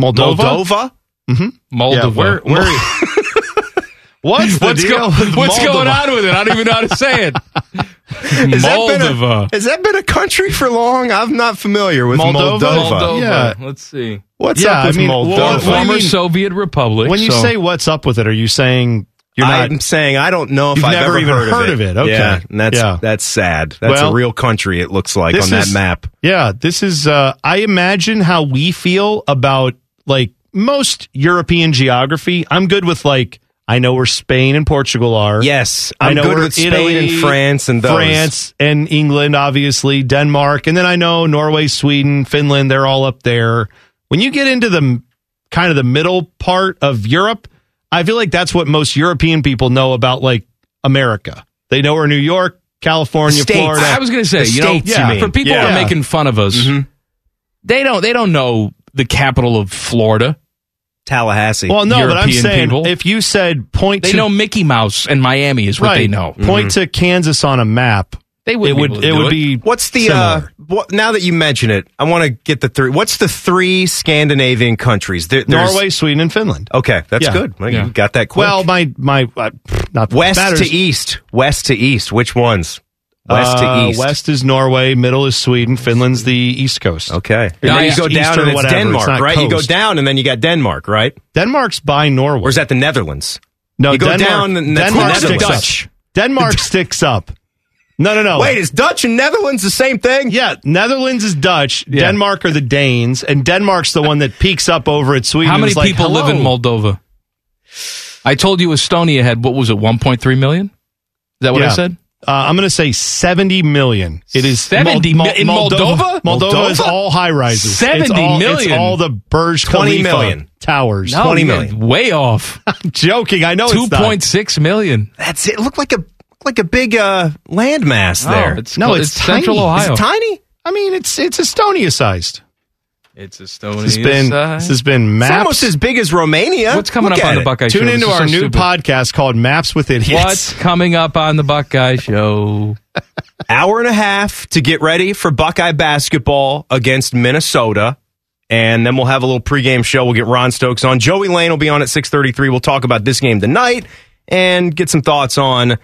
Moldova. Moldova? Mm-hmm. Moldova. Yeah, where, where, what's the what's deal go- with what's Moldova? going on with it? I don't even know how to say it. Has that been a- Moldova. Has that been a country for long? I'm not familiar with Moldova? Moldova. Moldova. Yeah. Let's see. What's Yeah, up with I mean, Moldova? well, what do you Former Soviet Republic. When you so- say what's up with it, are you saying you're not? I'm saying I don't know if I've never ever even heard, heard of of it. it. Okay. Yeah, and that's Yeah. that's sad. That's Well, a real country. It looks like on that map. Yeah, this is. Uh, I imagine how we feel about like most European geography. I'm good with like I know where Spain and Portugal are. Yes, I I'm know good where with Spain and France and those. France and England, obviously Denmark, and then I know Norway, Sweden, Finland. They're all up there. When you get into the kind of the middle part of Europe, I feel like that's what most European people know about like America. They know where New York, California, States. Florida. I was going to say, The you know, States, you for people Yeah. who are making fun of us, mm-hmm. they don't they don't know the capital of Florida. Tallahassee. Well, no, but I'm saying people. if you said point They to know Mickey Mouse and Miami is what right, they know. point mm-hmm. to Kansas on a map, They it wouldn't be would able to it would it. be What's the uh, what, now that you mention it? I want to get the three. What's the three Scandinavian countries? There, Norway, Sweden, and Finland. Okay, that's Yeah. good. Well, Yeah. You got that quick. Well, my my uh, not west to east. West to east. Which ones? West Uh, to east. West is Norway, middle is Sweden, Finland's the east coast. Okay. And then you go down or and it's whatever, it's Denmark, not right? You go down and then you got Denmark, right? Denmark's by Norway. Or is that the Netherlands? no, you go Denmark, down and that's Denmark the sticks Netherlands. up. Denmark sticks up. No, no, no. Wait, is Dutch and Netherlands the same thing? Yeah, Netherlands is Dutch. Yeah. Denmark are the Danes, and Denmark's the one that peeks up over at Sweden. How many like, people live in Moldova? I told you Estonia had what was it, 1.3 million? Is that what I said? Uh, I'm going to say 70 million. It is 70 Mol- mi- in Moldova. Moldova? Moldova is all high rises. 70 it's all, It's million. all the Burj 20 Khalifa million. towers. No, 20 yeah, million. Way off. I'm joking. I know 2.6 million. That's it. It looked like a looked like a big uh, landmass Oh, there. it's, No, no, it's it's, Central tiny. Ohio. Is it tiny? I mean, it's it's Estonia sized. It's Estonia. This has been size. this has been It's almost as big as Romania. What's coming Look up at on the. Buckeye Tune Show? into our so new stupid. podcast called Maps with Idiots. What's coming up on the Buckeye Show? Hour and a half to get ready for Buckeye basketball against Minnesota. And then we'll have a little pregame show. We'll get Ron Stokes on. Joey Lane will be on at 633. We'll talk about this game tonight and get some thoughts on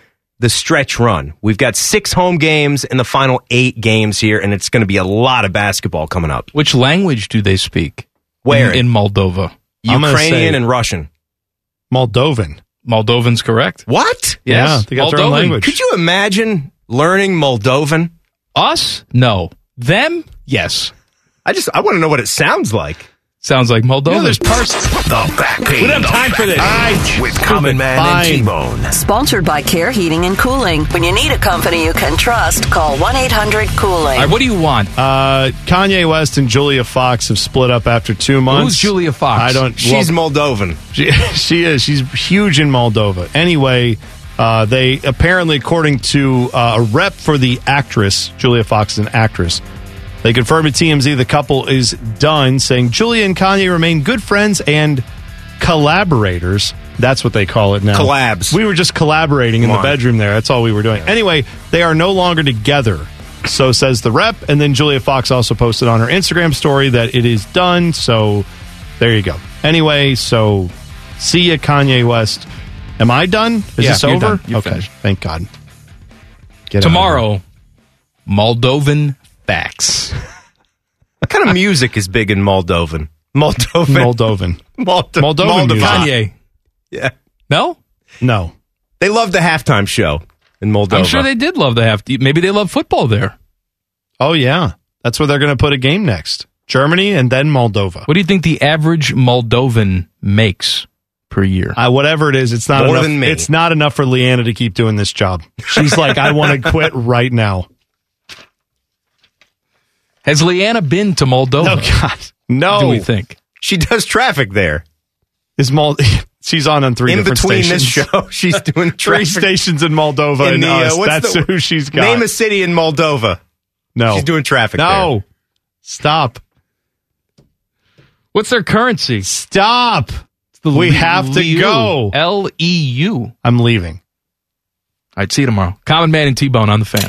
the stretch run. We've got six home games in the final eight games here, and it's going to be a lot of basketball coming up. Which language do they speak? Where? In, in Moldova. Ukrainian and Russian. Moldovan. Moldovan's correct. What? Yeah, they got their own Moldovan. language. Could you imagine learning Moldovan? Us? No. Them? Yes. I just I want to know what it sounds like. Sounds like Moldova. You know, there's parts. The back page. We don't have time for this. I, with Common Man Fine. and T-Bone. Sponsored by Care Heating and Cooling. When you need a company you can trust, call 1 800 Cooling. All right, what do you want? Uh, Kanye West and Julia Fox have split up after two months. Who's Julia Fox? I don't. She's well, Moldovan. she, she is. She's huge in Moldova. Anyway, uh, they apparently, according to uh, a rep for the actress, Julia Fox is an actress. They confirmed at TMZ the couple is done, saying Julia and Kanye remain good friends and collaborators. That's what they call it now. Collabs. We were just collaborating in the on. bedroom there. That's all we were doing. Anyway, they are no longer together. So says the rep. And then Julia Fox also posted on her Instagram story that it is done. So there you go. Anyway, so see you, Kanye West. Am I done? Is Yeah, this over? okay. finished. Thank God. Get out of here. Tomorrow, Moldovan facts. What kind of music is big in Moldovan? Moldovan. Moldovan. Moldo- Moldovan music. Kanye. Yeah. No? No. They love the halftime show in Moldova. I'm sure they did love the half. Maybe they love football there. Oh, yeah. That's where they're going to put a game next. Germany and then Moldova. What do you think the average Moldovan makes per year? Uh, whatever it is, it's not More enough. than me. It's not enough for Leanna to keep doing this job. She's like, I want to quit right now. Has Leanna been to Moldova? No, God, no. Do we think? She does traffic there. Is Mold? She's on on three In different between stations. this show, she's doing three stations in Moldova In and the, uh, us. what's That's the- who she's got. Name a city in Moldova. no, She's doing traffic no. there. Stop. What's their currency? Stop. The We Le- have to Leu. go. L E U. I'm leaving. I'd see you tomorrow. Common Man and T Bone on the fan.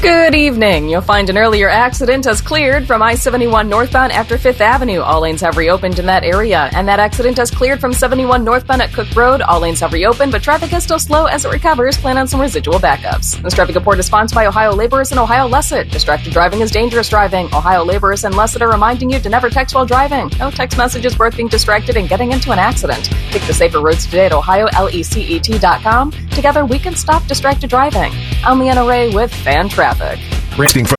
Good evening. You'll find an earlier accident has cleared from I 71 northbound after 5th Avenue. All lanes have reopened in that area. And that accident has cleared from 71 northbound at Cook Road. All lanes have reopened, but traffic is still slow as it recovers. Plan on some residual backups. This traffic report is sponsored by Ohio Laborers and Ohio LECET. Distracted driving is dangerous driving. Ohio Laborers and LECET are reminding you to never text while driving. No text messages worth being distracted and getting into an accident. Take the safer roads today at OhioLECET.com. Together we can stop distracted driving. I'm Leanna Ray with Fan Traffic traffic. Rating from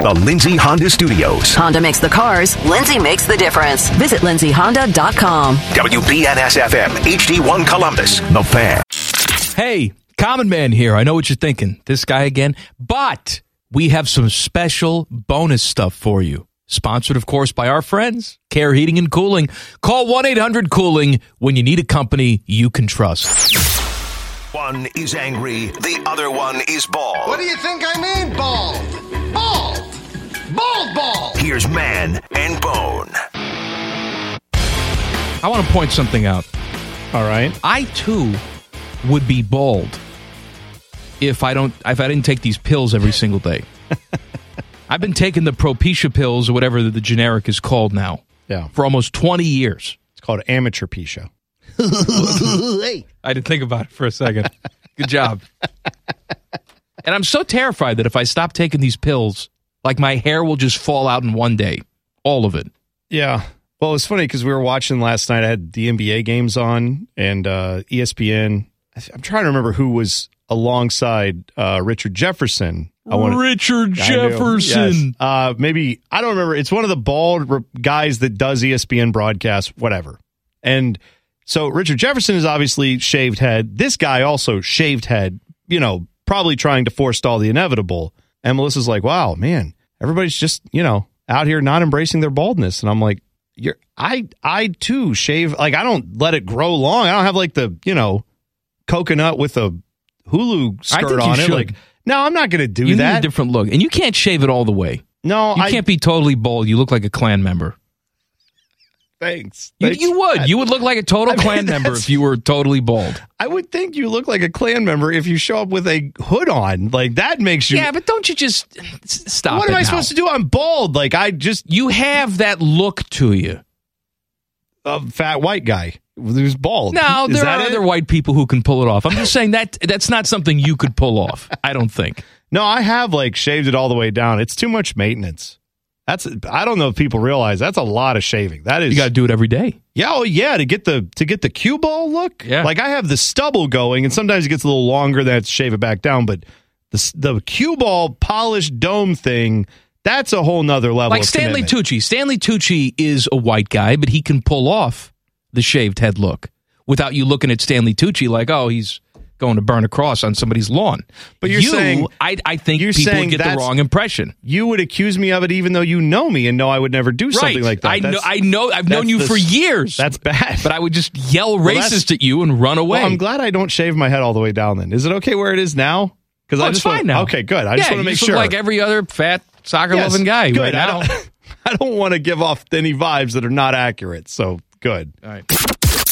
The Lindsay Honda Studios. Honda makes the cars, Lindsay makes the difference. Visit lindsayhonda.com. WBNS FM, HD1 Columbus. The Fan. Hey, Common Man here. I know what you're thinking. This guy again. But we have some special bonus stuff for you. Sponsored, of course, by our friends, Care Heating and Cooling. Call 1 800 Cooling when you need a company you can trust. One is angry, the other one is bald. What do you think I mean, bald? Bald! Bald bald! Here's Man and Bone. I want to point something out. All right. I too would be bald if I don't if I didn't take these pills every single day. I've been taking the Propecia pills or whatever the generic is called now Yeah. for almost 20 years. It's called amateur Pisha. I didn't think about it for a second. Good job. And I'm so terrified that if I stop taking these pills, like my hair will just fall out in one day. All of it. Yeah. Well, it's funny because we were watching last night. I had the NBA games on and uh, ESPN. I'm trying to remember who was alongside uh, Richard Jefferson. I wanna- Richard I. Jefferson. Yes. Uh, maybe I don't remember. It's one of the bald re- guys that does ESPN broadcasts, whatever. And so Richard Jefferson is obviously shaved head. This guy also shaved head. You know, probably trying to forestall the inevitable. And Melissa's like, "Wow, man, everybody's just you know out here not embracing their baldness." And I'm like, "You're I I too shave like I don't let it grow long. I don't have like the you know coconut with a hula skirt on it. should. Like, no, I'm not going to do you that. need a different look. And you can't shave it all the way. No, You I can't be totally bald. You look like a Klan member. Thanks. You, Thanks. you would. You would look like a total I mean, Klan member if you were totally bald. I would think you look like a Klan member if you show up with a hood on. Like that makes you. Yeah, but don't you just stop what am I now. supposed to do? I'm bald. Like I just You have that look to you. a fat white guy who's bald. No, Is there that are it? other white people who can pull it off. I'm just saying that that's not something you could pull off. I don't think. No, I have like shaved it all the way down. It's too much maintenance. That's I don't know if people realize that's a lot of shaving. That is You got to do it every day. Yeah, oh yeah, to get the to get the cue ball look. Yeah. like I have the stubble going, and sometimes it gets a little longer. Then I have to shave it back down. But the the cue ball polished dome thing, that's a whole nother level. Like Stanley commitment. Tucci. Stanley Tucci is a white guy, but he can pull off the shaved head look without you looking at Stanley Tucci like, oh, he's going to burn a cross on somebody's lawn. But you're You, saying- I, I think you're people saying get the wrong impression. You would accuse me of it, even though you know me and know I would never do something right. like that. I know. I know. I've known you the for years. That's bad. but I would just yell that's- racist at you and run away. Well, I'm glad I don't shave my head all the way down. Then is it okay where it is now? Because Oh, I it's just fine want, now. Okay, good. I yeah, just want to make sure. Look like every other fat soccer Yes, loving guy Good. right I don't. I don't want to give off any vibes that are not accurate. So good. All right.